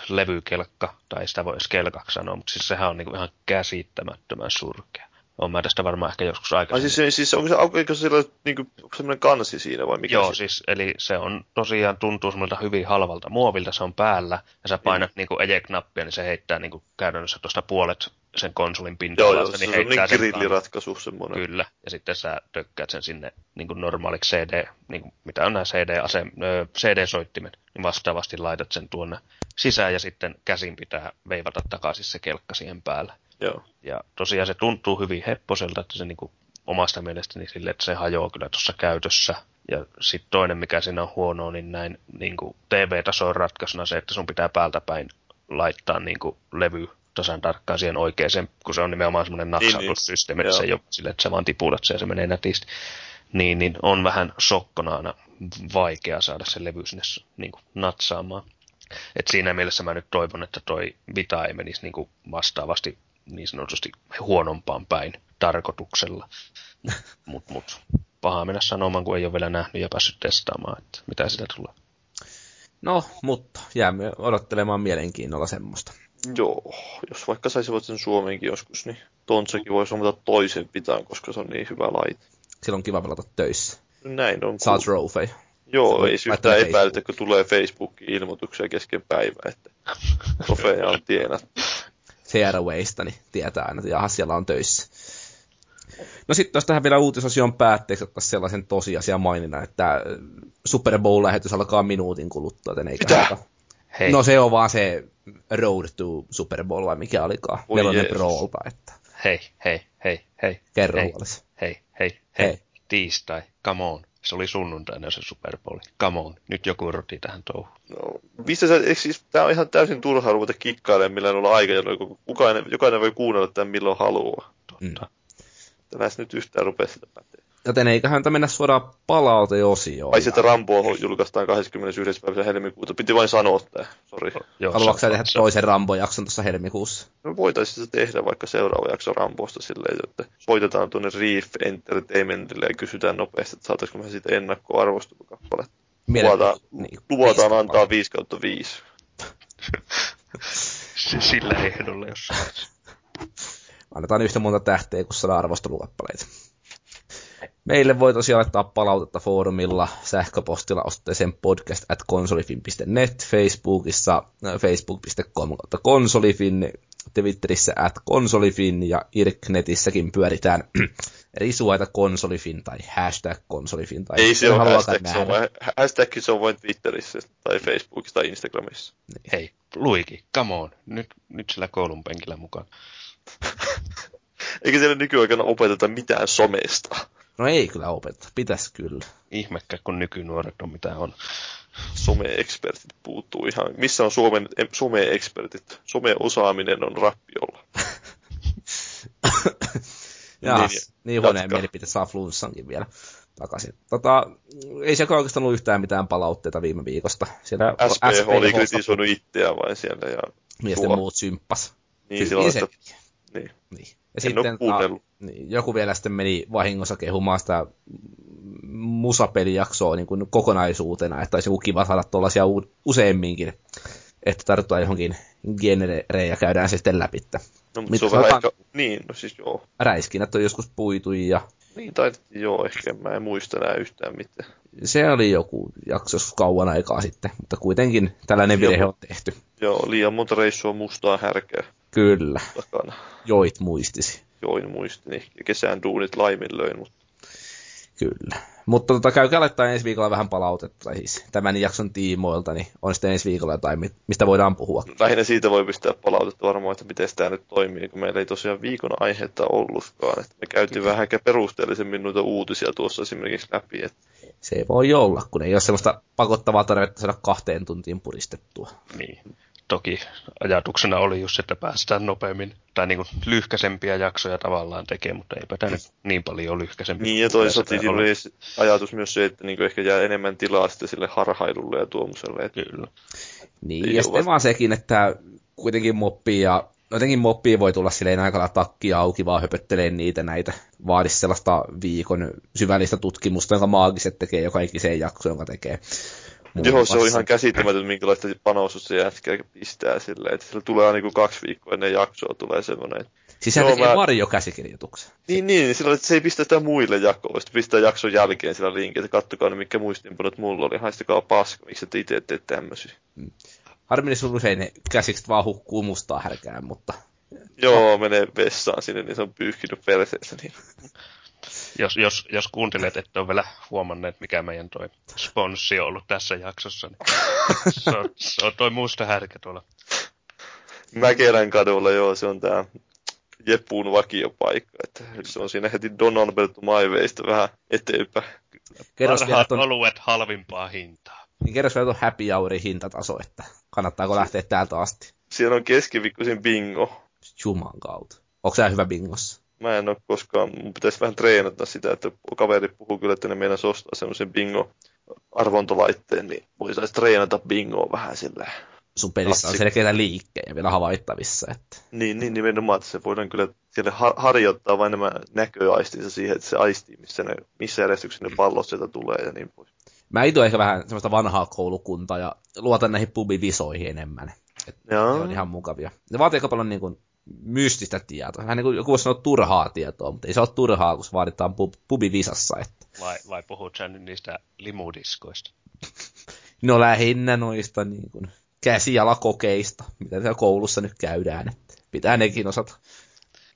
levykelkka, tai sitä voi edes kelkaksi sanoa, mutta siis sehän on niin kuin ihan käsittämättömän surkea. Olen mä tästä varmaan ehkä joskus Ai aikaisemmin. siis, siis onko se, se sillä, niinku, onko semmoinen kansi siinä vai mikä Joo, se? siis eli se on tosiaan tuntuu semmoilta hyvin halvalta muovilta, se on päällä, ja sä painat niinku eject-nappia, niin se heittää niinku käytännössä tuosta puolet sen konsolin Joo, pinta-alasta, joo, se niin on niin heittää sen grilliratkaisu semmoinen. Kyllä, ja sitten sä tökkäät sen sinne niin kuin normaaliksi CD, niin kuin, mitä on nämä CD-ase, ö, CD-soittimet, niin vastaavasti laitat sen tuonne sisään ja sitten käsin pitää veivata takaisin se kelkka siihen päälle. Joo. Ja tosiaan se tuntuu hyvin hepposelta, että se niin kuin, omasta mielestäni sille, että se hajoaa kyllä tuossa käytössä. Ja sitten toinen, mikä siinä on huono, niin näin niin TV-tason ratkaisuna se, että sun pitää päältä päin laittaa niin kuin levy tasan tarkkaan siihen oikeaan, kun se on nimenomaan semmoinen naksautussysteemi, että Joo. se ei ole sille, että sä vaan tipulat sen ja se menee nätisti. Niin, niin on vähän sokkona aina vaikea saada se levy sinne niin kuin natsaamaan. Et siinä mielessä mä nyt toivon, että toi Vita ei menisi niin kuin vastaavasti niin sanotusti huonompaan päin tarkoituksella. Mut, mut, paha mennä sanomaan, kun ei ole vielä nähnyt ja päässyt testaamaan, että mitä sitä tulee. No, mutta jäämme odottelemaan mielenkiinnolla semmoista. Joo, jos vaikka saisivat sen Suomeenkin joskus, niin Tontsakin voisi omata toisen pitaan, koska se on niin hyvä laite. Silloin on kiva pelata töissä. Näin on. Saa trofei. Joo, ei epäilytä, Facebookiin. kun tulee Facebookin ilmoituksia kesken päivää, että trofeja on tienattu. Fairwaysta, niin tietää aina, että jaha, siellä on töissä. No sitten jos tähän vielä uutisosion päätteeksi ottaisiin sellaisen tosiasian maininnan, että äh, Super Bowl-lähetys alkaa minuutin kuluttua, joten eikä Mitä? Hei, No se on vaan se Road to Super Bowl, vai mikä olikaan. Voi Nelonen. Brawlta, että hei, hei, hei, hei. kerro hei, hei, hei, hei, Hei. Tiistai, come on. Se oli sunnuntaina se Super Bowl. Come on, nyt joku roti tähän touhuun. No, mistä sä, eikö siis, tää on ihan täysin turhaa ruveta kikkailemaan millään olla aika, jolloin kukaan, jokainen voi kuunnella tämän milloin haluaa. Mm. Tänään nyt yhtään rupea sitä päteä. Joten eiköhän tämä mennä suoraan palauteosioon. Ai sieltä Rambo julkaistaan 21. päivä helmikuuta. Piti vain sanoa tää. Sori. Haluatko sä se tehdä se toisen Rambo-jakson tuossa helmikuussa? Me voitaisiin sitä tehdä vaikka seuraava jakso Rambosta silleen, että soitetaan tuonne Reef Entertainmentille ja kysytään nopeasti, että saataisiko me siitä ennakkoarvostelukappalet. Luvataan, niin, luvataan viisi antaa 5 kautta 5. Se sillä ehdolla, jos saat. Annetaan yhtä monta tähteä kuin saada arvostelukappaleita. Meille voi tosiaan laittaa palautetta foorumilla, sähköpostilla osoitteeseen podcast at konsolifin.net, Facebookissa äh, facebook.com kautta konsolifin, Twitterissä at konsolifin ja Irknetissäkin pyöritään risuaita konsolifin tai hashtag konsolifin. Tai Ei se ole hashtag, se on, vain, hashtag se on vain Twitterissä tai Facebookissa tai Instagramissa. Hei, Luiki, come on. Nyt, nyt sillä koulun penkillä mukaan. Eikä siellä nykyaikana opeteta mitään somesta. No ei kyllä opeta, pitäisi kyllä. Ihmekkä, kun nykynuoret on mitä on. Some-ekspertit puuttuu ihan. Missä on Suomen some-ekspertit? Some-osaaminen on rappiolla. Ja Niin, niin, niin huoneen mielipite saa flunssankin vielä takaisin. Tota, ei se oikeastaan ollut yhtään mitään palautteita viime viikosta. Siellä SP oli hosta- kritisoinut itseään vain siellä ja Miesten Tuo. muut symppas. niin Kyllä silloin, se- että niin. Niin. Ja En sitten ole niin, joku vielä sitten meni vahingossa kehumaan sitä musapelijaksoa niin kuin kokonaisuutena, että olisi joku kiva saada tuollaisia u- useamminkin, että tarttua johonkin genereen ja käydään se sitten läpi. No, mutta se on vähän ehkä... Niin, no siis joo. Räiskinät on joskus puitu ja Niin taidettiin joo, ehkä mä en muista enää yhtään mitään. se oli joku jakso kauan aikaa sitten, mutta kuitenkin tällainen virhe on tehty. Joo, liian monta reissua mustaa härkää Kyllä, takana. joit muistisi. Join muistini ja kesän duunit laiminlöin, mutta Kyllä. Mutta tota, käykää laittaa ensi viikolla vähän palautetta, siis tämän jakson tiimoilta, niin on sitten ensi viikolla jotain, mi- mistä voidaan puhua. lähinnä siitä voi pistää palautetta varmaan, että miten tämä nyt toimii, kun meillä ei tosiaan viikon aihetta ollutkaan. Että me käytiin vähän ehkä perusteellisemmin noita uutisia tuossa esimerkiksi läpi. Että Se voi olla, kun ei ole semmoista pakottavaa tarvetta saada kahteen tuntiin puristettua. Niin. Toki ajatuksena oli just, että päästään nopeammin, tai niin kuin lyhkäisempiä jaksoja tavallaan tekemään, mutta eipä tämä nyt niin paljon lyhkäisempi. niin ja toisaalta siinä oli ajatus myös se, että niin ehkä jää enemmän tilaa sitten sille harhailulle ja tuommoiselle. Että Kyllä. Niin, Ei ja sitten vaan sekin, että kuitenkin moppii ja jotenkin moppii voi tulla silleen aika lailla takkia auki vaan höpöttelee niitä näitä. Vaadisi sellaista viikon syvällistä tutkimusta, jonka maagiset tekee joka ikiseen jakso, jonka tekee. Joo, se on ihan käsittämätön, minkälaista panostusta se jätkä pistää silleen, että sillä tulee niin kuin kaksi viikkoa ennen jaksoa tulee semmoinen. Siis hän Joo, tekee mä- varjokäsikirjoituksen. Niin, niin, sillä että se ei pistä sitä muille jakoon, sitten pistää jakson jälkeen sillä linkillä, että kattokaa ne, mikä muistiinpanot mulla oli, haistakaa paska, miksi ette itse tee tämmöisiä. Harmillisesti usein ne käsikset vaan hukkuu mustaa härkään, mutta Joo, menee vessaan sinne, niin se on pyyhkinyt perseensä. Niin. Jos, jos, jos kuuntelet, että on vielä huomanneet, mikä meidän toi sponssi on ollut tässä jaksossa, niin se on, se on toi musta härkä tuolla. Mäkelän kadulla, joo, se on tää Jeppuun vakiopaikka. Että se on siinä heti Don Alberto Maiveista vähän eteenpäin. kerros vielä Parhaat ton, oluet halvimpaa hintaa. niin kerros vielä ton happy hourin hintataso, että kannattaako lähteä täältä asti. Siellä on keskiviikkoisin bingo. Juman kautta. Onko sä hyvä bingossa? Mä en ole koskaan, mun pitäisi vähän treenata sitä, että kaveri puhuu kyllä, että ne meinas ostaa semmoisen bingo arvontolaitteen, niin voisi treenata bingoa vähän sillä. Sun pelissä on selkeitä liikkejä vielä havaittavissa, että Niin, niin nimenomaan, että se voidaan kyllä siellä har- harjoittaa vain nämä näköaistinsa siihen, että se aistii, missä, ne, missä järjestyksessä ne pallot sieltä tulee ja niin pois. mä itse ehkä vähän semmoista vanhaa koulukuntaa ja luotan näihin pubivisoihin enemmän. Et ne on ihan mukavia. Ne vaatii aika paljon niin kuin mystistä tietoa. Vähän niin kuin joku voisi sanoa turhaa tietoa, mutta ei se ole turhaa, kun se vaaditaan pub, pubivisassa. Että. Vai, vai puhut sä nyt niistä limudiskoista? No lähinnä noista niin kuin käsijalakokeista, mitä siellä koulussa nyt käydään. Että pitää nekin osata.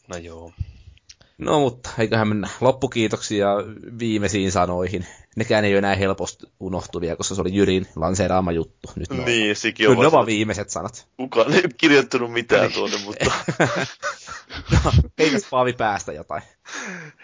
No joo. No mutta eiköhän mennä loppukiitoksia viimeisiin sanoihin. Nekään ei ole enää helposti unohtuvia, koska se oli Jyrin lanseeraama juttu. Nyt ne on- Niin, sikin Kyllä on ne on vaan viimeiset sanat. kukaan ei kirjoittanut mitään tuonne, mutta No, heitäs Paavi päästä jotain.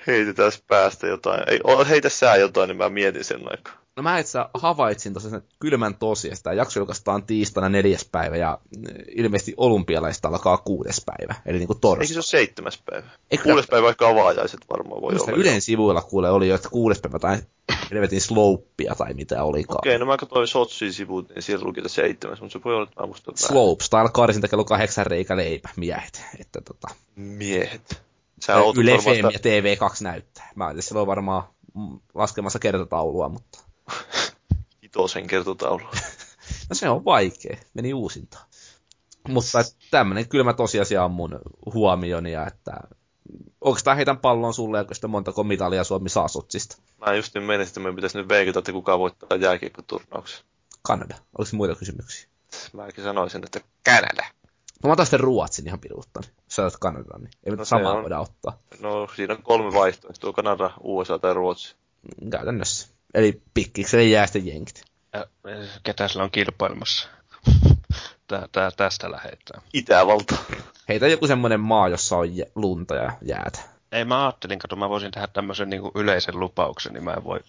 heitetään päästä jotain. Ei, heitä sä jotain, niin mä mietin sen aikaa. No mä itse havaitsin tuossa sen kylmän tosiaan. Tämä jakso julkaistaan tiistaina neljäs päivä ja mm, ilmeisesti olympialaista alkaa kuudes päivä. Eli niin kuin Eikö torstai. se ole seitsemäs päivä? Eikö Kuudes päivä vaikka avaajaiset varmaan voi Minusta olla. Ylen sivuilla kuule oli jo, että kuudes päivä tai helvetin slopea tai mitä olikaan. Okei, no mä katsoin Sotsin sivut, niin siellä luki, että seitsemäs, mutta se voi olla, että mä muistan väärin. Slopestyle karsinta kello kahdeksan reikä leipä, miehet. Että tota, Miehet. Sä Yle FM ja TV2 näyttää. Mä olin silloin varmaan mm, laskemassa kertotaulua, mutta Itosen kertotaulua. no se on vaikea. Meni uusintaan. Mutta tämmönen kylmä tosiasia on mun huomioni, ja että oikeastaan heitän pallon sulle, ja sitten montako mitalia Suomi saa sotsista. Mä just niin menin, että meidän pitäisi nyt veikata, että kuka voittaa jääkiekkoturnauksen. Kanada. Oliko muita kysymyksiä? Mäkin sanoisin, että Kanada. No mä otan sitten Ruotsin ihan piruuttan. Jos sä otat Kanadan, niin ei No samaa on. voida ottaa No siinä on kolme vaihtoehtoa, Kanada, USA tai Ruotsi. Mm, käytännössä. Eli pikkikseen jää sitten jenkit. Ä, ketä sillä on kilpailemassa? Tää, tää, tästä lähetään. Itävalta. Heitä joku semmoinen maa, jossa on lunta ja jäätä. Ei mä ajattelin, kato mä voisin tehdä tämmöisen niin yleisen lupauksen, niin mä en voi,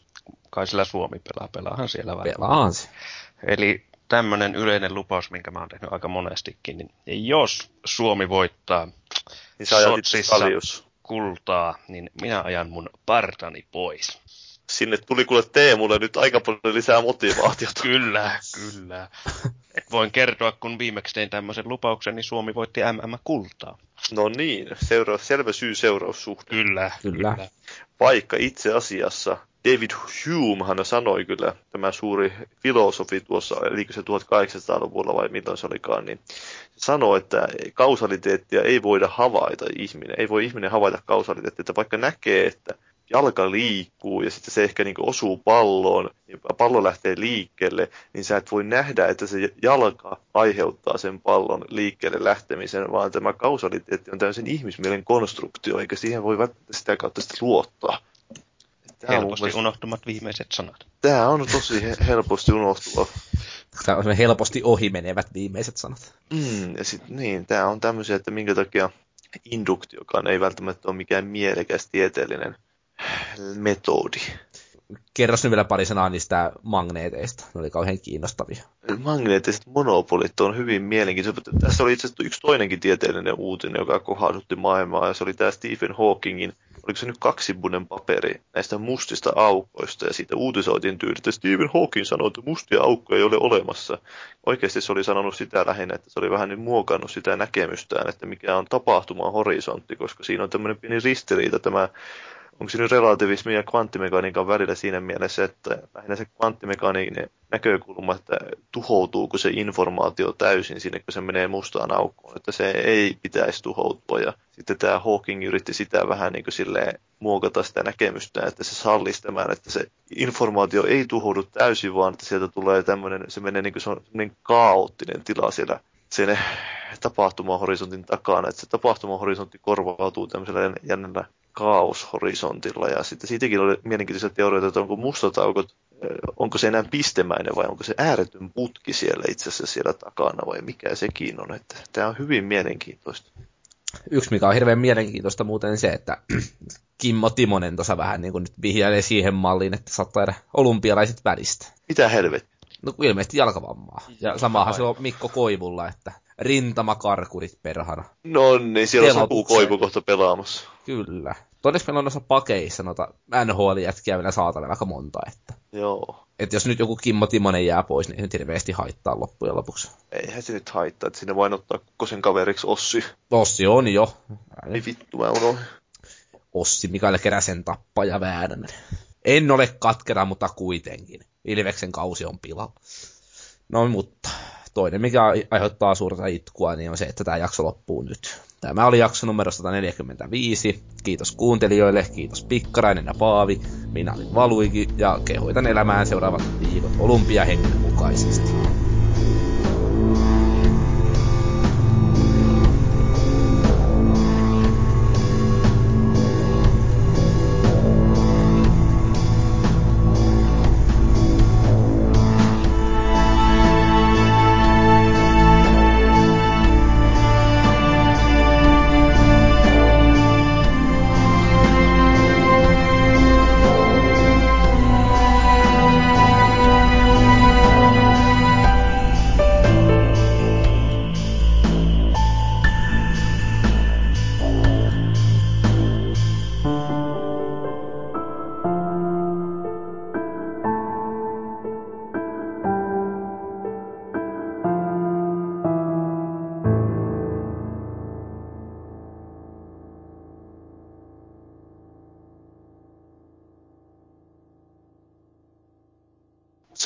kai sillä Suomi pelaa, pelaahan siellä vähän. Pelaan se. Eli tämmöinen yleinen lupaus, minkä mä oon tehnyt aika monestikin, niin jos Suomi voittaa Niin Sotsissa kultaa, niin minä ajan mun partani pois. Sinne tuli kuule Teemulle nyt aika paljon lisää motivaatiota. Kyllä, kyllä. Et voin kertoa, kun viimeksi tein tämmöisen lupauksen, niin Suomi voitti MM-kultaa. No niin, seura- selvä syy-seuraussuhde. Kyllä, Kyllä. Vaikka itse asiassa David Humehan sanoi kyllä, tämä suuri filosofi tuossa, eli se 1800-luvulla vai milloin se olikaan, niin sanoi, että kausaliteettia ei voida havaita ihminen, ei voi ihminen havaita kausaliteettia, että vaikka näkee, että jalka liikkuu ja sitten se ehkä niin osuu palloon, niin pallo lähtee liikkeelle, niin sä et voi nähdä, että se jalka aiheuttaa sen pallon liikkeelle lähtemisen, vaan tämä kausaliteetti on täysin ihmismielen konstruktio, eikä siihen voi välttämättä sitä kautta sitten luottaa. Tämä helposti mielestä... unohtumat viimeiset sanat. Tämä on tosi he- helposti unohtuva. Tämä on helposti ohimenevät viimeiset sanat. Mm, ja sit, niin, tämä on tämmöisiä, että minkä takia induktiokaan ei välttämättä ole mikään mielekäs tieteellinen metodi. Kerros nyt vielä pari sanaa niistä magneeteista. Ne oli kauhean kiinnostavia. Magneettiset monopolit on hyvin mielenkiintoisia. Tässä oli itse asiassa yksi toinenkin tieteellinen uutinen, joka kohaudutti maailmaa, ja se oli tämä Stephen Hawkingin oliko se nyt kaksibunen paperi näistä mustista aukoista, ja siitä uutisoitiin tyyli, että Stephen Hawking sanoi, että mustia aukkoja ei ole olemassa. Oikeasti se oli sanonut sitä lähinnä, että se oli vähän niin muokannut sitä näkemystään, että mikä on tapahtuma horisontti, koska siinä on tämmöinen pieni ristiriita tämä onko se nyt relativismi ja kvanttimekaniikan välillä siinä mielessä, että lähinnä se kvanttimekaniikan näkökulma, että tuhoutuuko se informaatio täysin sinne, kun se menee mustaan aukkoon, että se ei pitäisi tuhoutua. Ja sitten tämä Hawking yritti sitä vähän niin kuin muokata sitä näkemystä, että se sallisi tämän, että se informaatio ei tuhoudu täysin, vaan että sieltä tulee tämmöinen, se menee niin kuin se on kaoottinen tila siellä sen tapahtumahorisontin takana, että se tapahtumahorisontti korvautuu tämmöisellä jännällä kaoshorisontilla. Ja sitten siitäkin oli mielenkiintoisia teorioita, että onko mustat aukot, onko se enää pistemäinen vai onko se ääretön putki siellä itse asiassa siellä takana vai mikä sekin on. Että tämä on hyvin mielenkiintoista. Yksi, mikä on hirveän mielenkiintoista muuten se, että Kimmo Timonen tuossa vähän niin kuin nyt vihjailee siihen malliin, että saattaa jäädä olympialaiset välistä. Mitä helvettiä? No ilmeisesti jalkavammaa. Ja samahan se on Mikko Koivulla, että rintamakarkurit perhana. No niin, siellä on Koivu kohta pelaamassa. Kyllä. Todeksi meillä on noissa pakeissa noita NHL-jätkiä vielä saatavilla aika monta, että... Joo. Että jos nyt joku Kimmo Timonen jää pois, niin ei nyt hirveästi haittaa loppujen lopuksi. Eihän se nyt haittaa, että sinne vain ottaa sen kaveriksi Ossi. Ossi on jo. Ei vittu, mä unohdin. Ossi Mikael Keräsen tappaja Väänänen. En ole katkera, mutta kuitenkin. Ilveksen kausi on pilalla. No mutta toinen, mikä aiheuttaa suurta itkua, niin on se, että tämä jakso loppuu nyt. Tämä oli jakso numero 145. Kiitos kuuntelijoille, kiitos Pikkarainen ja Paavi. Minä olin Valuiki ja kehoitan elämään seuraavat viikot olympiahengen mukaisesti.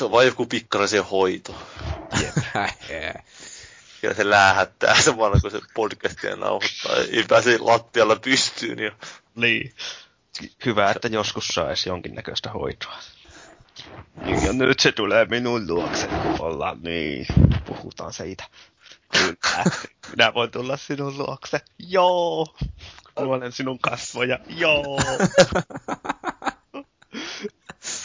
Se on vain joku pikkaraisen hoito. ja se läähättää samalla, kun se podcastia nauhoittaa. Ei pääse lattialla pystyyn. Ja... Niin. Hyvä, että joskus saisi jonkinnäköistä hoitoa. Niin, ja nyt se tulee minun luokse, kun ollaan niin. Puhutaan siitä. Kyllä. Minä voin tulla sinun luokse. Joo. Kuulen sinun kasvoja. Joo.